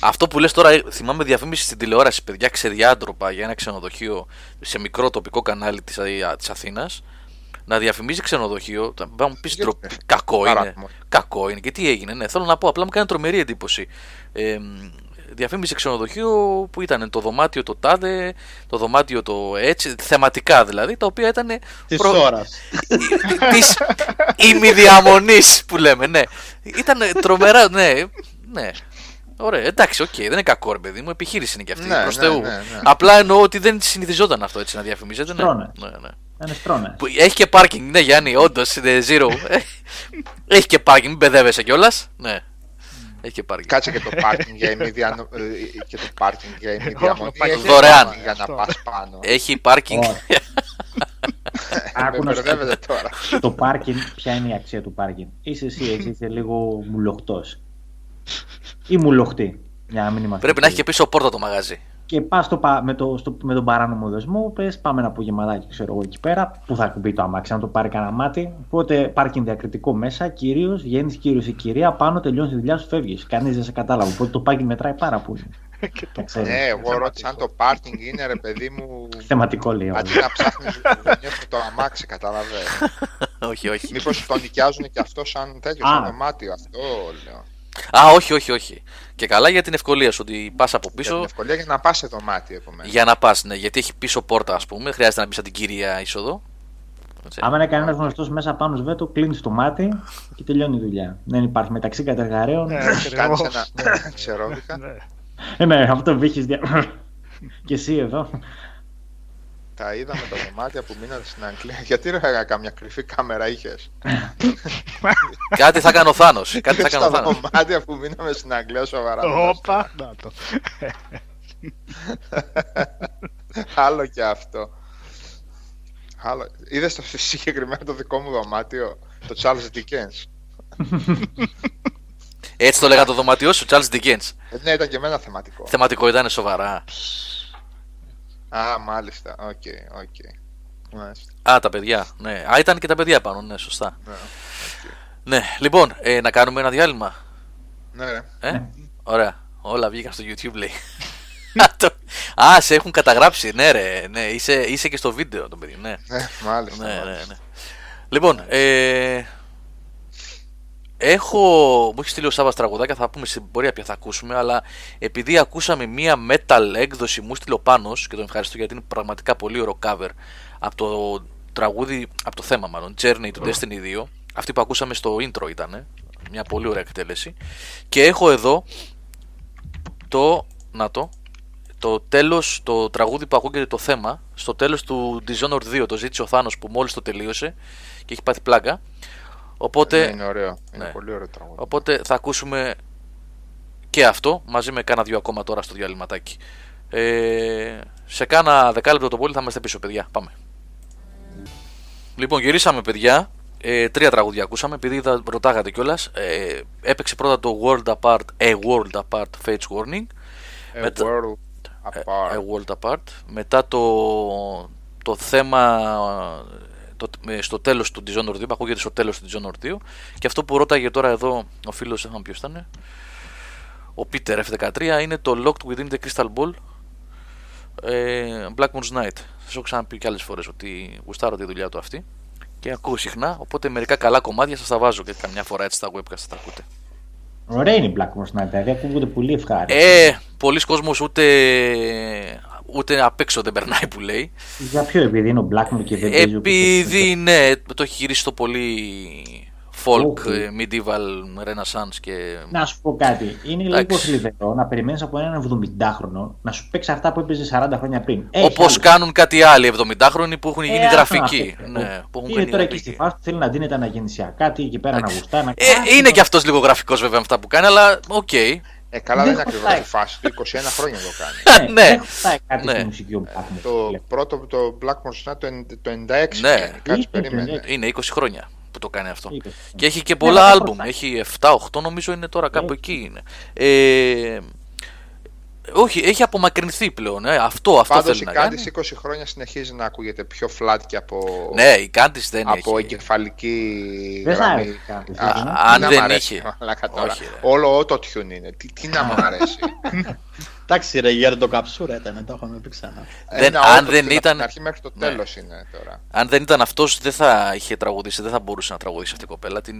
Αυτό που λες τώρα, θυμάμαι διαφήμιση στην τηλεόραση, παιδιά, ξεδιάντροπα για ένα ξενοδοχείο σε μικρό τοπικό κανάλι της, της Αθήνας. Να διαφημίζει ξενοδοχείο, θα μου πεις κακό είναι. Κακό είναι. Και τι έγινε, ναι, θέλω να πω, απλά μου κάνει τρομερή εντύπωση. Ε, διαφήμιση ξενοδοχείο που ήταν το δωμάτιο το τάδε, το δωμάτιο το έτσι, θεματικά δηλαδή, τα οποία ήταν. Της προ... ώρας. Της ημιδιαμονής που λέμε, ναι. Ήταν τρομερά, ναι. ναι. Ωραία, εντάξει, ok, okay, δεν είναι κακό ρε παιδί μου, επιχείρηση είναι και αυτή. Ναι, προς ναι, Θεού. Ναι, ναι. Απλά εννοώ ότι δεν συνηθιζόταν αυτό έτσι να διαφημίζεται. Ναι, ναι, ναι. Έχει και πάρκινγκ, ναι Γιάννη, όντως είναι zero. Έχει και πάρκινγκ, μην μπεδεύεσαι κιόλας. Ναι. Έχει και πάρκινγκ. Κάτσε και το πάρκινγκ για ημιδιανο... Ε, και το πάρκινγκ για ημιδιαμονή. Δωρεάν. Για να πας πάνω. Έχει πάρκινγκ. Άκου να τώρα. Το πάρκινγκ, ποια είναι η αξία του πάρκινγκ; Είσαι εσύ, εσύ είσαι λίγο μουλοχτός. Ή μουλοχτή. Για να μην είμαστε Πρέπει να έχει και πίσω πόρτα το μαγαζί και πας με, το, στο, με τον παράνομο δεσμό, πες πάμε να πω γεματάκι, ξέρω εγώ εκεί πέρα, που θα κουμπεί το αμάξι, να το πάρει κανένα μάτι. Οπότε πάρκινγκ διακριτικό μέσα, κυρίως βγαίνει κύριος ή κυρία, πάνω τελειώνεις τη δουλειά σου, φεύγεις. Κανείς δεν σε κατάλαβε. Οπότε το πάρκινγκ μετράει πάρα πολύ. ναι, εγώ ρώτησα αν το πάρκινγκ είναι ρε παιδί μου. Θεματικό λέει. Αντί να ψάχνεις το αμάξι, κατάλαβες. όχι, όχι. Μήπως το νοικιάζουν και αυτό σαν τέτοιο, σαν δωμάτιο, αυτό λέω. Α, όχι, όχι, όχι. Και καλά για την ευκολία σου ότι πας από πίσω. Για την ευκολία για να πας σε δωμάτιο επομένως. Για να πας, ναι, γιατί έχει πίσω πόρτα, ας πούμε. Χρειάζεται να μπεις από την κυρία είσοδο. Άμα είναι κανένας γνωστός μέσα πάνω σβέτο, κλείνεις το μάτι και τελειώνει η δουλειά. Δεν υπάρχει μεταξύ κατεργαρέων. Ναι, κάνει ένα ξερόδικα. Ναι. Ε, ναι, αυτό που είχε. Και εσύ εδώ. Τα είδαμε τα δωμάτια που μείνατε στην Αγγλία. Γιατί ρε καμιά κρυφή κάμερα είχες; Κάτι θα κάνω Θάνος. Κάτι θα κάνω Θάνο. Τα δωμάτια που μείναμε στην Αγγλία σοβαρά. Όπα, να το. Άλλο και αυτό. Άλλο. Είδες το συγκεκριμένο το δικό μου δωμάτιο, το Charles Dickens; Έτσι το λέγαν το δωμάτιό σου, Charles Dickens. Ε, ναι, ήταν και εμένα θεματικό. Θεματικό ήταν σοβαρά. Α, μάλιστα. Ok, okay, ok. Okay. Α, τα παιδιά. Ναι. Α, ήταν και τα παιδιά πάνω, ναι, σωστά. Ναι, okay. ναι. λοιπόν, ε, να κάνουμε ένα διάλειμμα. Ναι, ρε. Ε; Ωραία. Όλα βγήκαν στο YouTube λέει. Α, σε έχουν καταγράψει. Ναι, ρε. Ναι, είσαι, είσαι και στο βίντεο το παιδί. Ναι, ναι μάλιστα. Ναι, ναι, ναι. Λοιπόν, ε, έχω. Μου έχεις στείλει ο Σάβα τραγουδάκια, θα πούμε στην πορεία ποια θα ακούσουμε. Αλλά επειδή ακούσαμε μία metal έκδοση, μου στείλει ο Πάνος και τον ευχαριστώ γιατί είναι πραγματικά πολύ ωραίο cover από το τραγούδι, από το θέμα μάλλον, Journey to Destiny 2. Αυτή που ακούσαμε στο intro ήταν. Μια πολύ ωραία εκτέλεση. Και έχω εδώ το. Να το το τέλος, το τραγούδι που ακούγεται το θέμα, στο τέλος του Dishonored 2, το ζήτησε ο Θάνος που μόλις το τελείωσε και έχει πάθει πλάκα. Οπότε, ναι, είναι ωραίο, είναι ναι. πολύ ωραίο τραγούδι. Οπότε θα ακούσουμε και αυτό, μαζί με κάνα δυο ακόμα τώρα στο διαλυματάκι. Ε, σε κάνα δεκάλεπτο το πολύ θα είμαστε πίσω παιδιά, πάμε. Λοιπόν, γυρίσαμε παιδιά. Ε, τρία τραγούδια ακούσαμε, επειδή θα ρωτάγατε κιόλας. Ε, έπαιξε πρώτα το World Apart, A World Apart Fates Warning. A World Apart. A World Apart. Μετά το, το θέμα το, στο τέλος του Dishonored 2, ακούγεται στο τέλος του Dishonored 2 και αυτό που ρώταγε τώρα εδώ ο φίλος, δεν ποιος ήταν, ο Peter F13 είναι το Locked Within the Crystal Ball ε, Blackmore's Night. Σας έχω ξαναπεί και άλλες φορές ότι γουστάρω τη δουλειά του αυτή και ακούω συχνά, οπότε μερικά καλά κομμάτια σας τα βάζω και καμιά φορά έτσι στα webcast τα ακούτε. Ωραία είναι η Blackmore Night, δηλαδή ακούγονται πολύ ευχάριστα. Ε, πολλοί κόσμος ούτε, ούτε απ' έξω δεν περνάει που λέει. Για ποιο, επειδή είναι ο Blackmore και δεν παίζει Επειδή ναι, το έχει γυρίσει το πολύ folk, okay. medieval, renaissance και... Να σου πω κάτι. Είναι λίγο θλιβερό να περιμένεις από έναν 70χρονο να σου παίξει αυτά που έπαιζε 40 χρόνια πριν. Όπως κάνουν κάτι άλλοι 70χρονοι που έχουν γίνει ε, γραφικοί. Ναι, που έχουν είναι τώρα εκεί στη φάση που θέλει να ντύνεται αναγεννησιακά, κάτι εκεί πέρα να γουστά. Να... Ε, είναι και αυτός λίγο γραφικός βέβαια αυτά που κάνει, αλλά ok. Okay. Ε, καλά δεν, είναι ακριβώς η φάση του. 21 χρόνια το κάνει. ναι, κάτι ναι. μουσική ο Το πρώτο το Blackmore το 96. Ναι, κάτι περίμενε. Είναι 20 χρόνια που το κάνει αυτό. Και έχει και πολλά ναι, άλμπουμ. Έχει 7-8 νομίζω είναι τώρα κάπου εκεί είναι. Ε, όχι, έχει απομακρυνθεί πλέον. Ε. Αυτό, αυτό Πάντως θέλει η να κάνει. 20 χρόνια συνεχίζει να ακούγεται πιο flat και από. Ναι, η Κάντης δεν από έχει. εγκεφαλική δεν γραμμή. Αν δεν είχε. Όλο auto-tune είναι. Τι, τι να μου αρέσει. Εντάξει, ρε Γέρντο Καψούρα ήταν, το είχαμε πει ξανά. Δεν, αν δεν ήταν. Από αρχή μέχρι το ναι. τέλος είναι τώρα. Αν δεν ήταν αυτός, δεν θα είχε τραγουδήσει, δεν θα μπορούσε να τραγουδήσει αυτή η κοπέλα. Την...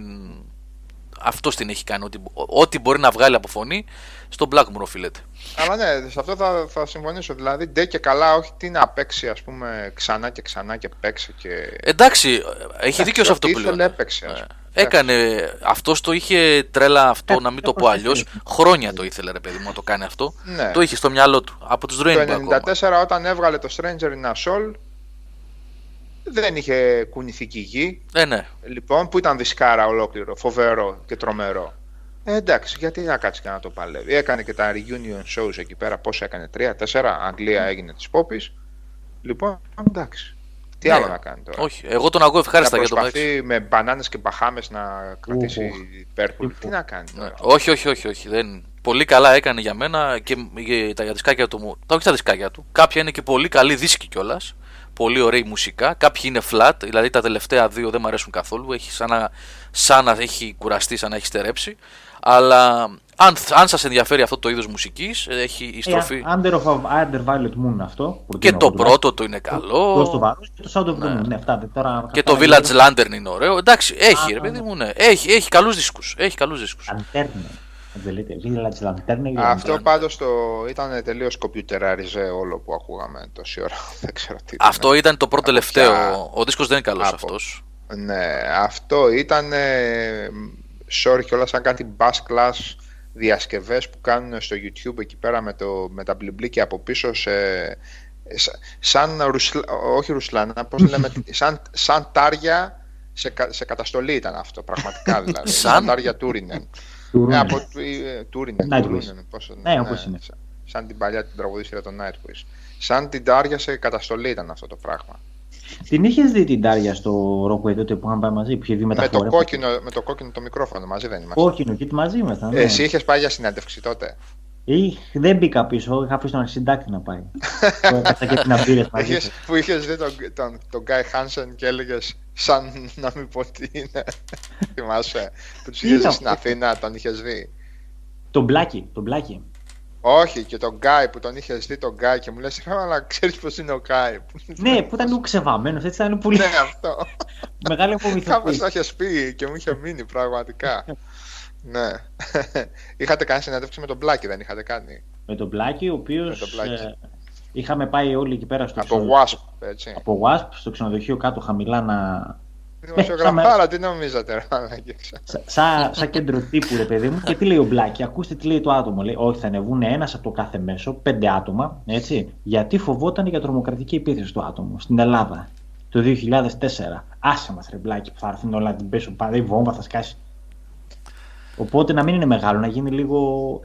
Αυτό την έχει κάνει. Ό,τι, ό,τι μπορεί να βγάλει από φωνή, στον Blackmoor οφείλεται. Αλλά ναι, σε αυτό θα, θα συμφωνήσω. Δηλαδή, ντε και καλά, όχι τι να παίξει ας πούμε, ξανά και ξανά και παίξει. Και... Εντάξει, έχει δίκιο σε αυτό που λέει. Έπαιξε, ας ναι. πούμε. Έκανε. Αυτός το είχε τρέλα αυτό, να μην το πω αλλιώς. Χρόνια το ήθελε, ρε παιδί μου, να το κάνει αυτό. Ναι. Το είχε στο μυαλό του. Από τους Rainbow. Το 1994 όταν έβγαλε το Stranger in a Soul, δεν είχε κουνηθεί και γη. Ε, ναι. Λοιπόν, που ήταν δισκάρα ολόκληρο, φοβερό και τρομερό. Ε, εντάξει, γιατί να κάτσει και να το παλεύει. Έκανε και τα reunion shows εκεί πέρα. Πόσα έκανε, τρία, τέσσερα. Αγγλία έγινε της Πόπης. Λοιπόν, εντάξει. Τι ναι. άλλο να κάνει τώρα. Όχι, εγώ τον ακούω ευχάριστα για το Προσπαθεί με μπανάνες και μπαχάμες να κρατήσει Πέρκουλ. Τι να κάνει τώρα. Ναι. Όχι, όχι, όχι. όχι. Δεν... Πολύ καλά έκανε για μένα και τα δισκάκια του. Τα όχι τα δισκάκια του. Κάποια είναι και πολύ καλή δίσκη κιόλας. Πολύ ωραία μουσικά. Κάποιοι είναι flat, δηλαδή τα τελευταία δύο δεν μου αρέσουν καθόλου. Έχει σαν να, σαν να έχει κουραστεί, σαν να έχει στερέψει. Αλλά αν, αν σας ενδιαφέρει αυτό το είδος μουσικής, έχει η στροφή. Yeah, Under, of, Under Violet Moon αυτό. Και το πρώτο του είναι καλό. Το βάρο και το Sound of the Moon. Ναι, αυτά, τώρα, και το Village Lantern είναι ωραίο. Εντάξει, έχει, ρε παιδί μου, ναι. Έχει, έχει καλούς δίσκους. Έχει καλούς δίσκους. Αυτό πάντως το ήταν τελείως κομπιουτεράριζε όλο που ακούγαμε τόση ώρα. Δεν ξέρω τι. Αυτό ήταν το πρώτο τελευταίο. Ο δίσκος δεν είναι καλός αυτός. Ναι, αυτό ήταν. Sorry κιόλας αν κάτι bass class διασκευές που κάνουν στο YouTube εκεί πέρα με, το, με τα μπλιμπλίκια από πίσω σε, σαν ρουσλα, όχι ρουσλάνα, πώς λέμε, σαν, σαν τάρια σε, σε καταστολή ήταν αυτό πραγματικά δηλαδή. σαν; Τάρια Τούρινεν. Ε, από ε, Τούρινεν, ναι, όπως είναι. Σαν την παλιά την τραγουδίστρια των Nightwish. Σαν την τάρια σε καταστολή ήταν αυτό το πράγμα. Την είχες δει την Τάρια στο Rockway τότε που είχαμε πάει μαζί, που είχε δει με, με, το κόκκινο, με το κόκκινο το μικρόφωνο μαζί δεν είμαστε. Κόκκινο, και μαζί ήμασταν. Ναι. Εσύ είχες πάει για συνέντευξη τότε; Ή, δεν μπήκα πίσω, είχα αφήσει τον αρχισυντάκτη να πάει. και την μαζί. Που είχες δει τον, τον, τον Γκάι Χάνσεν και έλεγες σαν να μην πω τι είναι. Θυμάσαι που τους είχες δει στην Αθήνα, τον είχες δει; Τον Μπλάκι, τον Μπλάκι. Όχι, και τον Γκάι που τον είχες δει τον Γκάι και μου λες αλλά ξέρεις πως είναι ο Γκάι. ναι, που ήταν λίγο ξεβαμένος, έτσι ήταν πολύ... ναι, αυτό. Μεγάλη απομυθοποίηση. Κάπως το είχες πει και μου είχε μείνει πραγματικά. ναι. είχατε κάνει συνέντευξη με τον Μπλάκη, δεν είχατε κάνει; Με τον Μπλάκη, ο οποίος ε, είχαμε πάει όλοι εκεί πέρα στο Από Wasp, έτσι. Από Wasp, στο ξενοδοχείο κάτω χαμηλά να Δημοσιογραφάρα, τι νομίζατε, Σαν σα κέντρο τύπου, ρε παιδί μου, και τι λέει ο Μπλάκη. Ακούστε τι λέει το άτομο. Λέει, Όχι, θα ανεβούν ένας από το κάθε μέσο, πέντε άτομα, έτσι, γιατί φοβόταν για τρομοκρατική επίθεση του άτομο στην Ελλάδα το 2004. Άσε μας, ρε Μπλάκη, που θα έρθουν όλα την πέσω πάντα, η βόμβα θα σκάσει. Οπότε να μην είναι μεγάλο, να γίνει λίγο.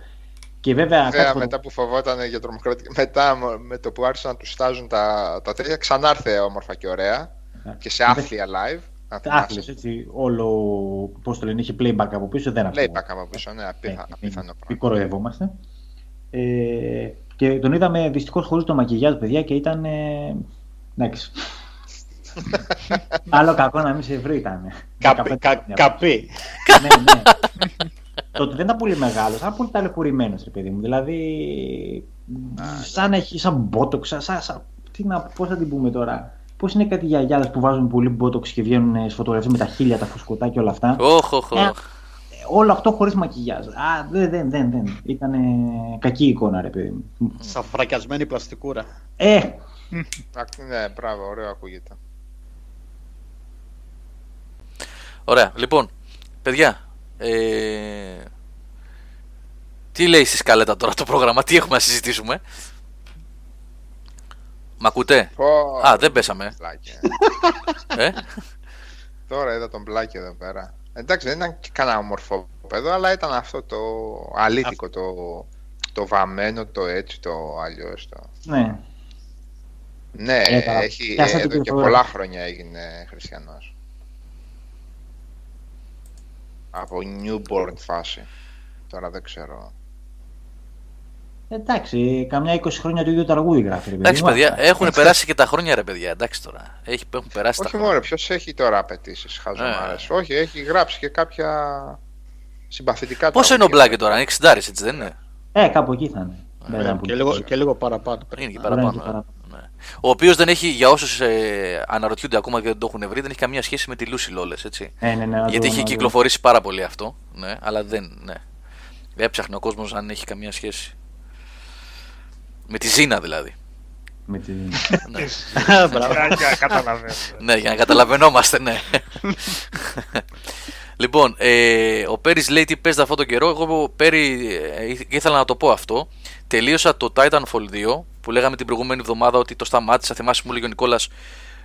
Και βέβαια. Βέβαια, μετά που φοβόταν για τρομοκρατική. Μετά με το που άρχισαν να τους στάζουν τα, τα τέτοια, ξανάρθε όμορφα και ωραία. Και σε άθλια live. Άθλιος, έτσι. Όλο. Πώς το λένε, είχε playback από πίσω. Δεν Playback από πίσω, ναι, απίθανο. Ναι, απίθανο πράγμα. Κοροϊδευόμαστε. Ε, και τον είδαμε δυστυχώς χωρίς το μακιγιάζ, παιδιά, και ήταν. Ε, εντάξει. Άλλο κακό να μην σε βρει ήταν. Καπί. ναι, ναι. Τότε δεν ήταν πολύ μεγάλος, ήταν πολύ ταλαιπωρημένος, ρε παιδί μου. Δηλαδή. σαν να έχει σαν μπότοξ, σαν, σαν, τι να, πώς θα την πούμε τώρα; Πώς είναι κάτι γιαγιάδες που βάζουν πολύ μπότοξ και βγαίνουν στι φωτογραφίε με τα χίλια, τα φουσκωτά και όλα αυτά; Όχι, όχι, όχι. Όλο αυτό χωρίς μακιγιάζ. Α, δεν, δεν, δεν. δεν. Ήταν κακή εικόνα, ρε παιδί μου. Σαφρακιασμένη πλαστικούρα. Ε! ναι, μπράβο, ωραίο ακούγεται. Ωραία, λοιπόν, παιδιά, ε... τι λέει στη σκαλέτα τώρα το πρόγραμμα, τι έχουμε να συζητήσουμε; Μ' ακούτε; Α, δεν πέσαμε. ε; Τώρα είδα τον Μπλάκη εδώ πέρα. Εντάξει, δεν ήταν και κανένα όμορφο παιδό, αλλά ήταν αυτό το αλήθικο, το, το βαμμένο, το έτσι, το αλλιώς. Το... Ναι. Ναι, ε, έχει, εδώ και πολλά χρόνια έγινε χριστιανός. Από newborn φάση. Τώρα δεν ξέρω. Εντάξει, καμιά 20 χρόνια το ίδιο τραγούδι γράφει. Ρε, εντάξει, παιδιά, έχουν περάσει και τα χρόνια, ρε παιδιά. Εντάξει τώρα. Έχει, έχουν περάσει Όχι τα μόνο, ποιος έχει τώρα απαιτήσεις χαζομάρες. Ε. Όχι, έχει γράψει και κάποια συμπαθητικά Πόσο είναι ο Μπλάκη τώρα, είναι 60 έτσι δεν είναι; Ε, κάπου εκεί θα είναι. Ε, και, λίγο, και λίγο παραπάνω. Είναι και παραπάνω. Και παραπάνω. Ναι. Ο οποίος δεν έχει, για όσους ε, αναρωτιούνται ακόμα και δεν το έχουν βρει, δεν έχει καμία σχέση με τη Λούση Λόλες. Ε, ναι, ναι, Γιατί έχει κυκλοφορήσει πάρα πολύ αυτό. Ναι, αλλά δεν. Ναι. Έψαχνε ο κόσμος αν έχει καμία σχέση. Με τη Ζήνα δηλαδή. Με τη... ναι. για να καταλαβαίνουμε. ναι, για να καταλαβαίνόμαστε, ναι. λοιπόν, ε, ο Πέρις λέει τι παίζει αυτό το καιρό. Εγώ, Πέρι, ε, ήθελα να το πω αυτό. Τελείωσα το Titanfall 2 που λέγαμε την προηγούμενη εβδομάδα ότι το σταμάτησα. Θυμάσαι μου λέει ο Νικόλας,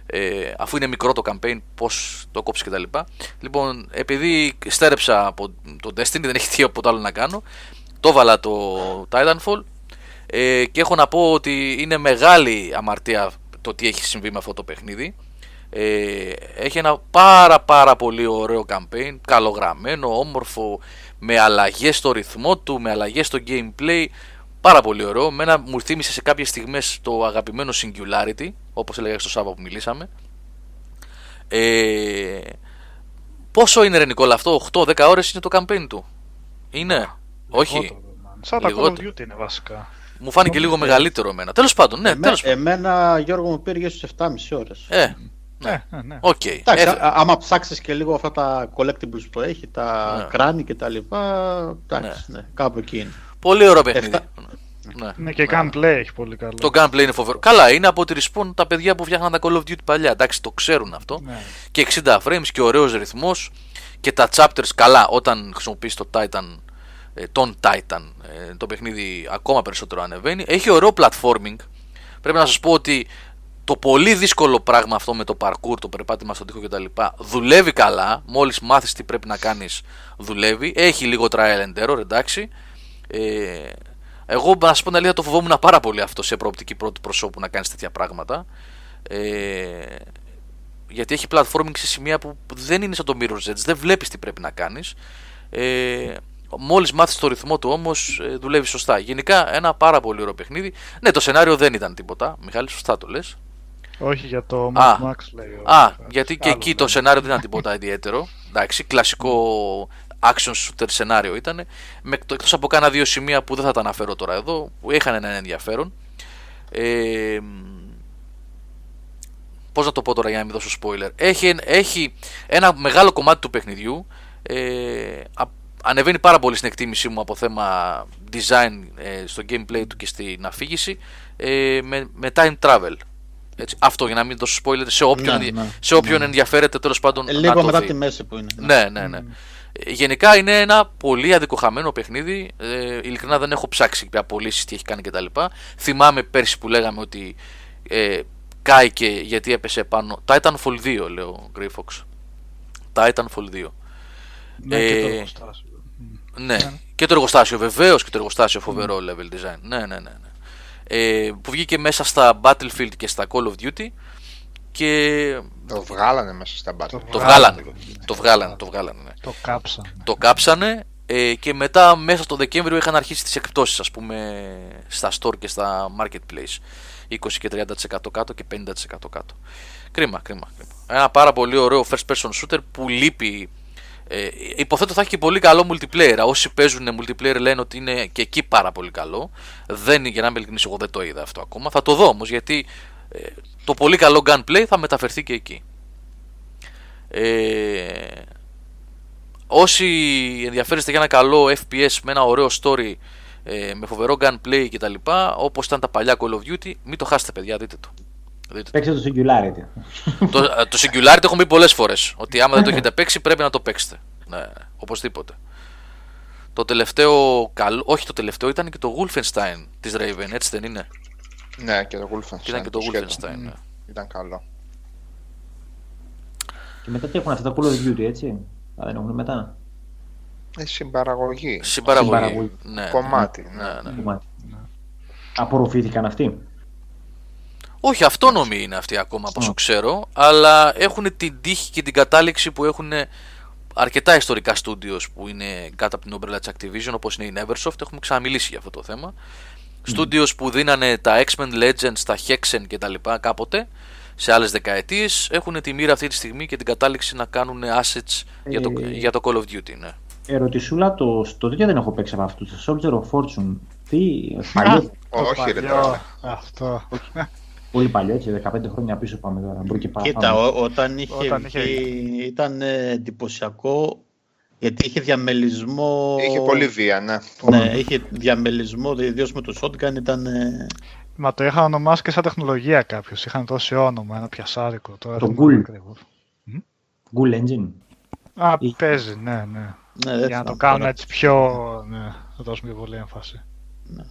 ε, αφού είναι μικρό το campaign, πώς το κόψεις κτλ. Λοιπόν, επειδή στέρεψα από το Destiny, δεν έχει τίποτα άλλο να κάνω, το έβαλα το Titanfall ε, και έχω να πω ότι είναι μεγάλη αμαρτία το τι έχει συμβεί με αυτό το παιχνίδι. Ε, έχει ένα πάρα πάρα πολύ ωραίο campaign, καλογραμμένο, όμορφο, με αλλαγές στο ρυθμό του, με αλλαγές στο gameplay, πάρα πολύ ωραίο. Μένα μου θύμισε σε κάποιες στιγμές το αγαπημένο Singularity, όπως έλεγα στο Σάββα που μιλήσαμε. Ε, πόσο είναι ρε Νικόλα αυτό, 8-10 ώρες είναι το campaign του; Είναι, όχι. Σαν τα Call of Duty είναι βασικά. Μου φάνηκε λίγο μεγαλύτερο εμένα. Τέλος πάντων, ναι. Εμέ, τέλος πάντων. Εμένα, Γιώργο, μου πήρε στους 7,5 ώρες. Ε, ναι. ναι, ναι. Okay. Εντάξει, ε, άμα ψάξεις και λίγο αυτά τα collectibles που έχει, τα ναι. κράνη και τα λοιπά. Εντάξει, ναι. ναι. κάπου εκεί είναι. Πολύ ωραίο παιχνίδι. Ναι. ναι, και gunplay έχει πολύ καλό. Το gunplay είναι φοβερό. Καλά, είναι από τη Respawn τα παιδιά που φτιάχναν τα Call of Duty παλιά. Εντάξει, το ξέρουν αυτό. Ναι. Και 60 frames και ωραίος ρυθμός. Και τα chapters καλά όταν χρησιμοποιείς το Titan ε, τον Titan. Ε, το παιχνίδι ακόμα περισσότερο ανεβαίνει. Έχει ωραίο platforming. Πρέπει να σας πω ότι το πολύ δύσκολο πράγμα αυτό με το parkour, το περπάτημα στον τοίχο κτλ. δουλεύει καλά. Μόλις μάθεις τι πρέπει να κάνεις, δουλεύει. Έχει λίγο trial and error, εντάξει. Ε, εγώ να σα πω την αλήθεια το φοβόμουν πάρα πολύ αυτό σε προοπτική πρώτου προσώπου να κάνεις τέτοια πράγματα. Ε, γιατί έχει platforming σε σημεία που δεν είναι σαν το Mirror's Edge, δεν βλέπεις τι πρέπει να κάνεις. Ε, Μόλις μάθεις το ρυθμό του όμως, ε, δουλεύεις σωστά. Γενικά ένα πάρα πολύ ωραίο παιχνίδι. Ναι, το σενάριο δεν ήταν τίποτα. Μιχάλη, σωστά το λες. Όχι για το Mad Max λέει. Α, γιατί και εκεί το ναι. σενάριο δεν ήταν τίποτα ιδιαίτερο. Εντάξει, κλασικό action shooter σενάριο ήταν. Εκτός από κάνα δύο σημεία που δεν θα τα αναφέρω τώρα εδώ, που είχαν ένα ενδιαφέρον. Ε, πώς να το πω τώρα για να μην δώσω spoiler. Έχει, έχει ένα μεγάλο κομμάτι του παιχνιδιού. Ε, ανεβαίνει πάρα πολύ στην εκτίμησή μου από θέμα design ε, στο gameplay του και στην αφήγηση ε, με, με time travel. Έτσι, αυτό για να μην δώσω spoiler σε όποιον, ναι, ναι, σε όποιον ναι. ενδιαφέρεται τέλος πάντων. Ε, λίγο μετά τη μέση που είναι. Ναι, ναι, ναι. Ε, γενικά είναι ένα πολύ αδικοχαμένο παιχνίδι. Ε, ειλικρινά δεν έχω ψάξει για πωλήσει τι έχει κάνει κτλ. Θυμάμαι πέρσι που λέγαμε ότι ε, κάηκε γιατί έπεσε πάνω. Titanfall 2 λέω ο Greyfox. Titanfall 2. Ναι, ε, και το εργοστάσιο. Ναι, ναι. και το εργοστάσιο βεβαίως και το εργοστάσιο φοβερό level design. Ναι, ναι, ναι. ναι. Ε, που βγήκε μέσα στα Battlefield και στα Call of Duty και... Το βγάλανε μέσα στα Battlefield. Το βγάλανε, το βγάλανε, το βγάλανε. Ναι. Το κάψανε. Το κάψανε ε, και μετά μέσα στο Δεκέμβριο είχαν αρχίσει τις εκπτώσεις ας πούμε στα store και στα marketplace 20 και 30% κάτω και 50% κάτω κρίμα, κρίμα, κρίμα ένα πάρα πολύ ωραίο first person shooter που λείπει ε, υποθέτω θα έχει και πολύ καλό multiplayer. Όσοι παίζουν multiplayer λένε ότι είναι και εκεί πάρα πολύ καλό. Δεν, για να είμαι ειλικρινή, εγώ δεν το είδα αυτό ακόμα. Θα το δω όμως γιατί ε, το πολύ καλό gunplay θα μεταφερθεί και εκεί. Ε, όσοι ενδιαφέρεστε για ένα καλό FPS με ένα ωραίο story ε, με φοβερό gunplay κτλ. Όπως ήταν τα παλιά Call of Duty, μην το χάσετε, παιδιά, δείτε το. Παίξτε το Singularity. το, ε, το Singularity έχω πει πολλές φορές. Ότι άμα δεν το έχετε παίξει, πρέπει να το παίξετε. Ναι, οπωσδήποτε. Το τελευταίο καλό, όχι το τελευταίο, ήταν και το Wolfenstein της Raven, έτσι δεν είναι; Ναι, και το Wolfenstein. Και ήταν και το, το Wolfenstein, ναι. Ήταν καλό. Και μετά τι έχουν αυτά τα Call of Duty, έτσι. Α, δεν έχουν μετά. Ε, συμπαραγωγή. Συμπαραγωγή. συμπαραγωγή. Ναι, Κομμάτι. Ναι, ναι. ναι. Απορροφήθηκαν αυτοί. Όχι, αυτόνομοι είναι αυτοί ακόμα από όσο ξέρω, αλλά έχουν την τύχη και την κατάληξη που έχουν αρκετά ιστορικά studios που είναι κάτω από την Umbrella της Activision όπως είναι η Neversoft, έχουμε ξαναμιλήσει για αυτό το θέμα. Mm. Studios που δίνανε τα X-Men Legends, τα Hexen και τα λοιπά κάποτε σε άλλες δεκαετίες έχουν τη μοίρα αυτή τη στιγμή και την κατάληξη να κάνουν assets για, το, ε, για το Call of Duty. Ναι. Ερωτησούλα, το, στο τέτοιο δεν έχω παίξει από αυτούς. Το Soldier of Fortune. Τι, παλιό. Όχι, ρε Αυτό. Πολύ παλιό, έτσι, 15 χρόνια πίσω πάμε τώρα. Μπορεί και Κοίτα, όταν είχε, όταν είχε... ήταν εντυπωσιακό γιατί είχε διαμελισμό. Είχε πολύ βία, ναι. Ναι, είχε διαμελισμό, ιδίως με το shotgun ήταν. Μα το είχαν ονομάσει και σαν τεχνολογία κάποιος. Είχαν δώσει όνομα, ένα πιασάρικο. Τώρα το Ghoul. Ghoul Engine. Α, παίζει, ναι, ναι. ναι Για να το κάνουν έτσι πιο. Ναι, να δώσουμε πιο πολύ έμφαση. Ναι.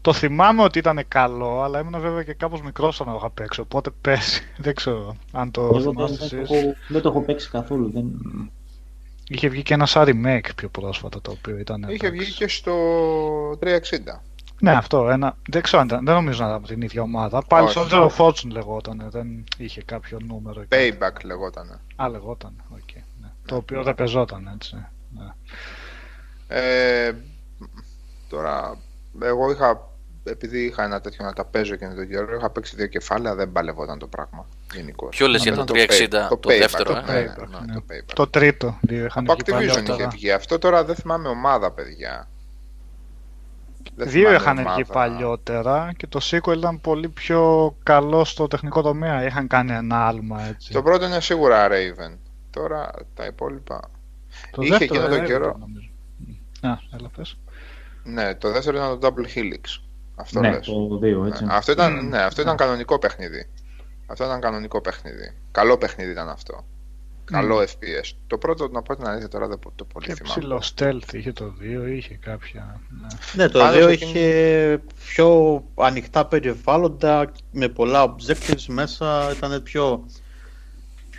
Το θυμάμαι ότι ήταν καλό, αλλά ήμουν βέβαια και κάπως μικρός όταν το είχα παίξει, οπότε πέσει. Δεν ξέρω αν το Εγώ θυμάσαι δεν, δεν, δεν το έχω παίξει καθόλου. Δεν... Είχε βγει και ένα σαν remake πιο πρόσφατα το οποίο ήταν... Είχε βγει και στο 360. Ναι, αυτό. Ένα... Δεν ξέρω αν ήταν. Δεν νομίζω να ήταν από την ίδια ομάδα. Πάλι στο Zero Fortune λεγόταν. Δεν είχε κάποιο νούμερο. Payback λεγόταν. Α, λεγόταν. Okay, ναι. Το οποίο δεν πεζόταν έτσι. Ναι. Ε, τώρα εγώ είχα, επειδή είχα ένα τέτοιο να τα παίζω και τον καιρό, είχα παίξει δύο κεφάλαια, δεν παλευόταν το πράγμα. Γενικώς. Ποιο λες για το 360, το, το, δεύτερο, το, ε; payback, ναι, ναι, το, payback. το τρίτο. Από Activision είχε βγει αυτό, τώρα δεν θυμάμαι ομάδα, παιδιά. Δεν Δύο είχαν βγει παλιότερα και το sequel ήταν πολύ πιο καλό στο τεχνικό τομέα. Είχαν κάνει ένα άλμα έτσι. Το πρώτο είναι σίγουρα Raven. Τώρα τα υπόλοιπα. Το Είχε εκείνο τον καιρό. Α, έλα πες. Ναι, το δεύτερο ήταν το Double Helix. Αυτό ναι, λες. το δύο, έτσι. Ναι, αυτό ήταν, ναι, αυτό ήταν κανονικό παιχνίδι. Αυτό ήταν κανονικό παιχνίδι. Καλό παιχνίδι ήταν αυτό. Καλό FPS. Το πρώτο, να πω την αλήθεια τώρα δεν το πολύ και θυμάμαι. Ψηλό stealth είχε το 2, είχε κάποια... Ναι, ναι το 2 είχε πιο ανοιχτά περιβάλλοντα με πολλά objectives μέσα, ήταν πιο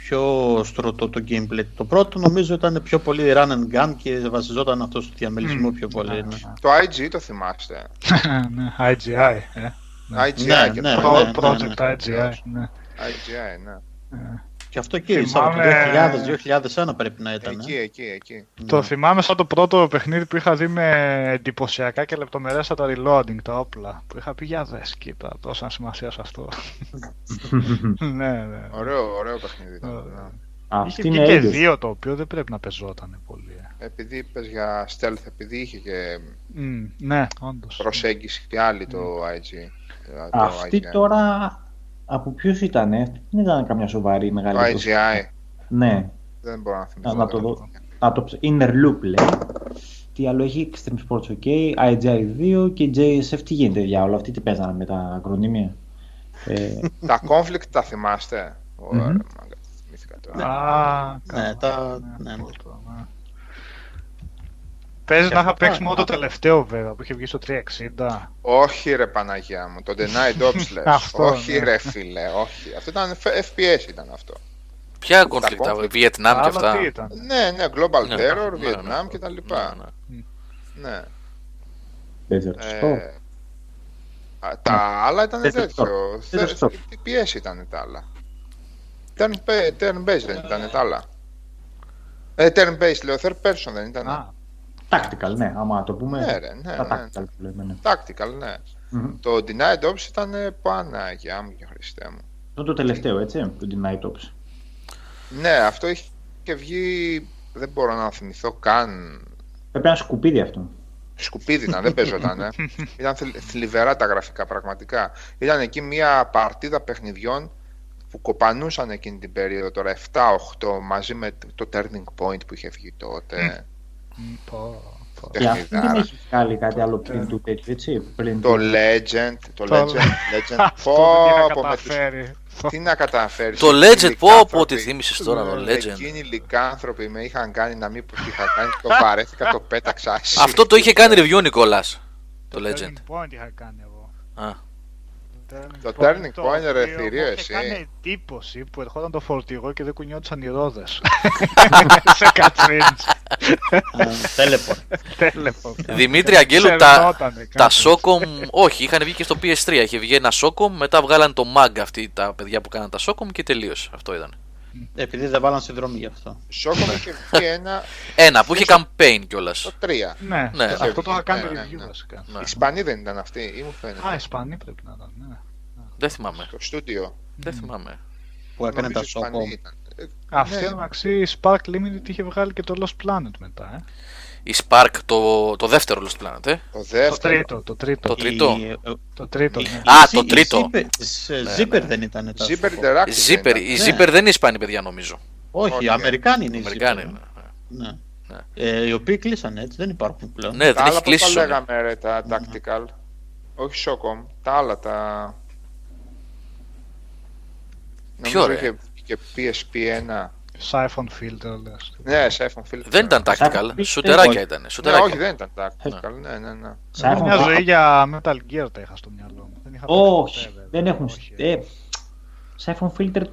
πιο στρωτό το gameplay. Το πρώτο νομίζω ήταν πιο πολύ run and gun και βασιζόταν αυτό στο διαμελισμό πιο πολύ. Ναι. ναι. Το IG το θυμάστε; ναι, IGI. Ε. IGI ναι, και ναι, το ναι, project IGI. Ναι. IGI, ναι. Ε. Και αυτό εκεί, θυμάμαι... το 2000-2001 πρέπει να ήταν. Εκεί, εκεί, εκεί. Το θυμάμαι σαν το πρώτο παιχνίδι που είχα δει με εντυπωσιακά και λεπτομερέστατα reloading τα όπλα. Που είχα πει για δες, κοίτα, τόσα σημασία σε αυτό. ναι, ναι. Ωραίο, ωραίο παιχνίδι ήταν. Αυτή Είχε είναι και δύο το οποίο δεν πρέπει να πεζόταν πολύ. Ε, επειδή είπες για stealth, επειδή είχε και mm, ναι, όντως. προσέγγιση και άλλη το IG. Αυτή το τώρα από ποιους ήταν, δεν ήταν καμιά σοβαρή μεγάλη. Το IGI. Ναι. Δεν μπορώ να θυμηθώ. Να, το δω. Να το Inner Loop λέει. Τι άλλο έχει, Extreme Sports OK, IGI 2 και JSF. Τι γίνεται για όλα αυτοί, τι παίζανε με τα ακρονίμια; Ε... τα conflict τα θυμάστε; Ωραία, mm-hmm. ναι, τα... ναι. Παίζεις να είχα παίξει μόνο το τελευταίο βέβαια που είχε βγει στο 360. Όχι ρε Παναγιά μου, το Denied Ops λες. όχι ναι. ρε φίλε, όχι. Αυτό ήταν FPS ήταν αυτό. Ποια conflict, Βιετνάμ και αυτά; Ναι, ναι, Global ναι, Terror, ναι, Βιετνάμ και τα λοιπά. Ναι. Ε, τα άλλα ήταν τέτοιο. PS ήταν τα άλλα. Turn-based δεν ήταν τα άλλα. Ε, turn-based λέω, third person δεν ήταν. Tactical, ναι, άμα το πούμε. Ναι, ρε, ναι, ναι. Tactical, που λέμε, ναι. Tactical, ναι. Mm-hmm. Το Denied Ops ήταν Παναγιά μου και Χριστέ μου. Αυτό το τελευταίο, έτσι, το Denied Ops. Ναι, αυτό είχε βγει, δεν μπορώ να θυμηθώ καν. Πρέπει να σκουπίδι αυτό. Σκουπίδι ήταν, δεν παίζονταν. Ε. ήταν θλιβερά τα γραφικά πραγματικά. Ήταν εκεί μια παρτίδα παιχνιδιών που κοπανούσαν εκείνη την περίοδο τώρα 7-8 μαζί με το Turning Point που είχε βγει τότε. Και αυτό δεν έχεις βγάλει κάτι άλλο πριν του τέτοιου, έτσι. Πριν το Legend, το Legend, Legend. Πω, πω, Τι να καταφέρεις. Το Legend, πω, πω, τι θύμισες τώρα το Legend. Εκείνοι οι λικάνθρωποι με είχαν κάνει να μην πω τι είχα κάνει, το παρέθηκα, το πέταξα. Αυτό το είχε κάνει review Νικόλας. Το Legend. Point είχα κάνει εγώ. Το turning point ρε θηρίο εσύ. Έκανε εντύπωση που ερχόταν το φορτηγό και δεν κουνιόντουσαν οι ρόδες. Σε κατσρίντς. Τέλεπορ. Δημήτρη Αγγέλου, τα, τα Socom, όχι, είχαν βγει και στο PS3. Είχε βγει ένα Socom, μετά βγάλαν το MAG αυτοί τα παιδιά που κάναν τα Socom και τελείωσε. Αυτό ήταν. Επειδή δεν βάλαν συνδρομή γι' αυτό. Socom είχε βγει ένα. Ένα που είχε campaign κιόλας. Το 3. Ναι, ναι. αυτό το είχα κάνει ναι, review ναι, βασικά. Οι Ισπανοί δεν ήταν αυτοί, ή μου φαίνεται. Α, οι Ισπανοί πρέπει να ήταν. Ναι. Δεν θυμάμαι. Στο στούντιο. Δεν θυμάμαι. Που έκανε τα Socom. Αυτή ναι. μεταξύ η Spark Limited είχε βγάλει και το Lost Planet μετά. Ε. Η Spark, το, το δεύτερο Lost Planet, ε. Το δεύτερο. Το τρίτο. Το τρίτο. Το τρίτο. Η... Το τρίτο ναι. Α, το τρίτο. Zipper δεν ήταν. Zipper Interactive. Zipper, η Zipper δεν είναι Ισπανή, παιδιά, νομίζω. Όχι, οι Αμερικάνοι είναι οι Αμερικάνοι. Ναι. Ναι. Ε, οι οποίοι κλείσαν έτσι, δεν υπάρχουν πλέον. Ναι, δεν έχει κλείσει. Τα λέγαμε ρε, τα tactical; Όχι Socom, τα άλλα τα... Ποιο ρε; Και PSP1. Siphon Filter, λες. Ναι, Siphon Filter. Δεν ήταν tactical, σουτεράκια ήταν. Ναι, όχι, δεν ήταν tactical. Ναι, ναι, ναι. Μια ζωή για Metal Gear τα είχα στο μυαλό μου. Όχι, δεν έχουν. Ε, Siphon Filter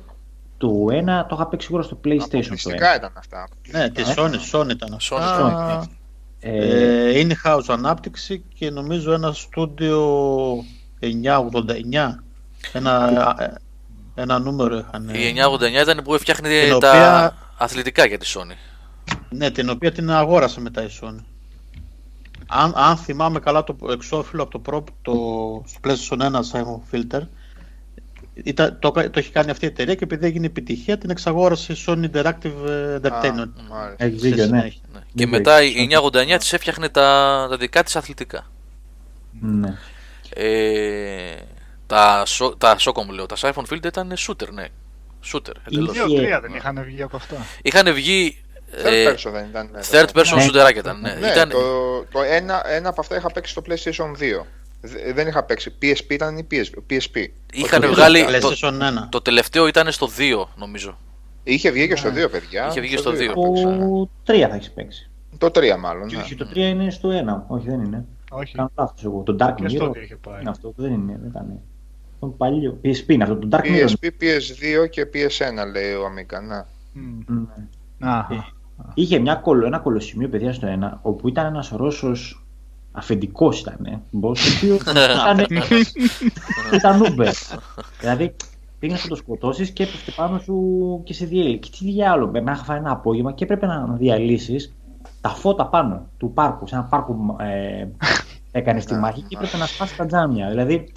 το ένα το είχα παίξει σίγουρα στο PlayStation. Φυσικά ήταν αυτά. Ναι, τη Sony, Sony ήταν αυτά. Ε, είναι house ανάπτυξη και νομίζω ένα στούντιο 989. Ένα, ένα νούμερο είχαν. Η 989 ήταν που φτιάχνει τα αθλητικά για τη Sony. Ναι, την οποία την αγόρασε μετά η Sony. Αν, αν θυμάμαι καλά το εξώφυλλο από το, το, το PlayStation 1 Simon Filter, ήταν, το, το έχει κάνει αυτή η εταιρεία και επειδή έγινε επιτυχία την εξαγόρασε η Sony Interactive ε, Entertainment. Έχει δίκιο, ναι. ναι. Και μετά η 989 της έφτιαχνε τα, τα δικά της αθλητικά. Ναι. Ε, τα, τα Socom λέω, τα Siphon Field ήταν shooter, ναι. Shooter, εντελώς. Δύο, τρία δεν είχαν βγει από αυτά. Είχαν βγει Third ε, person δεν ήταν. Third person shooter ήταν. Ναι. ναι ήταν... Το, το ένα, ένα από αυτά είχα παίξει στο PlayStation 2. Δεν είχα παίξει. PSP ήταν ή PSP. Είχαν βγάλει. Το, το, τελευταίο ήταν στο 2, νομίζω. Είχε βγει και στο 2, παιδιά. Είχε βγει στο 2. Το 3 θα έχεις παίξει. Το 3 μάλλον. Και ναι. το 3 είναι στο 1. Όχι, δεν είναι. Όχι. Κάνω λάθος εγώ. Το Dark Mirror. Είναι αυτό δεν είναι. Δεν ήταν. Το παλιό. PSP είναι αυτό. Το Dark Mirror. PSP, PS2 και PS1 λέει ο Αμίκα. Να. Mm. Είχε μια κολο, ένα κολοσημείο παιδιά στο 1 όπου ήταν ένας Ρώσος αφεντικός ήταν. Ε. Boss, ο οποίος ήταν. ήταν Uber. δηλαδή πήγαινε να το σκοτώσεις και έπεφτε πάνω σου και σε διέλυε. Και τι διάλογο, με είχα φάει ένα απόγευμα και έπρεπε να διαλύσεις τα φώτα πάνω του πάρκου. Σε ένα πάρκο ε, έκανε τη μάχη και έπρεπε να σπάσεις τα τζάμια. Δηλαδή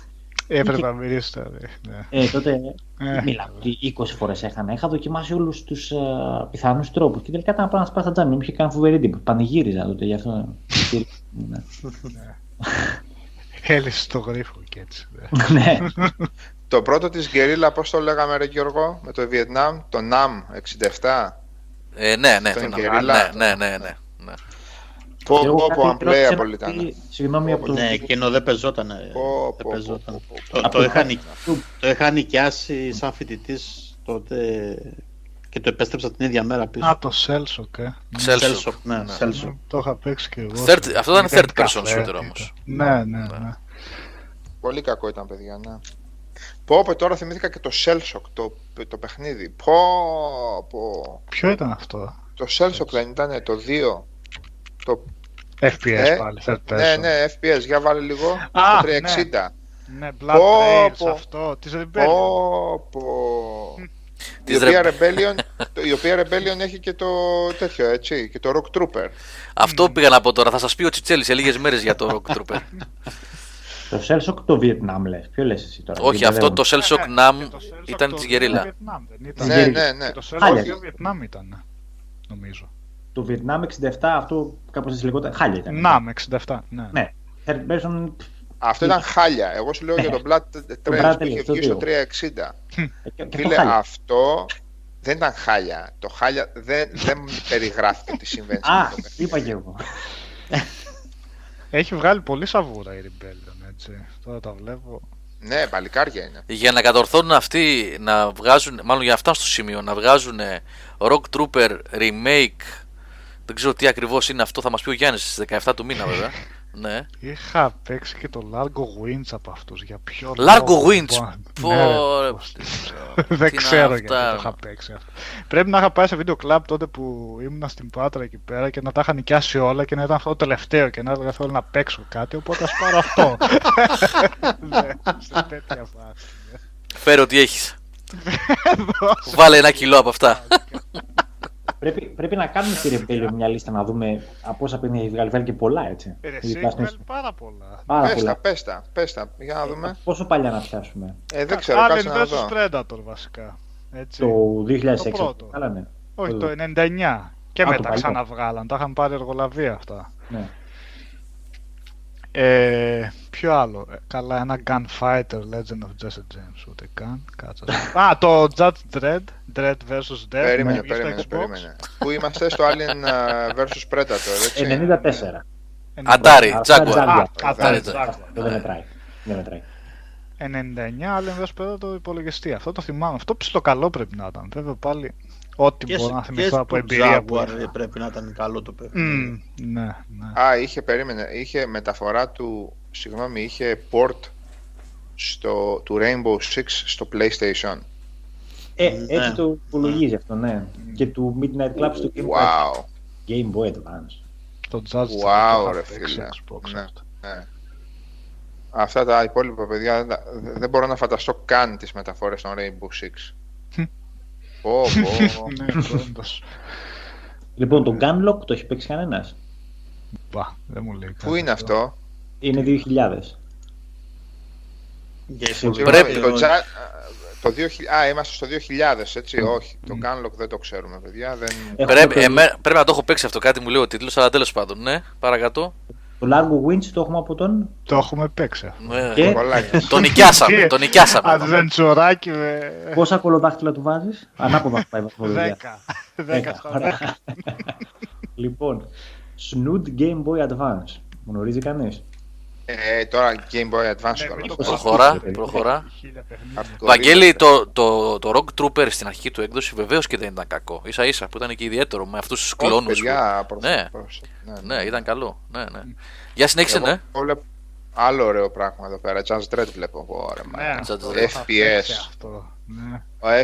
Έπρεπε να μυρίσει δηλαδή. Ναι. Ε, τότε ε. μιλάμε ότι 20 φορές έχανα. Είχα δοκιμάσει όλους τους uh, ε, πιθανούς τρόπους και τελικά ήταν να πάω να σπάσω τα τζάμι. Μου είχε κάνει φοβερή εντύπωση. Πανηγύριζα τότε γι' αυτό. ναι. Έλυσες το γρίφο και έτσι. ναι. το πρώτο της Γκερίλα, πώς το λέγαμε ρε Γιώργο, με το Βιετνάμ, το NAM 67. Ε, ναι, ναι, το ναι, ναι, ναι, ναι. Πω, πω, πω, unplayable ήταν. Συγγνώμη από το... Ναι, εκείνο δεν πεζόταν. Το είχα νοικιάσει σαν φοιτητής τότε και το επέστρεψα την ίδια μέρα πίσω. Α, το Cellshock, ε. Cellshock, ναι, ναι. Cellshock. Το είχα παίξει και εγώ. Third, αυτό ήταν third person shooter όμως. Ναι, ναι, ναι, ναι. Πολύ κακό ήταν, παιδιά, ναι. Πω, πω, τώρα θυμήθηκα και το Cellshock, το, το παιχνίδι. Πω, πω. Ποιο ήταν αυτό; Το Cellshock δεν ήταν το 2. Το... FPS ε, πάλι, Ναι, ναι, FPS, για βάλε λίγο. Α, το 360. Ναι, ναι Blood Trails αυτό, της Rebellion. Πω, πω. Η οποία, Rebellion, η οποία Rebellion έχει και το τέτοιο, έτσι, και το Rock Trooper. Αυτό πήγα να πω τώρα. Θα σας πει ο Τσιτσέλης σε λίγες μέρες για το Rock Trooper. Το Cellshock το Βιετνάμ λες. Ποιο λες εσύ τώρα. Όχι, αυτό το Cellshock Nam ήταν της Γερίλα. Ναι, ναι, ναι. Το Cellshock Βιετνάμ ήταν, νομίζω. Το Βιετνάμ 67, αυτό κάπως έτσι λεγόταν. Χάλια ήταν. Ναμ 67, ναι. Ναι. Αυτό ήταν χάλια. Εγώ σου λέω για τον Blood Trails που είχε βγει στο 360. Φίλε, αυτό δεν ήταν χάλια. Το χάλια δεν, δεν περιγράφει τι συμβαίνει. Α, είπα και εγώ. Έχει βγάλει πολύ σαβούρα η Rebellion, έτσι. Τώρα τα βλέπω. Ναι, παλικάρια είναι. Για να κατορθώνουν αυτοί να βγάζουν, μάλλον για να φτάσουν στο σημείο, να βγάζουν Rock Trooper remake. Δεν ξέρω τι ακριβώς είναι αυτό, θα μας πει ο Γιάννης στις 17 του μήνα βέβαια. Ναι. Είχα παίξει και το Largo Winch από αυτούς. Για ποιο Largo Winch! Ναι, δεν ξέρω γιατί το είχα παίξει αυτό. Πρέπει να είχα πάει σε βίντεο κλαμπ τότε που ήμουν στην Πάτρα εκεί πέρα και να τα είχα νοικιάσει όλα και να ήταν αυτό το τελευταίο και να έλεγα θέλω να παίξω κάτι, οπότε ας πάρω αυτό. ναι, σε τέτοια φάση. Ναι. Φέρε ό,τι έχεις. Βάλε ένα κιλό από αυτά. Πρέπει, πρέπει να κάνουμε στη Rebellion μια λίστα να δούμε από όσα παιχνίδια έχει βγάλει. Βγάλει και πολλά έτσι. Ε, εσύ έχει βγάλει πάρα πολλά. Πάρα πες, Τα, πες τα, πες τα, για να δούμε. Ε, πόσο παλιά να πιάσουμε. Ε, δεν ξέρω, κάτσε να δω. Predator βασικά. Έτσι. Το 2006. Το πρώτο. ναι. Όχι, το 99. Και Α, μετά ξαναβγάλαν. Τα είχαν πάρει εργολαβία αυτά. Ναι. Ε, ποιο άλλο; Ε, καλά, ένα Gunfighter Legend of Jesse James. Ούτε καν. Κάτσα. Α, το Judge Dredd. Dread vs. Dead. Περίμενε, περίμενε, περίμενε. Πού είμαστε στο Alien vs. Predator, έτσι. 94. Αντάρι, Jaguar. Αντάρι, Δεν μετράει. Δεν μετράει. 99 Alien vs. Predator υπολογιστή. Αυτό το θυμάμαι. Αυτό ψηλό καλό πρέπει να ήταν. Βέβαια πάλι Ό,τι μπορώ να θυμηθώ από εμπειρία που πρέπει να ήταν καλό το παιχνίδι. Mm, ναι, ναι. Α, είχε, περίμενε, είχε μεταφορά του, συγγνώμη, είχε port στο, του Rainbow Six στο PlayStation. Ε, ναι. έτσι το υπολογίζει αυτό, ναι. Και του Midnight Club στο Game, wow. Game Boy Advance. Το Judge wow, ρε φίλε. Ναι, ναι. Αυτά τα υπόλοιπα παιδιά δεν μπορώ να φανταστώ καν τις μεταφορές των Rainbow Six. Πω, πω. ναι, λοιπόν, το Gunlock το έχει παίξει κανένας; Μπα, δεν μου λέει. Πού είναι αυτό; Είναι 2000. Πρέπει το, το 2000, α, είμαστε στο 2000, έτσι, όχι. Το Gunlock δεν το ξέρουμε, παιδιά. Δεν... Πρέπει, εμέ, πρέπει να το έχω παίξει αυτό, κάτι μου λέει ο τίτλος, αλλά τέλος πάντων, ναι, παρακατώ. Το Largo Winch το έχουμε από τον. Το έχουμε παίξει. Ναι. Και... τον νοικιάσαμε. τον νοικιάσαμε. Αντζεντσοράκι με. Πόσα κολοδάχτυλα του βάζεις, Ανάποδα πάει Δέκα. Δέκα. λοιπόν, Snood Game Boy Advance. Γνωρίζει κανείς; Ε, τώρα Game Boy Advance ναι, Προχωρά, προχωρά. Βαγγέλη, το, το, το Rock Trooper στην αρχή του έκδοση βεβαίως και δεν ήταν κακό. σα ίσα που ήταν και ιδιαίτερο με αυτούς τους κλόνους. Ναι. ναι, ναι, ήταν καλό. Ναι, ναι. Για συνέχισε, ναι. Άλλο ωραίο πράγμα εδώ πέρα. Jazz Dread βλέπω εγώ. Ναι, FPS.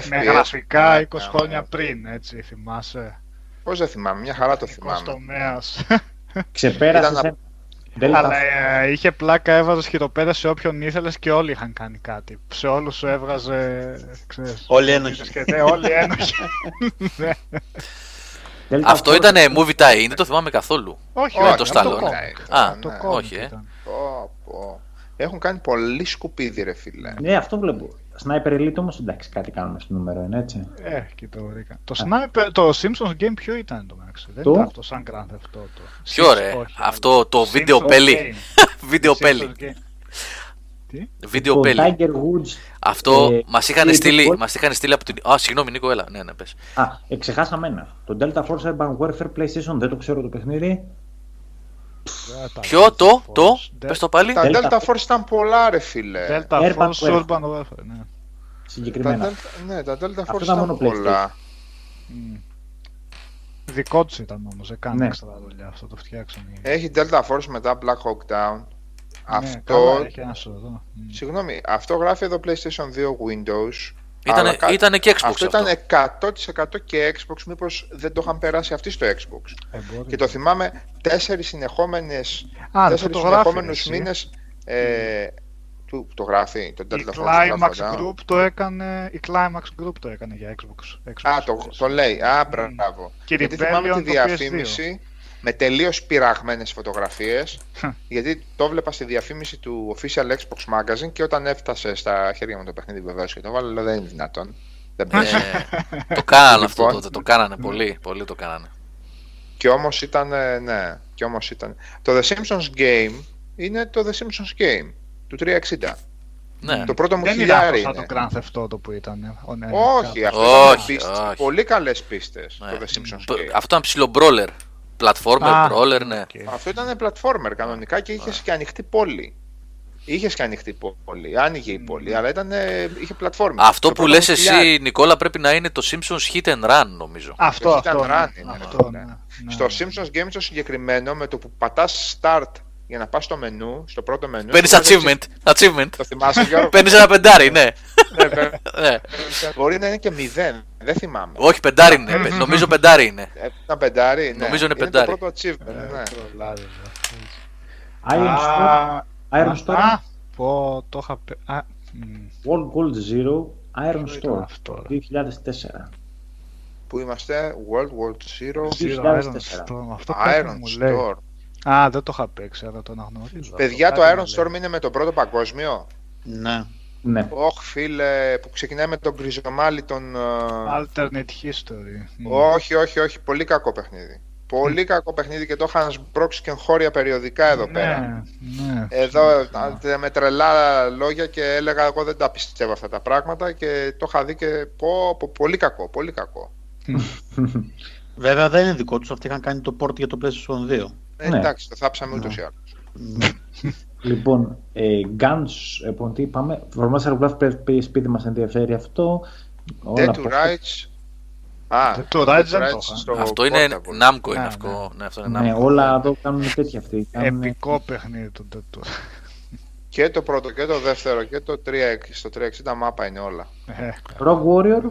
Με γραφικά 20 χρόνια πριν, έτσι θυμάσαι. Πώς δεν θυμάμαι, μια χαρά το θυμάμαι. Ξεπέρασες αλλά ε, είχε πλάκα, έβαζε χειροπέδες σε όποιον ήθελες και όλοι είχαν κάνει κάτι. Σε όλους σου έβγαζε. Ξέρεις, όλοι ένοχοι. Ναι, όλοι ένοχοι. Αυτό ήταν movie tie, δεν το θυμάμαι καθόλου. Όχι, όχι. Το Stallone. Α, το όχι, ε. Έχουν κάνει πολύ σκουπίδι, ρε φίλε. Ναι, αυτό βλέπω. Sniper Elite όμως εντάξει κάτι κάνουμε στο νούμερο 1, έτσι. Ε, και το βρήκα. Το, Sniper, το Simpsons Game ποιο ήταν το μεταξύ. Δεν ήταν αυτό σαν Grand Theft Auto. Ποιο ρε, αυτό το βίντεο πέλι. Βίντεο πέλι. Βίντεο πέλι. Tiger Woods. Αυτό ε, μας είχαν, στείλει, μας είχαν στείλει από την. Α, συγγνώμη, Νίκο, έλα. Ναι, ναι, πες. Α, εξεχάσαμε ένα. Το Delta Force Urban Warfare PlayStation, δεν το ξέρω το παιχνίδι. Ποιο το, το, πες το πάλι. Τα Delta Force ήταν πολλά ρε φίλε. Delta Force Urban Warfare, ναι. Συγκεκριμένα. Τα ναι, τα Delta Force ήταν πολλά. Δικό τους ήταν όμως, έκανε ναι. έξτρα δουλειά αυτό το φτιάξαμε. Έχει Delta Force μετά Black Hawk Down. Ναι, αυτό. Συγγνώμη, αυτό γράφει εδώ PlayStation 2 Windows. Ήτανε, κα... ήτανε και Xbox αυτό. Αυτό ήταν 100% και Xbox, μήπως δεν το είχαν περάσει αυτοί στο Xbox. Ε, και το θυμάμαι τέσσερις συνεχόμενες, Α, τέσσερις συνεχόμενους μήνες ε, του, το γράφει, το η Climax Group το έκανε, η Climax Group το έκανε για Xbox. Xbox Α, το, το λέει, α, μπράβο. Και γιατί θυμάμαι τη διαφήμιση με τελείως πειραγμένες φωτογραφίες γιατί το βλέπα στη διαφήμιση του Official Xbox Magazine και όταν έφτασε στα χέρια μου το παιχνίδι βεβαίως και το βάλω, λέω δεν είναι δυνατόν. Δεν ε, το κάνανε αυτό λοιπόν, τότε, το κάνανε πολύ, πολύ το κάνανε. Και όμως ήταν, ναι, και όμως ήταν. Το The Simpsons Game είναι το The Simpsons Game του 360. Ναι. Το πρώτο μου δεν χιλιάρι είναι. το Grand Theft Auto που ήταν. Ναι, όχι, αυτό όχι, ήταν όχι. πολύ καλές πίστες ναι. το The Simpsons Game. Αυτό ήταν ψηλό μπρόλερ. Platformer, brawler, ναι. Αυτό ήταν platformer κανονικά και είχες και ανοιχτή πόλη. Είχες και ανοιχτή πόλη, άνοιγε η πόλη, αλλά ήταν, είχε platformer. Αυτό που λες εσύ, Νικόλα, πρέπει να είναι το Simpsons Hit and Run, νομίζω. Αυτό, το αυτό, hit and run είναι. Αυτό, ναι. Ναι. Στο Simpsons Games το συγκεκριμένο, με το που πατάς start για να πας στο μενού, στο πρώτο μενού. Παίρνεις achievement. achievement. Το θυμάσαι, Γιώργο; Παίρνεις ένα πεντάρι, ναι. ναι, ναι. Μπορεί να είναι και μηδέν. Δεν θυμάμαι. Όχι, πεντάρι είναι. Νομίζω πεντάρι είναι. Ένα πεντάρι, ναι. Νομίζω είναι πεντάρι. Είναι το πρώτο achievement. Ναι. Iron Storm. Iron Storm. Πω, το είχα πει. World Gold Zero. Iron Storm. 2004. Πού είμαστε, World War Zero, 2004. Iron Storm. Α, δεν το είχα παίξει, αλλά το αναγνωρίζω. Παιδιά, το Iron Storm είναι με τον πρώτο παγκόσμιο; Ναι. Ναι. Όχι, φίλε, που ξεκινάει με τον Γκριζομάλη τον. Alternate History. Όχι, όχι, όχι. Πολύ κακό παιχνίδι. Πολύ κακό παιχνίδι και το είχαν σμπρώξει και χώρια περιοδικά εδώ ναι, πέρα. Ναι. Εδώ με τρελά λόγια και έλεγα εγώ δεν τα πιστεύω αυτά τα πράγματα και το είχα δει και πω, πω πολύ κακό, πολύ κακό. Βέβαια δεν είναι δικό τους, αυτοί είχαν κάνει το port για το PlayStation 2. Ε, ναι. Εντάξει, το θάψαμε ούτως ή άλλως. λοιπόν, ε, Guns, λοιπόν, τι είπαμε, Formaster Graph PSP δεν μας ενδιαφέρει αυτό. Dead to Rights. Α, το Rights δεν το Αυτό είναι Namco, είναι αυτό. Ναι, αυτό είναι ναι, όλα εδώ κάνουν τέτοια αυτοί. Επικό παιχνίδι το Dead to και το πρώτο και το δεύτερο και το 3, στο 360 μάπα είναι όλα. Rogue Warrior;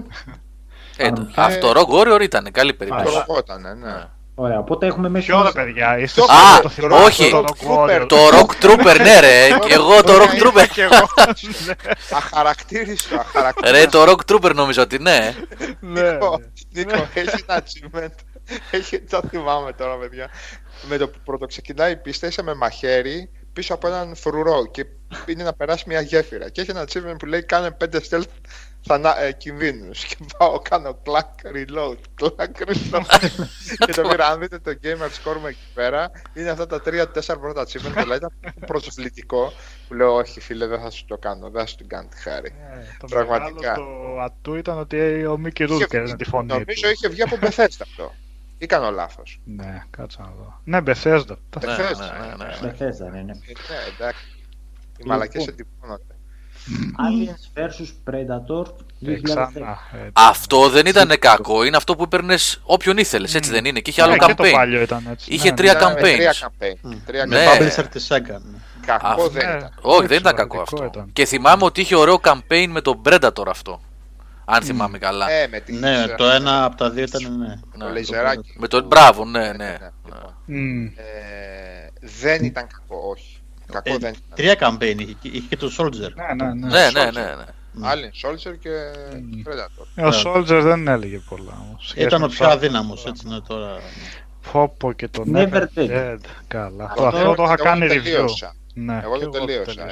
Ε, αυτό Rogue Warrior ήταν καλή περίπτωση. Αυτό ήταν, ναι. Ωραία, οπότε έχουμε μέσα. Ποιο ρε παιδιά, είστε Α, το όχι, το Rock Trooper, ναι, ρε. Και εγώ το Rock Trooper. Αχαρακτήριστο, Ρε, το Rock Trooper νομίζω ότι ναι. Ναι. Νίκο, έχει ένα achievement. Έχει, το θυμάμαι τώρα, παιδιά. Με το που πρώτο ξεκινάει η πίστα, είσαι με μαχαίρι πίσω από έναν φρουρό και είναι να περάσει μια γέφυρα. Και έχει ένα achievement που λέει κάνε πέντε stealth θανά, ε, κινδύνους και πάω κάνω κλακ reload, κλακ reload και το πήρα, αν δείτε το gamer score μου εκεί πέρα είναι αυτά τα τρία-τέσσερα πρώτα achievement που ήταν προσβλητικό που λέω όχι φίλε δεν θα σου το κάνω, δεν θα σου την κάνω τη χάρη ε, το Πραγματικά Το ατού ήταν ότι ο Μίκη Ρούτ έκανε τη φωνή Νομίζω είχε βγει από Bethesda αυτό ή κάνω λάθος. Ναι, κάτσα να δω. Ναι, Bethesda. Bethesda, ναι, ναι, ναι. Bethesda, ναι, ναι. εντάξει. Οι μαλακές εντυπώνονται. Aliens vs Predator 2010. Αυτό δεν ήταν κακό, είναι αυτό που έπαιρνες όποιον ήθελες, έτσι δεν είναι. Και είχε άλλο campaign. Είχε τρία campaigns. Τρία Με publisher της Sega. Κακό δεν ήταν. Όχι, δεν ήταν κακό αυτό. Και θυμάμαι ότι είχε ωραίο campaign με τον Predator αυτό. Αν θυμάμαι καλά. Ναι, το ένα από τα δύο ήταν ναι. Το λεζεράκι. Με το μπράβο, ναι, ναι. Δεν ήταν κακό, όχι. Κακό ε, δεν ήταν. Τρία campaign είχε, είχε και το Soldier. Ναι, ναι, ναι. ναι, ναι, ναι. Alien Soldier και Predator. Ε, ο Soldier δεν έλεγε πολλά όμως. Ήταν ο πιο αδύναμος, έτσι είναι τώρα. Φόπο και το Never Dead. Καλά. Αυτό το είχα κάνει review. Ναι, εγώ δεν τελείωσα.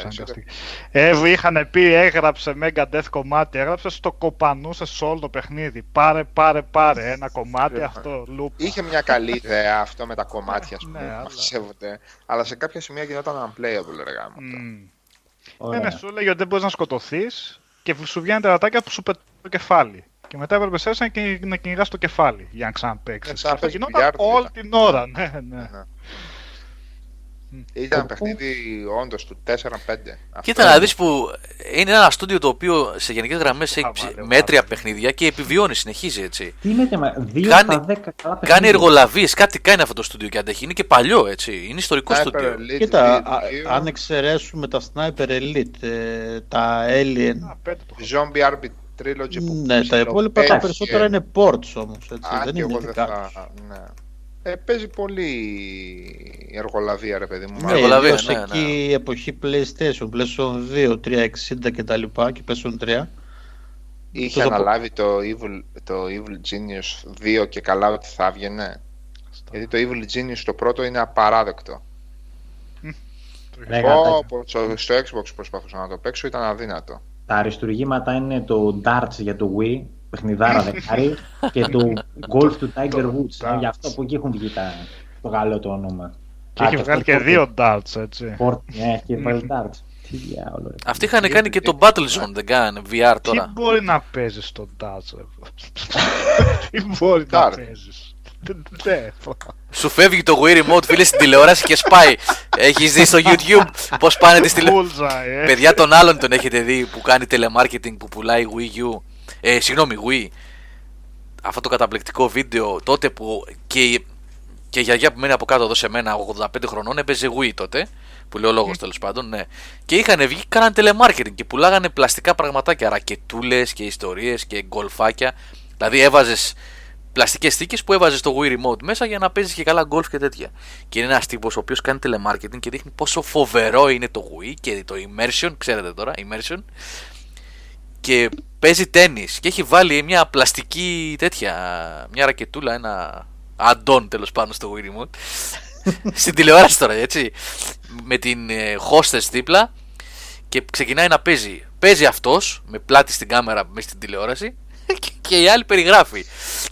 Εύη είχαν πει, έγραψε Mega Death κομμάτι, έγραψε, στο κοπανούσε σε όλο το παιχνίδι. Πάρε, πάρε, πάρε ένα κομμάτι αυτό, λούπα. Είχε μια καλή ιδέα αυτό με τα κομμάτια, ας πούμε, ναι, αλλά... αλλά σε κάποια σημεία γινόταν unplayable, ρε γάμο. Mm. Ναι, ναι, σου έλεγε ότι δεν μπορείς να σκοτωθείς και σου βγαίνει τερατάκια που σου πετάει το κεφάλι. Και μετά έπρεπε σε να κυνηγάς το κεφάλι για να ξαναπέξει. Και αυτό γινόταν όλη την ώρα. Ναι, ναι. Ναι. Ήταν παιχνίδι όντως του 4-5. Κοίτα να δεις που είναι ένα στούντιο το οποίο σε γενικές γραμμές έχει μέτρια παιχνίδια και επιβιώνει, συνεχίζει έτσι. Τι λέτε, μα, δύο κάνει, 10 καλά Κάνει εργολαβίες, κάτι κάνει αυτό το στούντιο και αντέχει. Είναι και παλιό έτσι. Είναι ιστορικό στούντιο. Κοίτα, αν εξαιρέσουμε τα Sniper Elite, ε, τα Alien. Zombie Arbit Trilogy που Ναι, τα υπόλοιπα τα περισσότερα είναι ports όμως. Δεν είναι ναι. Ε, παίζει πολύ εργολαβία, ρε παιδί μου. Ναι, εργολαβία, ναι, ναι, εκεί ναι. εποχή PlayStation, PlayStation 2, 360 και τα λοιπά και PlayStation 3. Είχε αναλάβει το Evil, το Evil Genius 2 και καλά ότι θα έβγαινε. Γιατί το Evil Genius το πρώτο είναι απαράδεκτο. Πω, στο Xbox προσπαθούσα να το παίξω, ήταν αδύνατο. Τα αριστουργήματα είναι το Darts για το Wii, παιχνιδάρα δεκάρι και το Golf του Tiger Woods. Γι' αυτό από εκεί έχουν βγει τα, το καλό το όνομα. Και έχει βγάλει και δύο darts, έτσι. Ναι, έχει βγάλει darts. Αυτοί είχαν κάνει και το Battlezone, δεν κάνει VR τώρα. Τι μπορεί να παίζεις στο darts, Τι μπορεί να παίζεις; Σου φεύγει το Wii Remote, φίλε, στην τηλεόραση και σπάει. Έχεις δει στο YouTube πώς πάνε τις τηλεόραση. Ε. Παιδιά, τον άλλον τον έχετε δει που κάνει telemarketing που πουλάει Wii U; Ε, συγγνώμη, Wii. Αυτό το καταπληκτικό βίντεο τότε που και, και η γιαγιά που μένει από κάτω εδώ σε μένα 85 χρονών έπαιζε Wii τότε. Που λέει ο λόγο τέλος πάντων, ναι. Και είχαν βγει και κάναν telemarketing και πουλάγανε πλαστικά πραγματάκια, ρακετούλες και ιστορίες και γκολφάκια. Δηλαδή έβαζες πλαστικές θήκε που έβαζες στο Wii Remote μέσα για να παίζεις και καλά γκολφ και τέτοια. Και είναι ένας τύπος ο οποίος κάνει telemarketing και δείχνει πόσο φοβερό είναι το Wii και το immersion, ξέρετε τώρα, immersion και παίζει τέννις και έχει βάλει μια πλαστική τέτοια, μια ρακετούλα, ένα αντών τέλος πάντων στο Wii Remote. Στην τηλεόραση τώρα έτσι. Με την ε, hostess δίπλα και ξεκινάει να παίζει. Παίζει αυτός με πλάτη στην κάμερα μέσα στην τηλεόραση και η άλλη περιγράφει.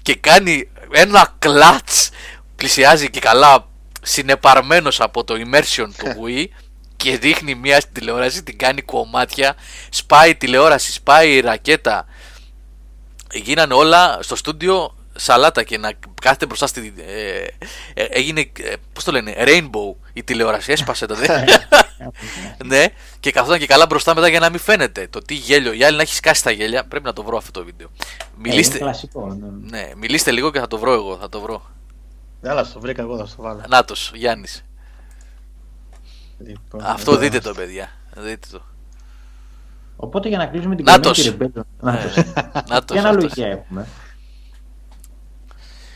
Και κάνει ένα κλατς πλησιάζει και καλά συνεπαρμένος από το immersion του Wii και δείχνει μία στην τηλεόραση, την κάνει κομμάτια, σπάει η τηλεόραση, σπάει η ρακέτα. Γίνανε όλα στο στούντιο σαλάτα και να κάθεται μπροστά στη. Ε, ε, έγινε. Ε, Πώς το λένε, Rainbow η τηλεόραση. Έσπασε το ναι, και καθόταν και καλά μπροστά μετά για να μην φαίνεται το τι γέλιο. Η άλλη να έχεις σκάσει τα γέλια. Πρέπει να το βρω αυτό το βίντεο. Μιλήστε, κλασικό, ναι. ναι. μιλήστε λίγο και θα το βρω εγώ. Θα το βρω. Έλα, το βρήκα εγώ, θα το βάλω. Νάτος, Γιάννης. Λοιπόν, Αυτό λοιπόν. δείτε το, παιδιά. Δείτε το. Οπότε για να κλείσουμε την Νάτος. Νάτος. Νάτος. Τι αναλογία έχουμε;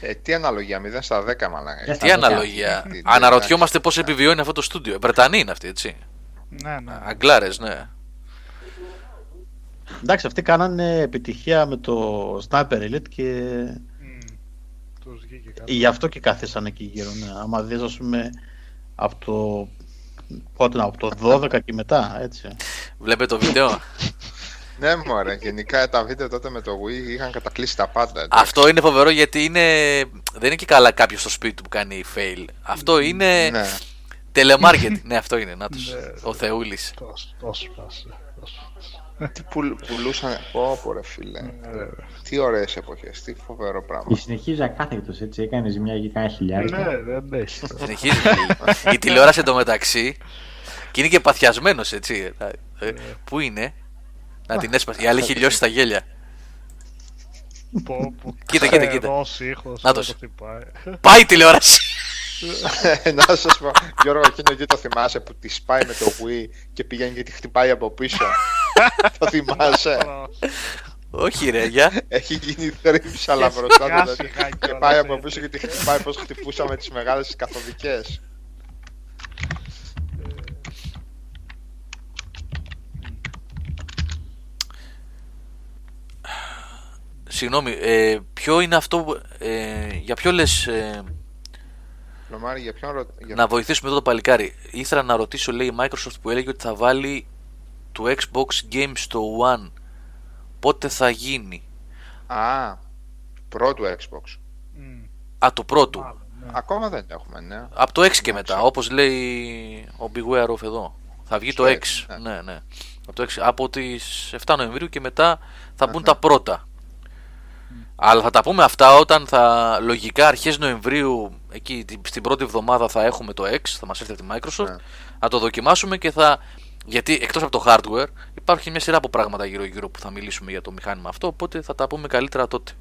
Ε, τι αναλογία, 0 στα 10 μαλάκα. Τι αναλογία. Αναρωτιόμαστε πώς επιβιώνει αυτό το στούντιο. Βρετανοί είναι αυτοί, έτσι. Ναι, ναι. Αγγλάρες, ναι. Εντάξει, αυτοί κάνανε επιτυχία με το Sniper Elite και. Mm. Γι' αυτό και κάθισαν εκεί γύρω. Ναι. Άμα δεις, ας πούμε, από το Πότε να, από το 12 και μετά, έτσι. Βλέπετε το βίντεο; ναι, μωρέ. Γενικά τα βίντεο τότε με το Wii είχαν κατακλείσει τα πάντα. Αυτό είναι φοβερό γιατί είναι... δεν είναι και καλά κάποιος στο σπίτι του που κάνει fail. Αυτό είναι. Ναι. Telemarketing. ναι, αυτό είναι. Να τους, ναι. ο Θεούλης. Τόσος, τι πουλ, πουλούσαν. Πω, ρε φίλε. Ναι, τι ωραίες εποχές. Τι φοβερό πράγμα. Και συνεχίζει ακάθεκτος έτσι. Έκανες ζημιά και κάνει χιλιάρια. Ναι, δεν έχει. Συνεχίζει. Η τηλεόραση εντωμεταξύ. Και είναι και παθιασμένος έτσι. Ε, ε, πού είναι; Να την έσπασε. Η άλλη έχει λιώσει τα γέλια. Κοίτα, κοίτα, κοίτα. Να το Πάει η τηλεόραση. Να σας πω, Γιώργο, εκείνο εκεί το θυμάσαι που τη σπάει με το Wii και πηγαίνει και τη χτυπάει από πίσω; το θυμάσαι; Όχι ρε, για. Έχει γίνει θρύψη αλλά μπροστά Και πάει από πίσω και τη χτυπάει πως χτυπούσαμε τις μεγάλες καθοδικές. Συγγνώμη, ε, ποιο είναι αυτό, ε, για ποιο λες, ε, Λομάρι, για ποιον για... Να βοηθήσουμε εδώ το παλικάρι. Ήθελα να ρωτήσω, λέει η Microsoft που έλεγε ότι θα βάλει το Xbox Game στο One. Πότε θα γίνει; Α, πρώτο Xbox. Α, το πρώτο. Ναι. Ακόμα δεν έχουμε, ναι. Από το 6 και μετά, όπως λέει ο Beware of εδώ. Θα βγει το 6. Ναι. ναι, ναι. Από, το 6, από τις 7 Νοεμβρίου και μετά θα μπουν τα πρώτα. Αλλά θα τα πούμε αυτά όταν θα λογικά αρχές Νοεμβρίου, εκεί στην πρώτη εβδομάδα θα έχουμε το X, θα μας έρθει από τη Microsoft, ναι. θα το δοκιμάσουμε και θα... Γιατί εκτός από το hardware υπάρχει μια σειρά από πράγματα γύρω γύρω που θα μιλήσουμε για το μηχάνημα αυτό, οπότε θα τα πούμε καλύτερα τότε.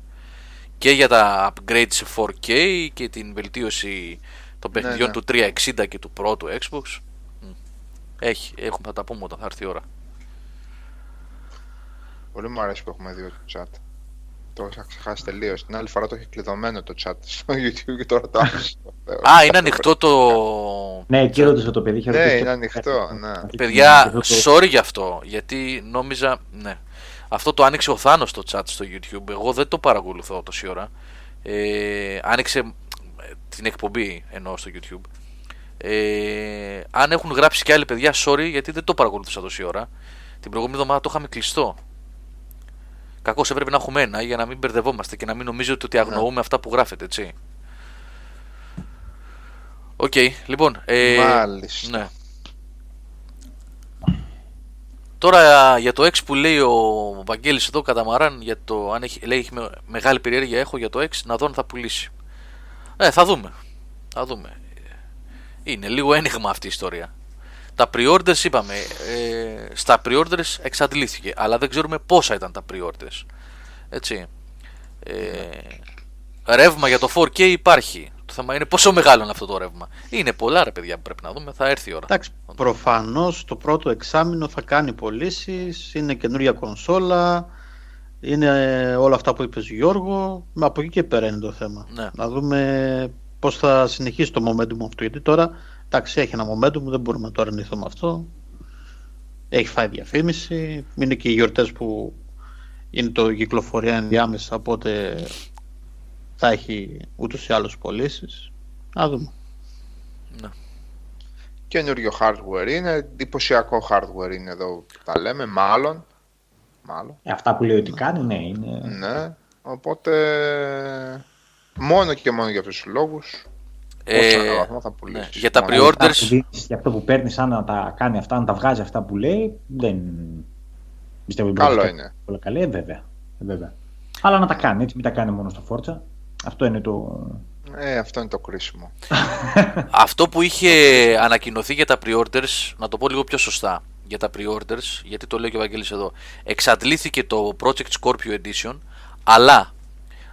Και για τα upgrades σε 4K και την βελτίωση των ναι, παιχνιδιών ναι. του 360 και του πρώτου Xbox. Έχει, έχουμε, θα τα πούμε όταν θα έρθει η ώρα. Πολύ μου αρέσει που έχουμε δύο chat. Το είχα ξεχάσει τελείως. Την άλλη φορά το είχε κλειδωμένο το chat στο YouTube και τώρα το άφησα. Α, είναι ανοιχτό το. Ναι, εκεί ρώτησε το παιδί. Ναι, είναι ανοιχτό. Ναι. Παιδιά, sorry γι' αυτό. Γιατί νόμιζα. Ναι. Αυτό το άνοιξε ο Θάνος στο chat στο YouTube. Εγώ δεν το παρακολουθώ τόση ώρα. Ε, άνοιξε ε, την εκπομπή ενώ στο YouTube. Ε, αν έχουν γράψει και άλλοι παιδιά, sorry γιατί δεν το παρακολουθούσα τόση ώρα. Την προηγούμενη εβδομάδα το είχαμε κλειστό. Κακώς έπρεπε να έχουμε ένα για να μην μπερδευόμαστε και να μην νομίζετε ότι αγνοούμε ναι. αυτά που γράφετε, έτσι. Ok, okay, λοιπόν. Ε, Μάλιστα. Ναι. Τώρα για το X που λέει ο Βαγγέλης εδώ Καταμαράν για το αν έχει, λέει έχει μεγάλη περιέργεια έχω για το X να δω αν θα πουλήσει. Ε, θα δούμε. Θα δούμε. Είναι λίγο ένιγμα αυτή η ιστορία. Τα pre-orders είπαμε, ε, στα pre-orders εξαντλήθηκε, αλλά δεν ξέρουμε πόσα ήταν τα pre-orders. Έτσι. Ε, ρεύμα για το 4K υπάρχει. Το θέμα είναι πόσο μεγάλο είναι αυτό το ρεύμα. Είναι πολλά ρε παιδιά που πρέπει να δούμε, θα έρθει η ώρα. Εντάξει, προφανώς το πρώτο εξάμεινο θα κάνει πωλήσεις, είναι καινούργια κονσόλα, είναι όλα αυτά που είπες Γιώργο. Από εκεί και πέρα είναι το θέμα. Ναι. Να δούμε πώς θα συνεχίσει το momentum αυτό. Γιατί τώρα εντάξει, έχει ένα momentum, δεν μπορούμε να το αρνηθούμε αυτό. Έχει φάει διαφήμιση. Είναι και οι γιορτές που είναι το κυκλοφορία ενδιάμεσα, οπότε θα έχει ούτως ή άλλως πωλήσεις. Να δούμε. Ναι. Καινούριο hardware είναι, εντυπωσιακό hardware είναι εδώ τα λέμε, μάλλον. μάλλον. Ε, αυτά που λέει ότι κάνει, ναι, είναι... Ναι, οπότε μόνο και μόνο για αυτούς τους λόγους ε, θα ναι. Για τα pre-orders. Για αυτό που παίρνεις, σαν να τα κάνει αυτά, να τα βγάζει αυτά που λέει, δεν. Πιστεύω Καλό είναι. Πολύ καλή, ε, βέβαια. Ε, βέβαια. Αλλά να τα κάνει, έτσι, μην τα κάνει μόνο στο Forza. Αυτό είναι το. Ε, αυτό είναι το κρίσιμο. αυτό που είχε ανακοινωθεί για τα pre-orders, να το πω λίγο πιο σωστά για τα pre-orders, γιατί το λέει και ο Βαγγέλης εδώ, εξαντλήθηκε το Project Scorpio Edition, αλλά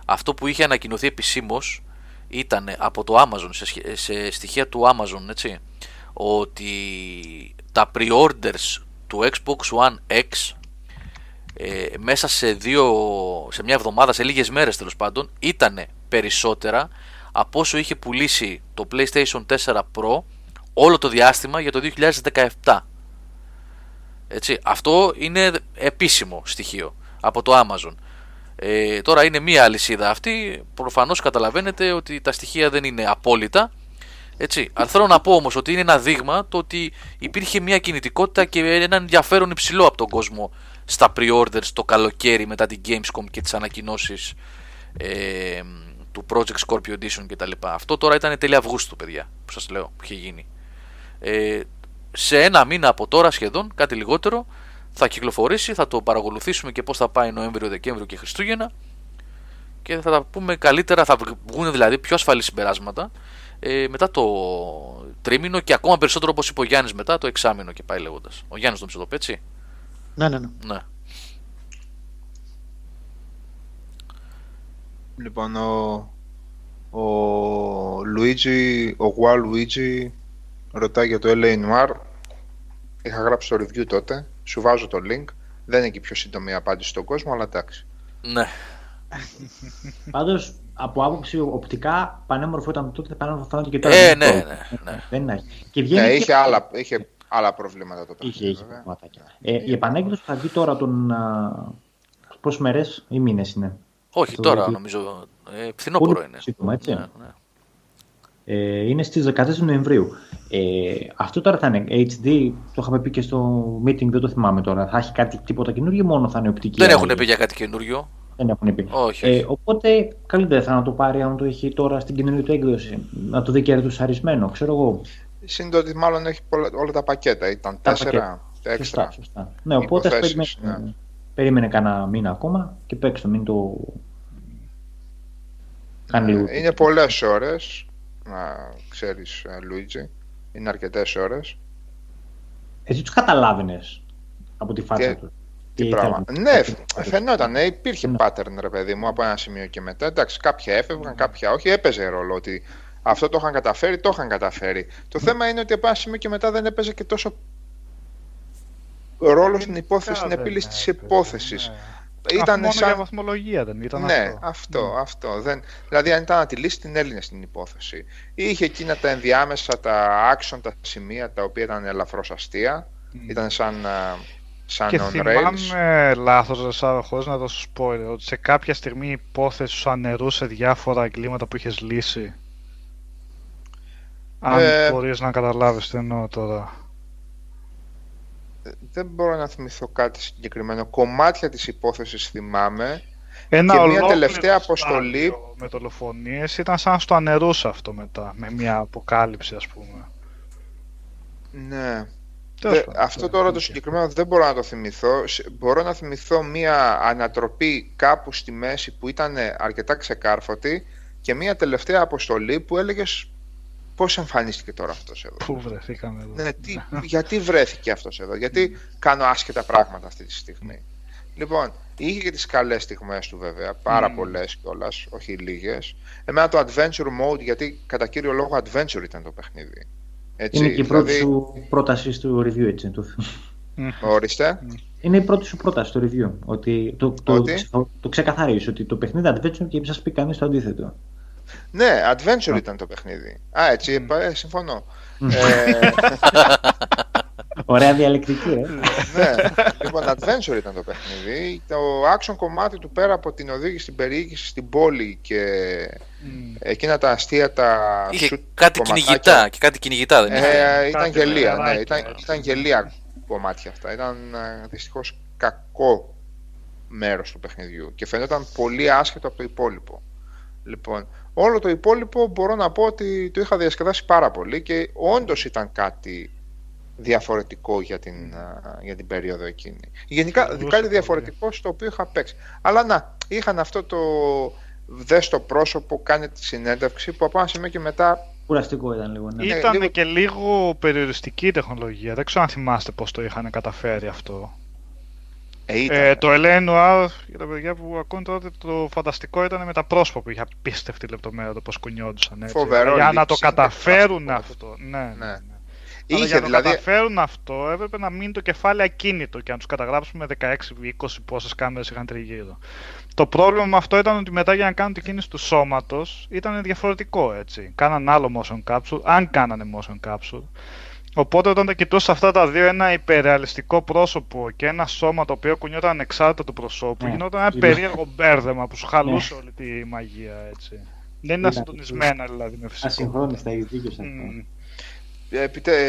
αυτό που είχε ανακοινωθεί επισήμως ήταν από το Amazon, σε, σε στοιχεία του Amazon, έτσι, ότι τα pre-orders του Xbox One X ε, μέσα σε, δύο, σε μια εβδομάδα, σε λίγες μέρες τέλος πάντων, ήταν περισσότερα από όσο είχε πουλήσει το PlayStation 4 Pro όλο το διάστημα για το 2017. Έτσι, αυτό είναι επίσημο στοιχείο από το Amazon. Ε, τώρα είναι μία αλυσίδα αυτή. Προφανώς καταλαβαίνετε ότι τα στοιχεία δεν είναι απόλυτα. Έτσι. Αλλά θέλω να πω όμως ότι είναι ένα δείγμα το ότι υπήρχε μια κινητικότητα και ένα ενδιαφέρον υψηλό από τον κόσμο στα pre-orders το καλοκαίρι μετά την Gamescom και τις ανακοινώσεις ε, του Project Scorpio Edition κτλ. Αυτό τώρα ήταν τέλη Αυγούστου, παιδιά, που σας λέω, που είχε γίνει. Ε, σε ένα μήνα από τώρα σχεδόν, κάτι λιγότερο, θα κυκλοφορήσει, θα το παρακολουθήσουμε και πώς θα πάει Νοέμβριο, Δεκέμβριο και Χριστούγεννα και θα τα πούμε καλύτερα, θα βγουν δηλαδή πιο ασφαλή συμπεράσματα ε, μετά το τρίμηνο και ακόμα περισσότερο όπως είπε ο Γιάννης μετά το εξάμηνο και πάει λέγοντας. Ο Γιάννης το το έτσι; Ναι, ναι, ναι. ναι. Λοιπόν, ο, ο Λουίτζι, ο Γουά Λουίτζι ρωτάει για το LA Noir. Είχα γράψει το review τότε. Σου βάζω το link. Δεν είναι και η πιο σύντομη απάντηση στον κόσμο, αλλά εντάξει. Ναι. Πάντως, από άποψη οπτικά, πανέμορφο ήταν τότε, πανέμορφο φαίνεται και τώρα. Ε, ναι, ναι, ναι. Δεν είναι. Και βγαίνει ναι, είχε, άλλα, είχε άλλα προβλήματα το Είχε, είχε Ε, η επανέκδοση θα βγει τώρα τον. Πόσες μέρες ή μήνες είναι; Όχι, τώρα νομίζω. Ε, φθινόπωρο είναι. Σύντομα, έτσι. Ναι, ναι. Ε, είναι στις 14 Νοεμβρίου. Ε, αυτό τώρα θα είναι HD, το είχαμε πει και στο meeting, δεν το θυμάμαι τώρα. Θα έχει κάτι τίποτα καινούργιο, μόνο θα είναι οπτική. Δεν έχουν πει για κάτι καινούριο; Δεν έχουν πει. Όχι, Ε, οπότε καλύτερα θα να το πάρει αν το έχει τώρα στην καινούργια του έκδοση. Να το δει και ρετουσαρισμένο, ξέρω εγώ. Συν ότι μάλλον έχει πολλά, όλα τα πακέτα. Ήταν τα τέσσερα έξτρα. Σωστά, σωστά. Ναι, οπότε περίμενε, ναι. περίμενε κανένα μήνα ακόμα και παίξει το, μην το. Κάνει λίγο. Είναι πολλές ώρες. Να ξέρεις, Λουίτζι. Είναι αρκετές ώρες. Εσύ τους καταλάβαινες από τη φάτσα τους; Τι πράγμα. Ναι, φαινόταν, ναι, υπήρχε ναι. pattern ρε παιδί μου από ένα σημείο και μετά. Εντάξει, κάποια έφευγαν, κάποια όχι. Έπαιζε ρόλο ότι αυτό το είχαν καταφέρει, το είχαν καταφέρει. Το θέμα είναι ότι από ένα σημείο και μετά δεν έπαιζε και τόσο ρόλο στην υπόθεση, στην επίλυση της υπόθεσης. Ναι. Ήταν μόνο σαν... για βαθμολογία δεν ήταν ναι, αυτό. αυτό, mm. αυτό. Δεν... Δηλαδή αν ήταν να τη λύσει την Έλληνε στην υπόθεση. Είχε εκείνα τα ενδιάμεσα, τα άξονα, τα σημεία τα οποία ήταν ελαφρώς αστεία. Mm. Ήταν σαν σαν και θυμάμαι λάθος χωρίς να δώσω spoiler ότι σε κάποια στιγμή η υπόθεση σου ανερούσε διάφορα εγκλήματα που είχες λύσει αν ε, μπορείς να καταλάβεις τι εννοώ τώρα δεν μπορώ να θυμηθώ κάτι συγκεκριμένο. Κομμάτια της υπόθεσης θυμάμαι. Ένα και μια τελευταία αποστολή. με δολοφονίες. Ήταν σαν να στο ανερούσε αυτό μετά με μια αποκάλυψη ας πούμε. Ναι. Αυτό τώρα το συγκεκριμένο δεν μπορώ να το θυμηθώ. Μπορώ να θυμηθώ μία ανατροπή κάπου στη μέση που ήταν αρκετά ξεκάρφωτη και μία τελευταία αποστολή που έλεγες πώς εμφανίστηκε τώρα αυτός εδώ; Πού βρεθήκαμε εδώ; Ναι, τι, γιατί βρέθηκε αυτός εδώ, γιατί κάνω άσχετα πράγματα αυτή τη στιγμή; Λοιπόν, είχε και τις καλές στιγμές του βέβαια, πάρα mm. πολλές κιόλας, όχι λίγες. Εμένα το adventure mode, γιατί κατά κύριο λόγο adventure ήταν το παιχνίδι. Έτσι, είναι και η πρώτη δηλαδή... σου πρόταση στο review, έτσι. Το... Ορίστε. Είναι η πρώτη σου πρόταση στο review. Ότι το, το, ότι; το, το ξεκαθαρίζεις ότι το παιχνίδι adventure και σας πει κανείς το αντίθετο. Ναι, adventure ήταν το παιχνίδι. Α, έτσι, mm. συμφωνώ. ε... Ωραία διαλεκτική, ε. ναι. Λοιπόν, adventure ήταν το παιχνίδι. Το action κομμάτι του πέρα από την οδήγηση, την περιήγηση στην πόλη και mm. εκείνα τα αστεία τα Είχε κάτι κυνηγητά και κάτι κυνηγητά δεν ε, Ήταν γελία, ναι. Ήταν, ήταν γελία κομμάτια αυτά. Ήταν ε, δυστυχώς κακό μέρος του παιχνιδιού και φαινόταν πολύ άσχετο από το υπόλοιπο. Λοιπόν, όλο το υπόλοιπο μπορώ να πω ότι το είχα διασκεδάσει πάρα πολύ και όντως ήταν κάτι διαφορετικό για την, για την περίοδο εκείνη. Γενικά, κάτι διαφορετικό στο οποίο είχα παίξει. Αλλά να, είχαν αυτό το δες στο πρόσωπο, κάνει τη συνέντευξη που από ένα σημείο και μετά. Κουραστικό ήταν λίγο. Ναι. Ήταν και λίγο περιοριστική τεχνολογία. Δεν ξέρω αν θυμάστε πώς το είχαν καταφέρει αυτό. Ε, ε, το Ελένη Noir, για τα παιδιά που ακούν τότε, το φανταστικό ήταν με τα πρόσωπα που είχε απίστευτη λεπτομέρεια το πώς κουνιόντουσαν. Έτσι. Φοβερό, για να το καταφέρουν αυτό. Ναι, ναι. ναι. ναι. Είχε, για να δηλαδή... το καταφέρουν αυτό έπρεπε να μείνει το κεφάλι ακίνητο και να τους καταγράψουμε 16-20 πόσες κάμερες είχαν τριγύρω. Το πρόβλημα με αυτό ήταν ότι μετά για να κάνουν την κίνηση του σώματος ήταν διαφορετικό έτσι. Κάναν άλλο motion capsule, αν κάνανε motion capsule. Οπότε όταν τα κοιτούσε αυτά τα δύο, ένα υπερεαλιστικό πρόσωπο και ένα σώμα το οποίο κουνιόταν ανεξάρτητα του προσώπου, ναι. γινόταν ένα περίεργο μπέρδεμα που σου χαλούσε ναι. όλη τη μαγεία έτσι. Δεν ήταν συντονισμένα δηλαδή με φυσικό. Ασυγχρόνιστα, έχει δίκιο σε αυτό.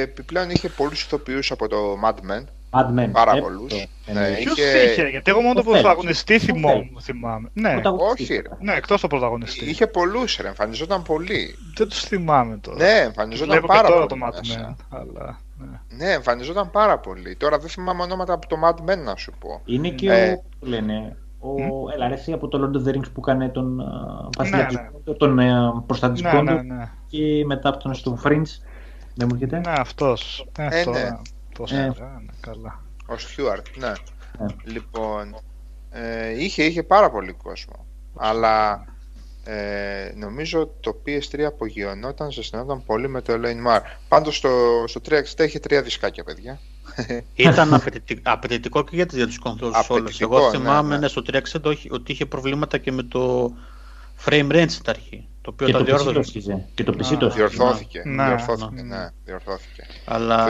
Επιπλέον είχε πολλούς ηθοποιούς από το Mad Men. Mad Men. Πάρα πολλούς. Ναι, Ποιος είχε... γιατί εγώ μόνο το πρωταγωνιστή θυμάμαι. Ναι, όχι. Ναι, εκτός το πρωταγωνιστή. Είχε πολλούς, ρε, εμφανιζόταν πολύ. Δεν τους θυμάμαι τώρα. Ναι, εμφανιζόταν πάρα πολύ. το Mad Men, αλλά... Ναι. ναι, εμφανιζόταν πάρα πολύ. Τώρα δεν θυμάμαι ονόματα από το Mad Men να σου πω. Είναι και ε... ο. Λένε, ο mm. Ελαρέση από το Lord of the Rings που κάνει τον, ναι, ναι. τον uh, προστατικό ναι, ναι, ναι. και μετά από τον στο Fringe. Δεν μου έρχεται. Ναι, αυτός. Ε, ε, ναι. Πώς ε. ναι, καλά. Ο Στιούαρτ, ναι. Ε. Λοιπόν, ε, είχε, είχε πάρα πολύ κόσμο. Αλλά ε, νομίζω το PS3 απογειωνόταν, ζεσθενόταν πολύ με το Elaine Mar. Πάντως στο, στο 360 είχε τρία δισκάκια, παιδιά. Ήταν απαιτητικό και για, για τους κονσόλους όλους. Εγώ θυμάμαι ναι, ναι. στο 360 ότι είχε προβλήματα και με το frame range στην αρχή. Το οποίο και το διόρθωσε. Και το PC το διορθώθηκε. Ναι, διορθώθηκε, ναι. ναι, διορθώθηκε. Αλλά,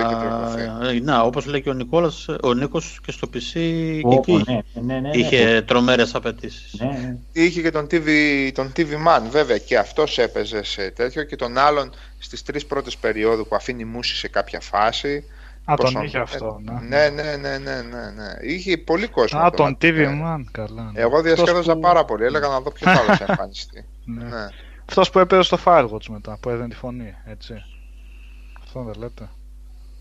να, όπως λέει και ο Νικόλας, ο Νίκος και στο PC και εκεί ναι, ναι, ναι, είχε ναι, τρομέρες απαιτήσεις. Ναι, ναι. Είχε και τον TV, τον TV Man, βέβαια, και αυτός έπαιζε σε τέτοιο και τον άλλον στις τρεις πρώτες περίοδου που αφήνει μουσι σε κάποια φάση. Α, τον είχε αυτό, ναι. Ναι, ναι, ναι, ναι, ναι, ναι. Είχε πολύ κόσμο. Α, τον TV Man, καλά. Εγώ διασκέδαζα που... πάρα πολύ, έλεγα να δω ποιος άλλος εμφανιστεί. ναι. Αυτός που έπαιζε στο Firewatch μετά, που έδινε τη φωνή, έτσι. Αυτό δεν λέτε.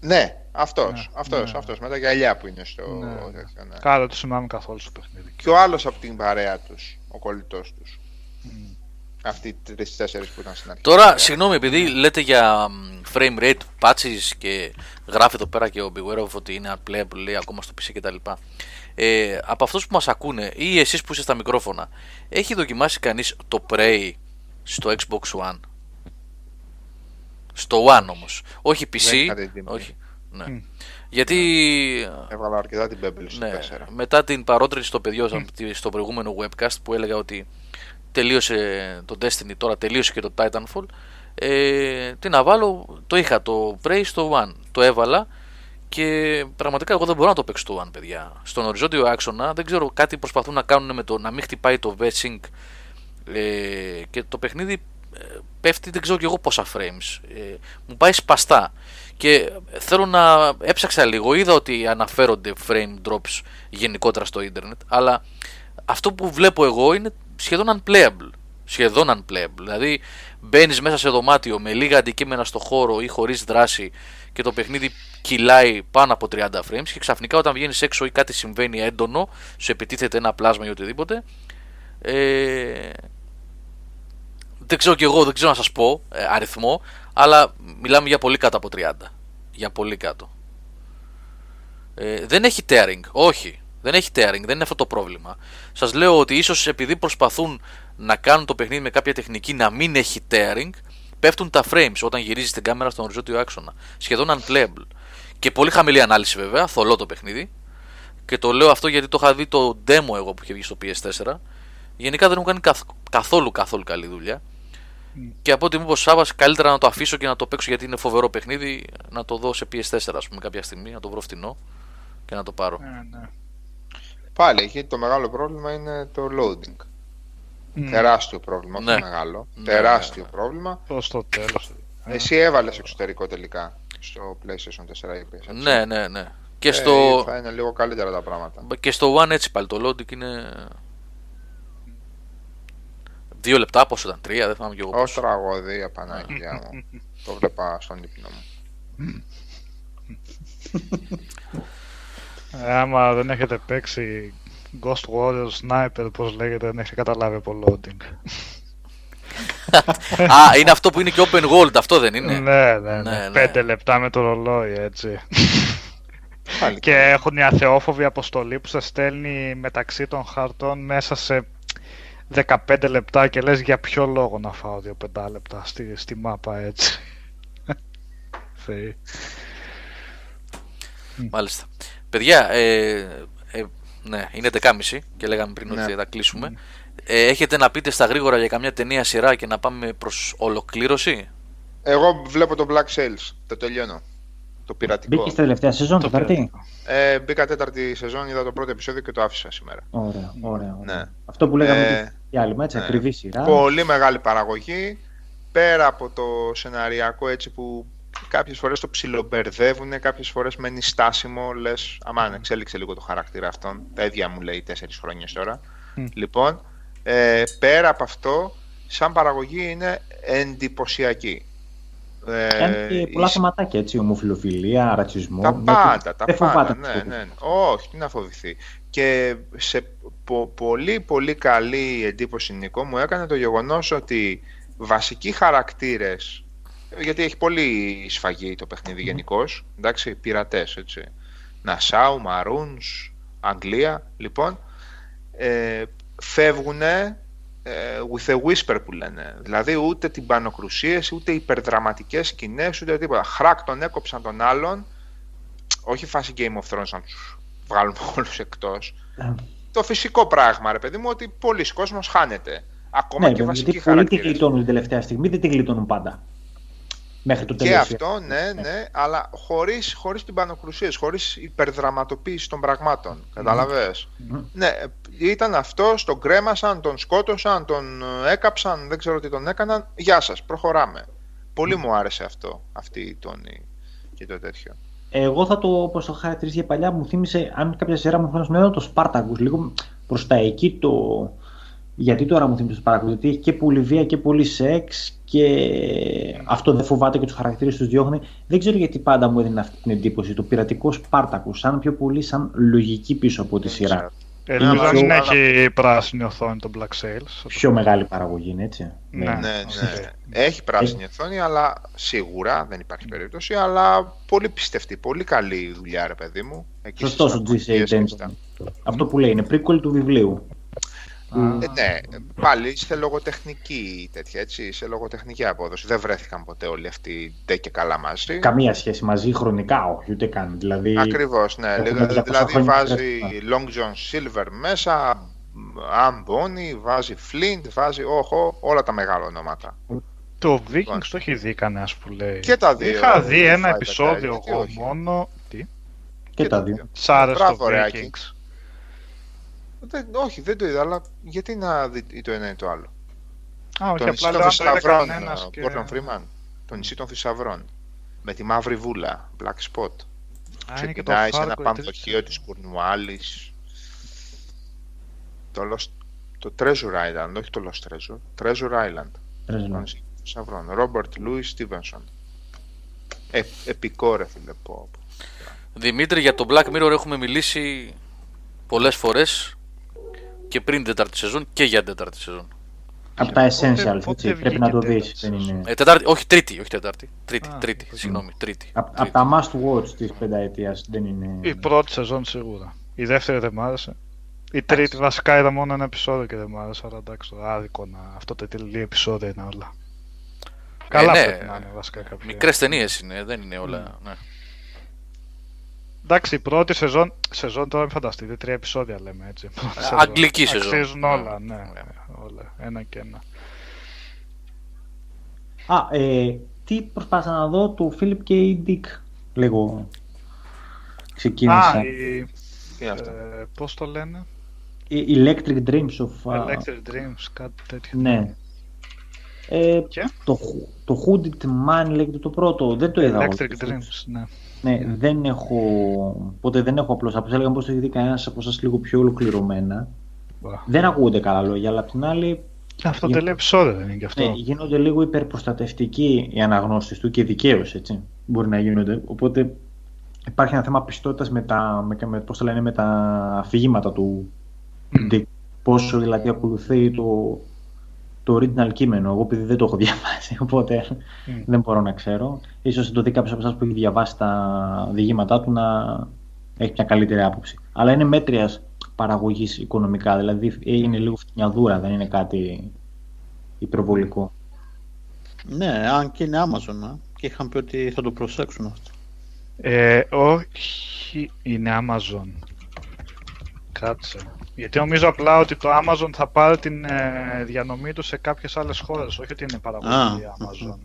Ναι, αυτός. Ναι, αυτός, ναι. αυτός, με τα γυαλιά που είναι στο. Ναι. ναι. Κάρα του θυμάμαι καθόλου στο παιχνίδι. Και ο άλλος από την παρέα τους, ο κολλητός τους. Mm. Αυτοί οι τρει-τέσσερι που ήταν στην αρχή. Τώρα, συγγνώμη, επειδή λέτε για frame rate patches και γράφει εδώ πέρα και ο Beware of ότι είναι unplayable, λέει ακόμα στο PC κτλ. Ε, από αυτούς που μας ακούνε ή εσείς που είστε στα μικρόφωνα, έχει δοκιμάσει κανείς το Prey στο Xbox One. Στο One όμως. Όχι PC. όχι. Ναι. Mm. Γιατί. Ναι. Έβαλα αρκετά την Pebble στο ναι, 4. Μετά την παρότριση στο παιδιό mm. στο προηγούμενο webcast που έλεγα ότι τελείωσε το Destiny, τώρα τελείωσε και το Titanfall. Ε, τι να βάλω, το είχα το Prey στο One. Το έβαλα και πραγματικά εγώ δεν μπορώ να το παίξω το One, παιδιά. Στον οριζόντιο άξονα δεν ξέρω κάτι προσπαθούν να κάνουν με το να μην χτυπάει το V-Sync ε, και το παιχνίδι ε, πέφτει δεν ξέρω και εγώ πόσα frames. Ε, μου πάει σπαστά. Και θέλω να έψαξα λίγο. Είδα ότι αναφέρονται frame drops γενικότερα στο ίντερνετ αλλά αυτό που βλέπω εγώ είναι σχεδόν unplayable. Σχεδόν unplayable. Δηλαδή μπαίνεις μέσα σε δωμάτιο με λίγα αντικείμενα στο χώρο ή χωρίς δράση και το παιχνίδι κυλάει πάνω από 30 frames και ξαφνικά όταν βγαίνεις έξω ή κάτι συμβαίνει έντονο σου επιτίθεται ένα πλάσμα ή οτιδήποτε ε, δεν ξέρω κι εγώ, δεν ξέρω να σας πω ε, αριθμό, αλλά μιλάμε για πολύ κάτω από 30. Για πολύ κάτω. Ε, δεν έχει tearing, όχι. Δεν έχει tearing, δεν είναι αυτό το πρόβλημα. Σας λέω ότι ίσως επειδή προσπαθούν να κάνουν το παιχνίδι με κάποια τεχνική να μην έχει tearing, πέφτουν τα frames όταν γυρίζεις την κάμερα στον οριζόντιο άξονα. Σχεδόν unplayable. Και πολύ χαμηλή ανάλυση βέβαια, θολό το παιχνίδι. Και το λέω αυτό γιατί το είχα δει το demo εγώ που είχε βγει στο PS4. Γενικά δεν μου κάνει καθόλου καθόλου καλή δουλειά. Και από ό,τι μου είπε ο Σάβα, καλύτερα να το αφήσω και να το παίξω γιατί είναι φοβερό παιχνίδι. Να το δω σε PS4, ας πούμε, κάποια στιγμή, να το βρω φτηνό και να το πάρω. Ναι, ναι. Πάλι, εκεί το μεγάλο πρόβλημα είναι το loading. Mm. Τεράστιο πρόβλημα, όχι ναι. μεγάλο. Ναι, τεράστιο ναι, πρόβλημα. Προ το τέλος. Εσύ έβαλες εξωτερικό τελικά στο PlayStation 4 είπες, Ναι, ναι, ναι. Και ε, στο... Θα είναι λίγο καλύτερα τα πράγματα. Και στο One έτσι πάλι το loading είναι Δύο λεπτά, πόσο ήταν, τρία, δεν θυμάμαι και εγώ. Όσο τραγωδία, Παναγία μου. το βλέπα στον ύπνο μου. Ε, άμα δεν έχετε παίξει Ghost Warrior Sniper, πώς λέγεται, δεν έχετε καταλάβει από loading. Α, είναι αυτό που είναι και open world, αυτό δεν είναι; Ναι, ναι, ναι. ναι, ναι. Πέντε λεπτά με το ρολόι, έτσι. και έχουν μια θεόφοβη αποστολή που σε στέλνει μεταξύ των χαρτών μέσα σε 15 λεπτά και λες για ποιο λόγο να φάω 2-5 λεπτά στη, στη μάπα έτσι. Μάλιστα. Παιδιά, ε, ε, ναι, είναι 10.30 και λέγαμε πριν ότι ναι. θα κλείσουμε. Ε, έχετε να πείτε στα γρήγορα για καμιά ταινία σειρά και να πάμε προς ολοκλήρωση; Εγώ βλέπω το Black Sales, το τελειώνω. Το πειρατικό. Μπήκες στη τελευταία σεζόν, το τέταρτη. Ε, μπήκα τέταρτη σεζόν, είδα το πρώτο επεισόδιο και το άφησα σήμερα. Ωραία, ωραία. ωραία. Ναι. Αυτό που λέγαμε ε, και άλλοι, έτσι, ναι. ακριβή σειρά. Πολύ μεγάλη παραγωγή. Πέρα από το σεναριακό έτσι που κάποιες φορές το ψιλομπερδεύουν, κάποιες φορές μένει στάσιμο. Λες, αμάν, εξέλιξε λίγο το χαρακτήρα αυτόν. Τα ίδια μου λέει τέσσερις χρόνια τώρα. Λοιπόν, ε, πέρα από αυτό, σαν παραγωγή είναι εντυπωσιακή. Κάνει και πολλά θεματάκια, έτσι, ομοφιλοφιλία, ρατσισμό. Τα πάντα, τα πάντα, ναι, ναι, ναι. Όχι, τι να φοβηθεί. Και σε πολύ πολύ καλή εντύπωση Νικό μου έκανε το γεγονός ότι βασικοί χαρακτήρες γιατί έχει πολύ σφαγή το παιχνίδι γενικώ, εντάξει, πειρατές, έτσι. Νασάου, Μαρούνς, Αγγλία, λοιπόν, ε, φεύγουνε ε, with a whisper που λένε. Δηλαδή ούτε την πανοκρουσίες, ούτε υπερδραματικές σκηνές, ούτε τίποτα. Χράκ τον έκοψαν τον άλλον, όχι φάση Game of Thrones να τους βγάλουμε όλους εκτός. Ε. Το φυσικό πράγμα, ρε παιδί μου, ότι πολλοί κόσμος χάνεται. Ακόμα ναι, και βασικοί χαρακτήρες. Πολλοί τη γλιτώνουν την τελευταία στιγμή, δεν τη γλιτώνουν πάντα. Μέχρι το και αυτό, ναι, ναι, ναι, αλλά χωρίς, χωρίς την πανοκρουσία, χωρίς υπερδραματοποίηση των πραγμάτων. Καταλαβες; Ναι, ήταν αυτό, τον κρέμασαν, τον σκότωσαν, τον έκαψαν, δεν ξέρω τι τον έκαναν. Γεια σας, προχωράμε. Πολύ μου άρεσε αυτό, αυτή η τόνη και το τέτοιο. Εγώ θα το, όπως το χαρακτηρίζει για παλιά, μου θύμισε, αν κάποια σειρά μου φαίνεται το Σπάρταγκους, λίγο προς τα εκεί το... Γιατί τώρα μου θύμισε το Σπάρταγκους, γιατί έχει και πολύ βία και πολύ σεξ και αυτό δεν φοβάται και τους χαρακτήρες τους διώχνει. Δεν ξέρω γιατί πάντα μου έδινε αυτή την εντύπωση, το πειρατικό Σπάρτακους, σαν πιο πολύ σαν λογική πίσω από τη σειρά. Ε, δεν έχει πράσινη οθόνη το Black Sales. Πιο μεγάλη παραγωγή είναι έτσι. Ναι, ναι, ναι. Έχει πράσινη οθόνη, αλλά σίγουρα δεν υπάρχει περίπτωση. Αλλά πολύ πιστευτή, πολύ καλή δουλειά, ρε παιδί μου. Σωστό ο GCA Αυτό που λέει είναι prequel του βιβλίου. Ε, ναι, πάλι σε λογοτεχνική τέτοια, έτσι, σε λογοτεχνική απόδοση. Δεν βρέθηκαν ποτέ όλοι αυτοί ντε και καλά μαζί. Καμία σχέση μαζί χρονικά, όχι ούτε καν. Δηλαδή, Ακριβώς, ναι. Δηλαδή βάζει Long John Silver μέσα, Amboni, βάζει Flint, βάζει όχο, όλα τα μεγάλα ονόματα. Το Vikings το έχει δει κανένας που λέει. Και τα δύο. Είχα δει ένα επεισόδιο εγώ μόνο. Τι; Και, τα δύο. Σ' άρεσε το Vikings. Δεν, όχι, δεν το είδα, αλλά γιατί να δει το ένα ή το άλλο; Α, όχι, το νησί των θησαυρών, Gordon Freeman. Το νησί των θησαυρών. Με τη μαύρη βούλα, Black Spot. Ξεκινάει σε ένα πανδοχείο της Κουρνουάλης. Το, Lost, το Treasure Island, όχι το Lost Treasure. Treasure Island. Treasure. Θησαυρών. Robert Louis Stevenson. Ε, επικό ρε φίλε πω. Δημήτρη, για το Black Mirror έχουμε μιλήσει πολλές φορές και πριν την τέταρτη σεζόν και για την τέταρτη σεζόν. Από τα essentials, έτσι, πρέπει να το δεις. Είναι... Ε, τετάρτη, όχι τρίτη, όχι τετάρτη. Τρίτη, Α, τρίτη, συγγνώμη, τρίτη. Από τα must watch της πενταετίας δεν είναι... Η πρώτη σεζόν σίγουρα. Η δεύτερη δεν μ' άρεσε. Η τρίτη βασικά είδα μόνο ένα επεισόδιο και δεν μ' άρεσε, αλλά εντάξει, το άδικο να... αυτό το τελείο επεισόδιο είναι όλα. Καλά ε, ναι, πρέπει να είναι βασικά κάποια. Μικρές ταινίες είναι, δεν είναι όλα. Ναι. Εντάξει, η πρώτη σεζόν, σεζόν τώρα μην φανταστείτε, τρία επεισόδια λέμε έτσι. Αγγλική σεζόν. Αξίζουν όλα, ναι, ναι, όλα, ένα και ένα. Α, ε, τι προσπάθησα να δω, το Philip K. Dick, λίγο ξεκίνησα. Α, η, ε, πώς το λένε; Η Electric Dreams of... Electric Dreams, κάτι τέτοιο. Ναι. Ε, και; Το, το Hooded Man λέγεται το πρώτο, δεν το είδα. Electric Dreams, ναι. Ναι, δεν έχω. Ποτέ δεν έχω απλώς. Απλώς έλεγα πως το έχει δει κανένας από εσάς λίγο πιο ολοκληρωμένα. Δεν ακούγονται καλά λόγια, αλλά απ' την άλλη. Αυτό τελείω επεισόδιο δεν είναι και αυτό. Ναι, γίνονται λίγο υπερπροστατευτικοί οι αναγνώσει του και δικαίως έτσι. Μπορεί να γίνονται. Οπότε υπάρχει ένα θέμα πιστότητας με τα, με, με, πώς λένε, με τα αφηγήματα του. Mm. Πόσο δηλαδή ακολουθεί το, το original κείμενο. Εγώ επειδή δεν το έχω διαβάσει, οπότε mm. δεν μπορώ να ξέρω. Ίσως το δει κάποιος από εσάς που έχει διαβάσει τα διηγήματά του να έχει μια καλύτερη άποψη. Αλλά είναι μέτριας παραγωγής οικονομικά, δηλαδή είναι λίγο φτιαδούρα, δεν είναι κάτι υπερβολικό. Ναι, αν και είναι Amazon, ε, και είχαν πει ότι θα το προσέξουν αυτό. Ε, όχι, είναι Amazon. Κάτσε. Γιατί νομίζω απλά ότι το Amazon θα πάρει την ε, διανομή του σε κάποιες άλλες χώρες, όχι ότι είναι παραγωγή Amazon.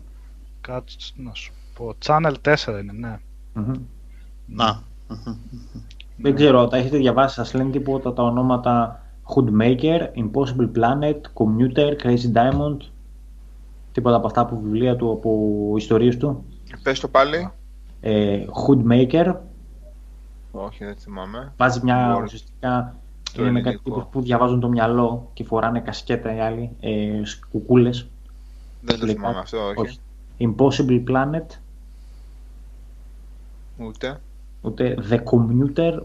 Κάτσε να σου πω. Channel 4 είναι, ναι. Να. Δεν ξέρω, τα έχετε διαβάσει, σας λένε τίποτα τα ονόματα Hoodmaker, Impossible Planet, Commuter, Crazy Diamond, τίποτα από αυτά από βιβλία του, από ιστορίες του; Πες το πάλι. Ε, Hoodmaker. Όχι, δεν θυμάμαι. Βάζει μια ουσιαστικά είναι με κάτι που διαβάζουν το μυαλό και φοράνε κασκέτα οι άλλοι, ε, κουκούλες. Δεν το θυμάμαι αυτό, όχι. Impossible Planet. Ούτε. Ούτε The Commuter.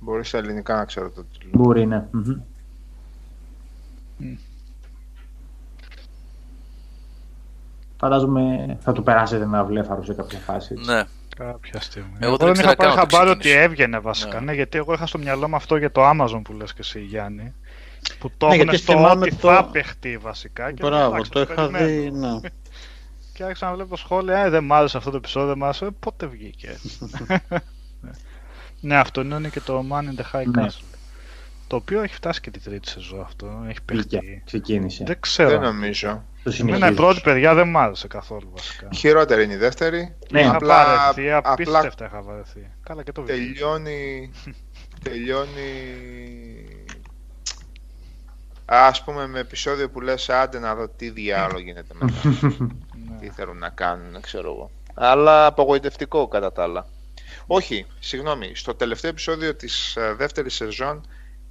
Μπορείς στα ελληνικά να ξέρω το τίτλο. Μπορεί, ναι. Φαντάζομαι θα το περάσετε ένα βλέφαρο σε κάποια φάση. Ναι. Κάποια στιγμή. Εγώ, δεν είχα πάρει χαμπάρι ότι έβγαινε βασικά, ναι. ναι. γιατί εγώ είχα στο μυαλό μου αυτό για το Amazon που λες και εσύ Γιάννη. Που το ναι, έχουν στο ότι το... θα παιχτεί βασικά. Και Μπράβο, το, το είχα δει, ναι. και άρχισα να βλέπω σχόλια, ε, δεν μ' άρεσε αυτό το επεισόδιο, δεν μ' άρεσε, πότε βγήκε. ναι, αυτό είναι και το Man in the High ναι. Castle. Το οποίο έχει φτάσει και την τρίτη σεζόν αυτό. Έχει παιχτεί. Ξεκίνησε. Δεν ξέρω. Δεν νομίζω. Εμένα η πρώτη παιδιά δεν μ' άρεσε καθόλου βασικά. Χειρότερη είναι η δεύτερη. Ναι, απλά, βαρεθεί, απίστευτα είχα βαρεθεί. Καλά και το τελειώνει, τελειώνει ας πούμε με επεισόδιο που λες άντε να δω τι διάλογο γίνεται μετά. Ναι. τι θέλουν να κάνουν, ξέρω εγώ. Αλλά απογοητευτικό κατά τα άλλα. Όχι, συγγνώμη, στο τελευταίο επεισόδιο της ε, δεύτερης σεζόν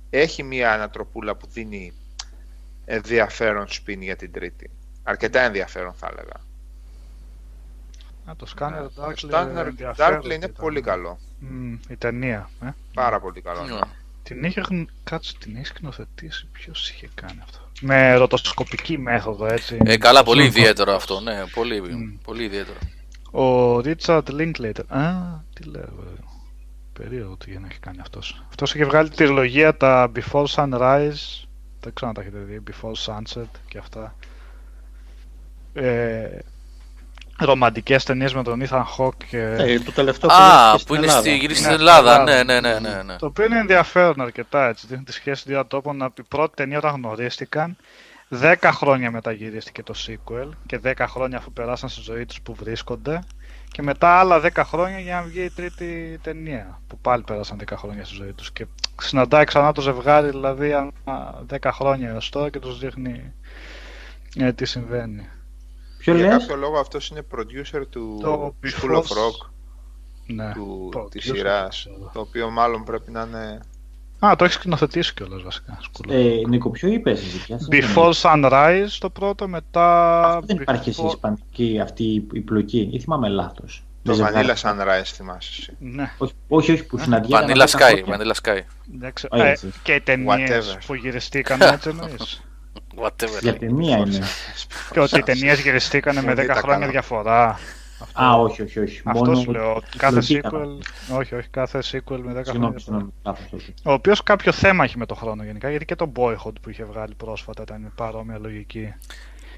έχει μια ανατροπούλα που δίνει ενδιαφέρον σπίν για την τρίτη. Αρκετά ενδιαφέρον θα έλεγα. Α, το Scanner ναι, Darkly, Darkly είναι πολύ καλό. Mm, η ταινία. Ε; Πάρα πολύ καλό. Ναι. Την είχε κάτσει, την έχει σκηνοθετήσει. Ποιος είχε κάνει αυτό. Με ρωτοσκοπική μέθοδο, έτσι. Ε, καλά, πολύ ιδιαίτερο αυτό. Ναι, πολύ, mm. πολύ ιδιαίτερο. Ο Ρίτσαρντ Linklater. Α, τι λέω. Περίεργο τι να έχει κάνει αυτός. Αυτός είχε βγάλει τη τριλογία τα Before Sunrise. Δεν ξέρω αν τα έχετε δει. Before Sunset και αυτά. Ε, ρομαντικές ταινίες με τον Ethan Hawke και... Ε, το τελευταίο Α, που είναι στη γυρίσει στην Ελλάδα, ναι, ναι, ναι, ναι, ναι. Το οποίο είναι ενδιαφέρον αρκετά, έτσι, δείχνει τη σχέση δύο ατόμων, από η πρώτη ταινία όταν γνωρίστηκαν, 10 χρόνια μετά γυρίστηκε το sequel και 10 χρόνια αφού περάσαν στη ζωή τους που βρίσκονται και μετά άλλα 10 χρόνια για να βγει η τρίτη ταινία που πάλι πέρασαν 10 χρόνια στη ζωή τους και συναντάει ξανά το ζευγάρι δηλαδή 10 χρόνια έως τώρα και τους δείχνει ε, τι συμβαίνει. Ποιο Για κάποιο λόγο αυτός είναι producer του το School of Rock ναι. του, το, της σειράς, το οποίο μάλλον πρέπει να είναι... Α, το έχεις σκηνοθετήσει κιόλας βασικά. Ε, Νίκο, ποιο είπες εσύ, Before Sunrise το πρώτο, μετά... Αυτό δεν υπάρχει εσύ ισπανική αυτή η πλοκή, ή θυμάμαι λάθος. Το Vanilla Sunrise θυμάσαι εσύ. Ναι. Όχι, όχι, όχι που συναντιέται. Vanilla Sky, Vanilla Sky. Ε, και οι ταινίες που γυριστήκαν έτσι εννοείς; Whatever. Για ταινία είναι. Και ότι οι ταινίες γυριστήκανε με 10 χρόνια διαφορά. Αυτό... Α, όχι, όχι, όχι. Αυτός Μόνο σου λέω. Κάθε sequel. Όχι, όχι, κάθε sequel με 10 χρόνια. Συγγνώμη, Ο οποίος κάποιο θέμα έχει με το χρόνο γενικά, γιατί και το Boyhood που είχε βγάλει πρόσφατα ήταν παρόμοια λογική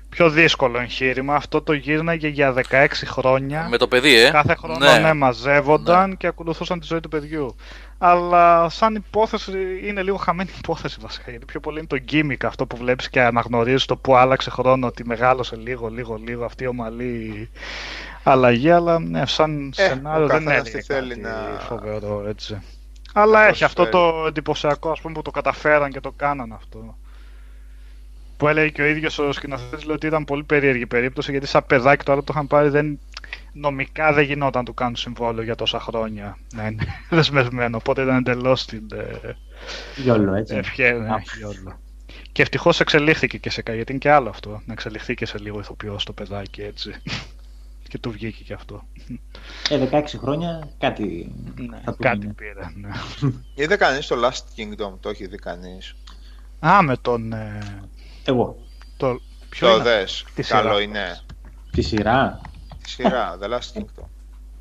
πιο δύσκολο εγχείρημα. Αυτό το γύρναγε για 16 χρόνια. Με το παιδί, ε. Κάθε χρόνο ναι. ναι μαζεύονταν ναι. και ακολουθούσαν τη ζωή του παιδιού. Αλλά σαν υπόθεση είναι λίγο χαμένη υπόθεση βασικά. Γιατί πιο πολύ είναι το gimmick αυτό που βλέπεις και αναγνωρίζεις το που άλλαξε χρόνο, ότι μεγάλωσε λίγο, λίγο, λίγο αυτή η ομαλή αλλαγή. Αλλά ναι, σαν ε, σενάριο δεν είναι θέλει να... φοβερό έτσι. Αλλά έχει αυτό το εντυπωσιακό ας πούμε, που το καταφέραν και το κάναν αυτό που έλεγε και ο ίδιος ο σκηνοθέτης ότι ήταν πολύ περίεργη περίπτωση γιατί σαν παιδάκι τώρα το είχαν πάρει δεν, νομικά δεν γινόταν να του κάνουν συμβόλαιο για τόσα χρόνια να είναι δεσμευμένο οπότε ήταν εντελώς στην ε, γιόλο έτσι ευχαίρεια, ναι, γιόλο. και ευτυχώς εξελίχθηκε και σε κάτι γιατί είναι και άλλο αυτό να εξελιχθεί και σε λίγο ηθοποιός το παιδάκι έτσι και του βγήκε και αυτό. Ε, 16 χρόνια κάτι ναι, θα κάτι πήρε. Ναι. Είδε κανείς το Last Kingdom, το έχει δει κανείς; Α, με τον. Ε, εγώ. Το, ποιο το δες. Καλό είναι. Τη σειρά. Τη σειρά, The Last Kingdom.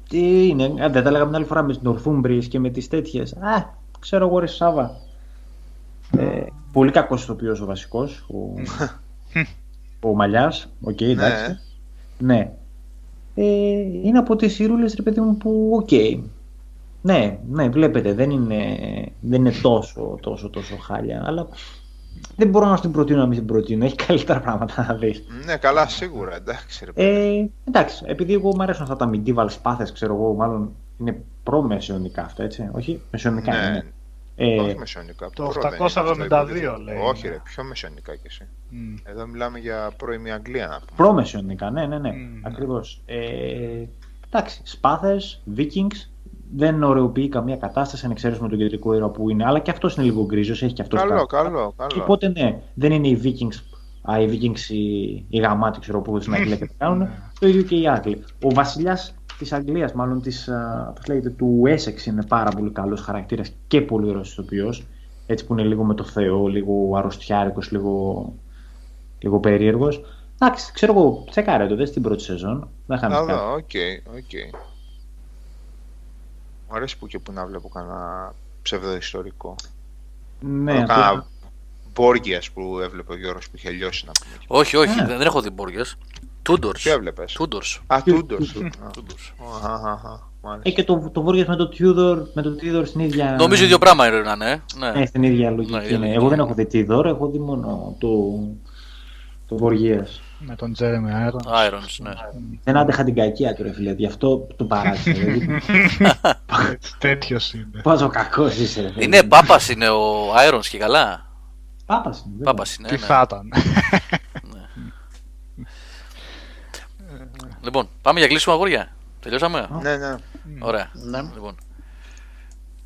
Τι είναι, δεν τα λέγαμε την άλλη φορά με την Ορθούμπρι και με τις τέτοιες. Α, ξέρω εγώ ρε Σάβα. Ε, πολύ κακός ηθοποιός ο βασικός, ο, ο Μαλιάς, ok, okay, εντάξει. Ναι. Ναι. Ε, είναι από τις σειρούλες, ρε παιδί μου, που ok. Okay. Ναι, ναι, βλέπετε, δεν είναι, δεν είναι τόσο, τόσο, τόσο χάλια, αλλά δεν μπορώ να την προτείνω να μην την προτείνω. Έχει καλύτερα πράγματα να δεις. Ναι, καλά, σίγουρα. Εντάξει, ρε, ε, εντάξει, επειδή εγώ μου αρέσουν αυτά τα medieval σπάθες, ξέρω εγώ, μάλλον είναι προ-μεσαιωνικά αυτά, έτσι. Όχι, μεσαιωνικά ναι. είναι. Ε, όχι μεσαιωνικά. Το 872 λέει. Όχι, ρε, πιο μεσαιωνικά κι εσύ. Mm. Εδώ μιλάμε για πρώιμη Αγγλία να πούμε. Προ-μεσαιωνικά, ναι, ναι, ναι. Mm. Ακριβώς. Ε, εντάξει, σπάθες, Vikings, δεν ωρεοποιεί καμία κατάσταση αν εξαιρέσουμε τον κεντρικό ήρωα που είναι. Αλλά και αυτός είναι λίγο γκρίζος, έχει και αυτός Καλό, καλό, καλό, καλό. Οπότε ναι, δεν είναι οι Vikings, α, οι, Vikings οι, οι γαμάτοι ξέρω, που στην Αγγλία και τα κάνουν. Ναι. το ίδιο και οι Άγγλοι. Ο βασιλιάς της Αγγλίας, μάλλον της, πώς λέγεται, του Wessex είναι πάρα πολύ καλός χαρακτήρας και πολύ ωραίος ηθοποιός. Έτσι που είναι λίγο με το Θεό, λίγο αρρωστιάρικος, λίγο, λίγο περίεργος. Εντάξει, ξέρω εγώ, τσεκάρε το, δεν στην πρώτη σεζόν. Δεν είχαμε ok, ok. Μου αρέσει που και που να βλέπω κανένα ψευδοϊστορικό. Ναι, Κάνα Μπόργιας που έβλεπε ο Γιώργος που είχε λιώσει να πούμε. Όχι, όχι, δεν έχω δει Μπόργιας. Τούντορς. Τι έβλεπες; Τούντορς. Α, Τούντορς. Ε, και το, το με το Tudor, με το Tudor στην ίδια... Νομίζω ίδιο πράγμα είναι, ναι. ναι. ναι στην ίδια λογική. Ναι, Εγώ δεν έχω δει Tudor, έχω δει μόνο το, το Βοργίας. Με τον Jeremy Irons. Irons, ναι. Δεν άντεχα την κακία του, ρε φίλε, γι' αυτό το παράτησα. Δηλαδή. Τέτοιος είναι. Πόσο κακός είσαι, ρε φίλε. Είναι πάπας είναι ο Irons και καλά. Πάπας είναι. Πάπας είναι. Τι ναι. θα ήταν. Ναι. λοιπόν, πάμε για κλείσιμο αγόρια. Τελειώσαμε; Ναι, ναι. Ωραία. Ναι. Λοιπόν.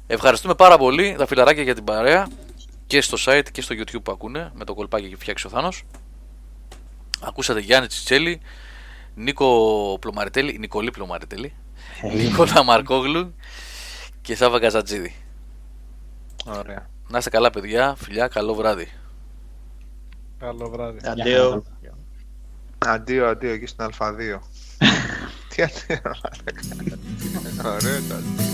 Ευχαριστούμε πάρα πολύ τα φιλαράκια για την παρέα και στο site και στο YouTube που ακούνε με το κολπάκι και φτιάξει ο Θάνος. Ακούσατε Γιάννη Τσιτσέλη, Νίκο Πλωμαριτέλη, Νικολή Πλωμαριτέλη, Νικόλα Μαρκόγλου και Σάβα Καζατζίδη. Ωραία. Να είστε καλά παιδιά, φιλιά, καλό βράδυ. Καλό βράδυ. Αντίο. Αντίο, αντίο εκεί στην Α2. Τι αντίο, Ωραίο ήταν.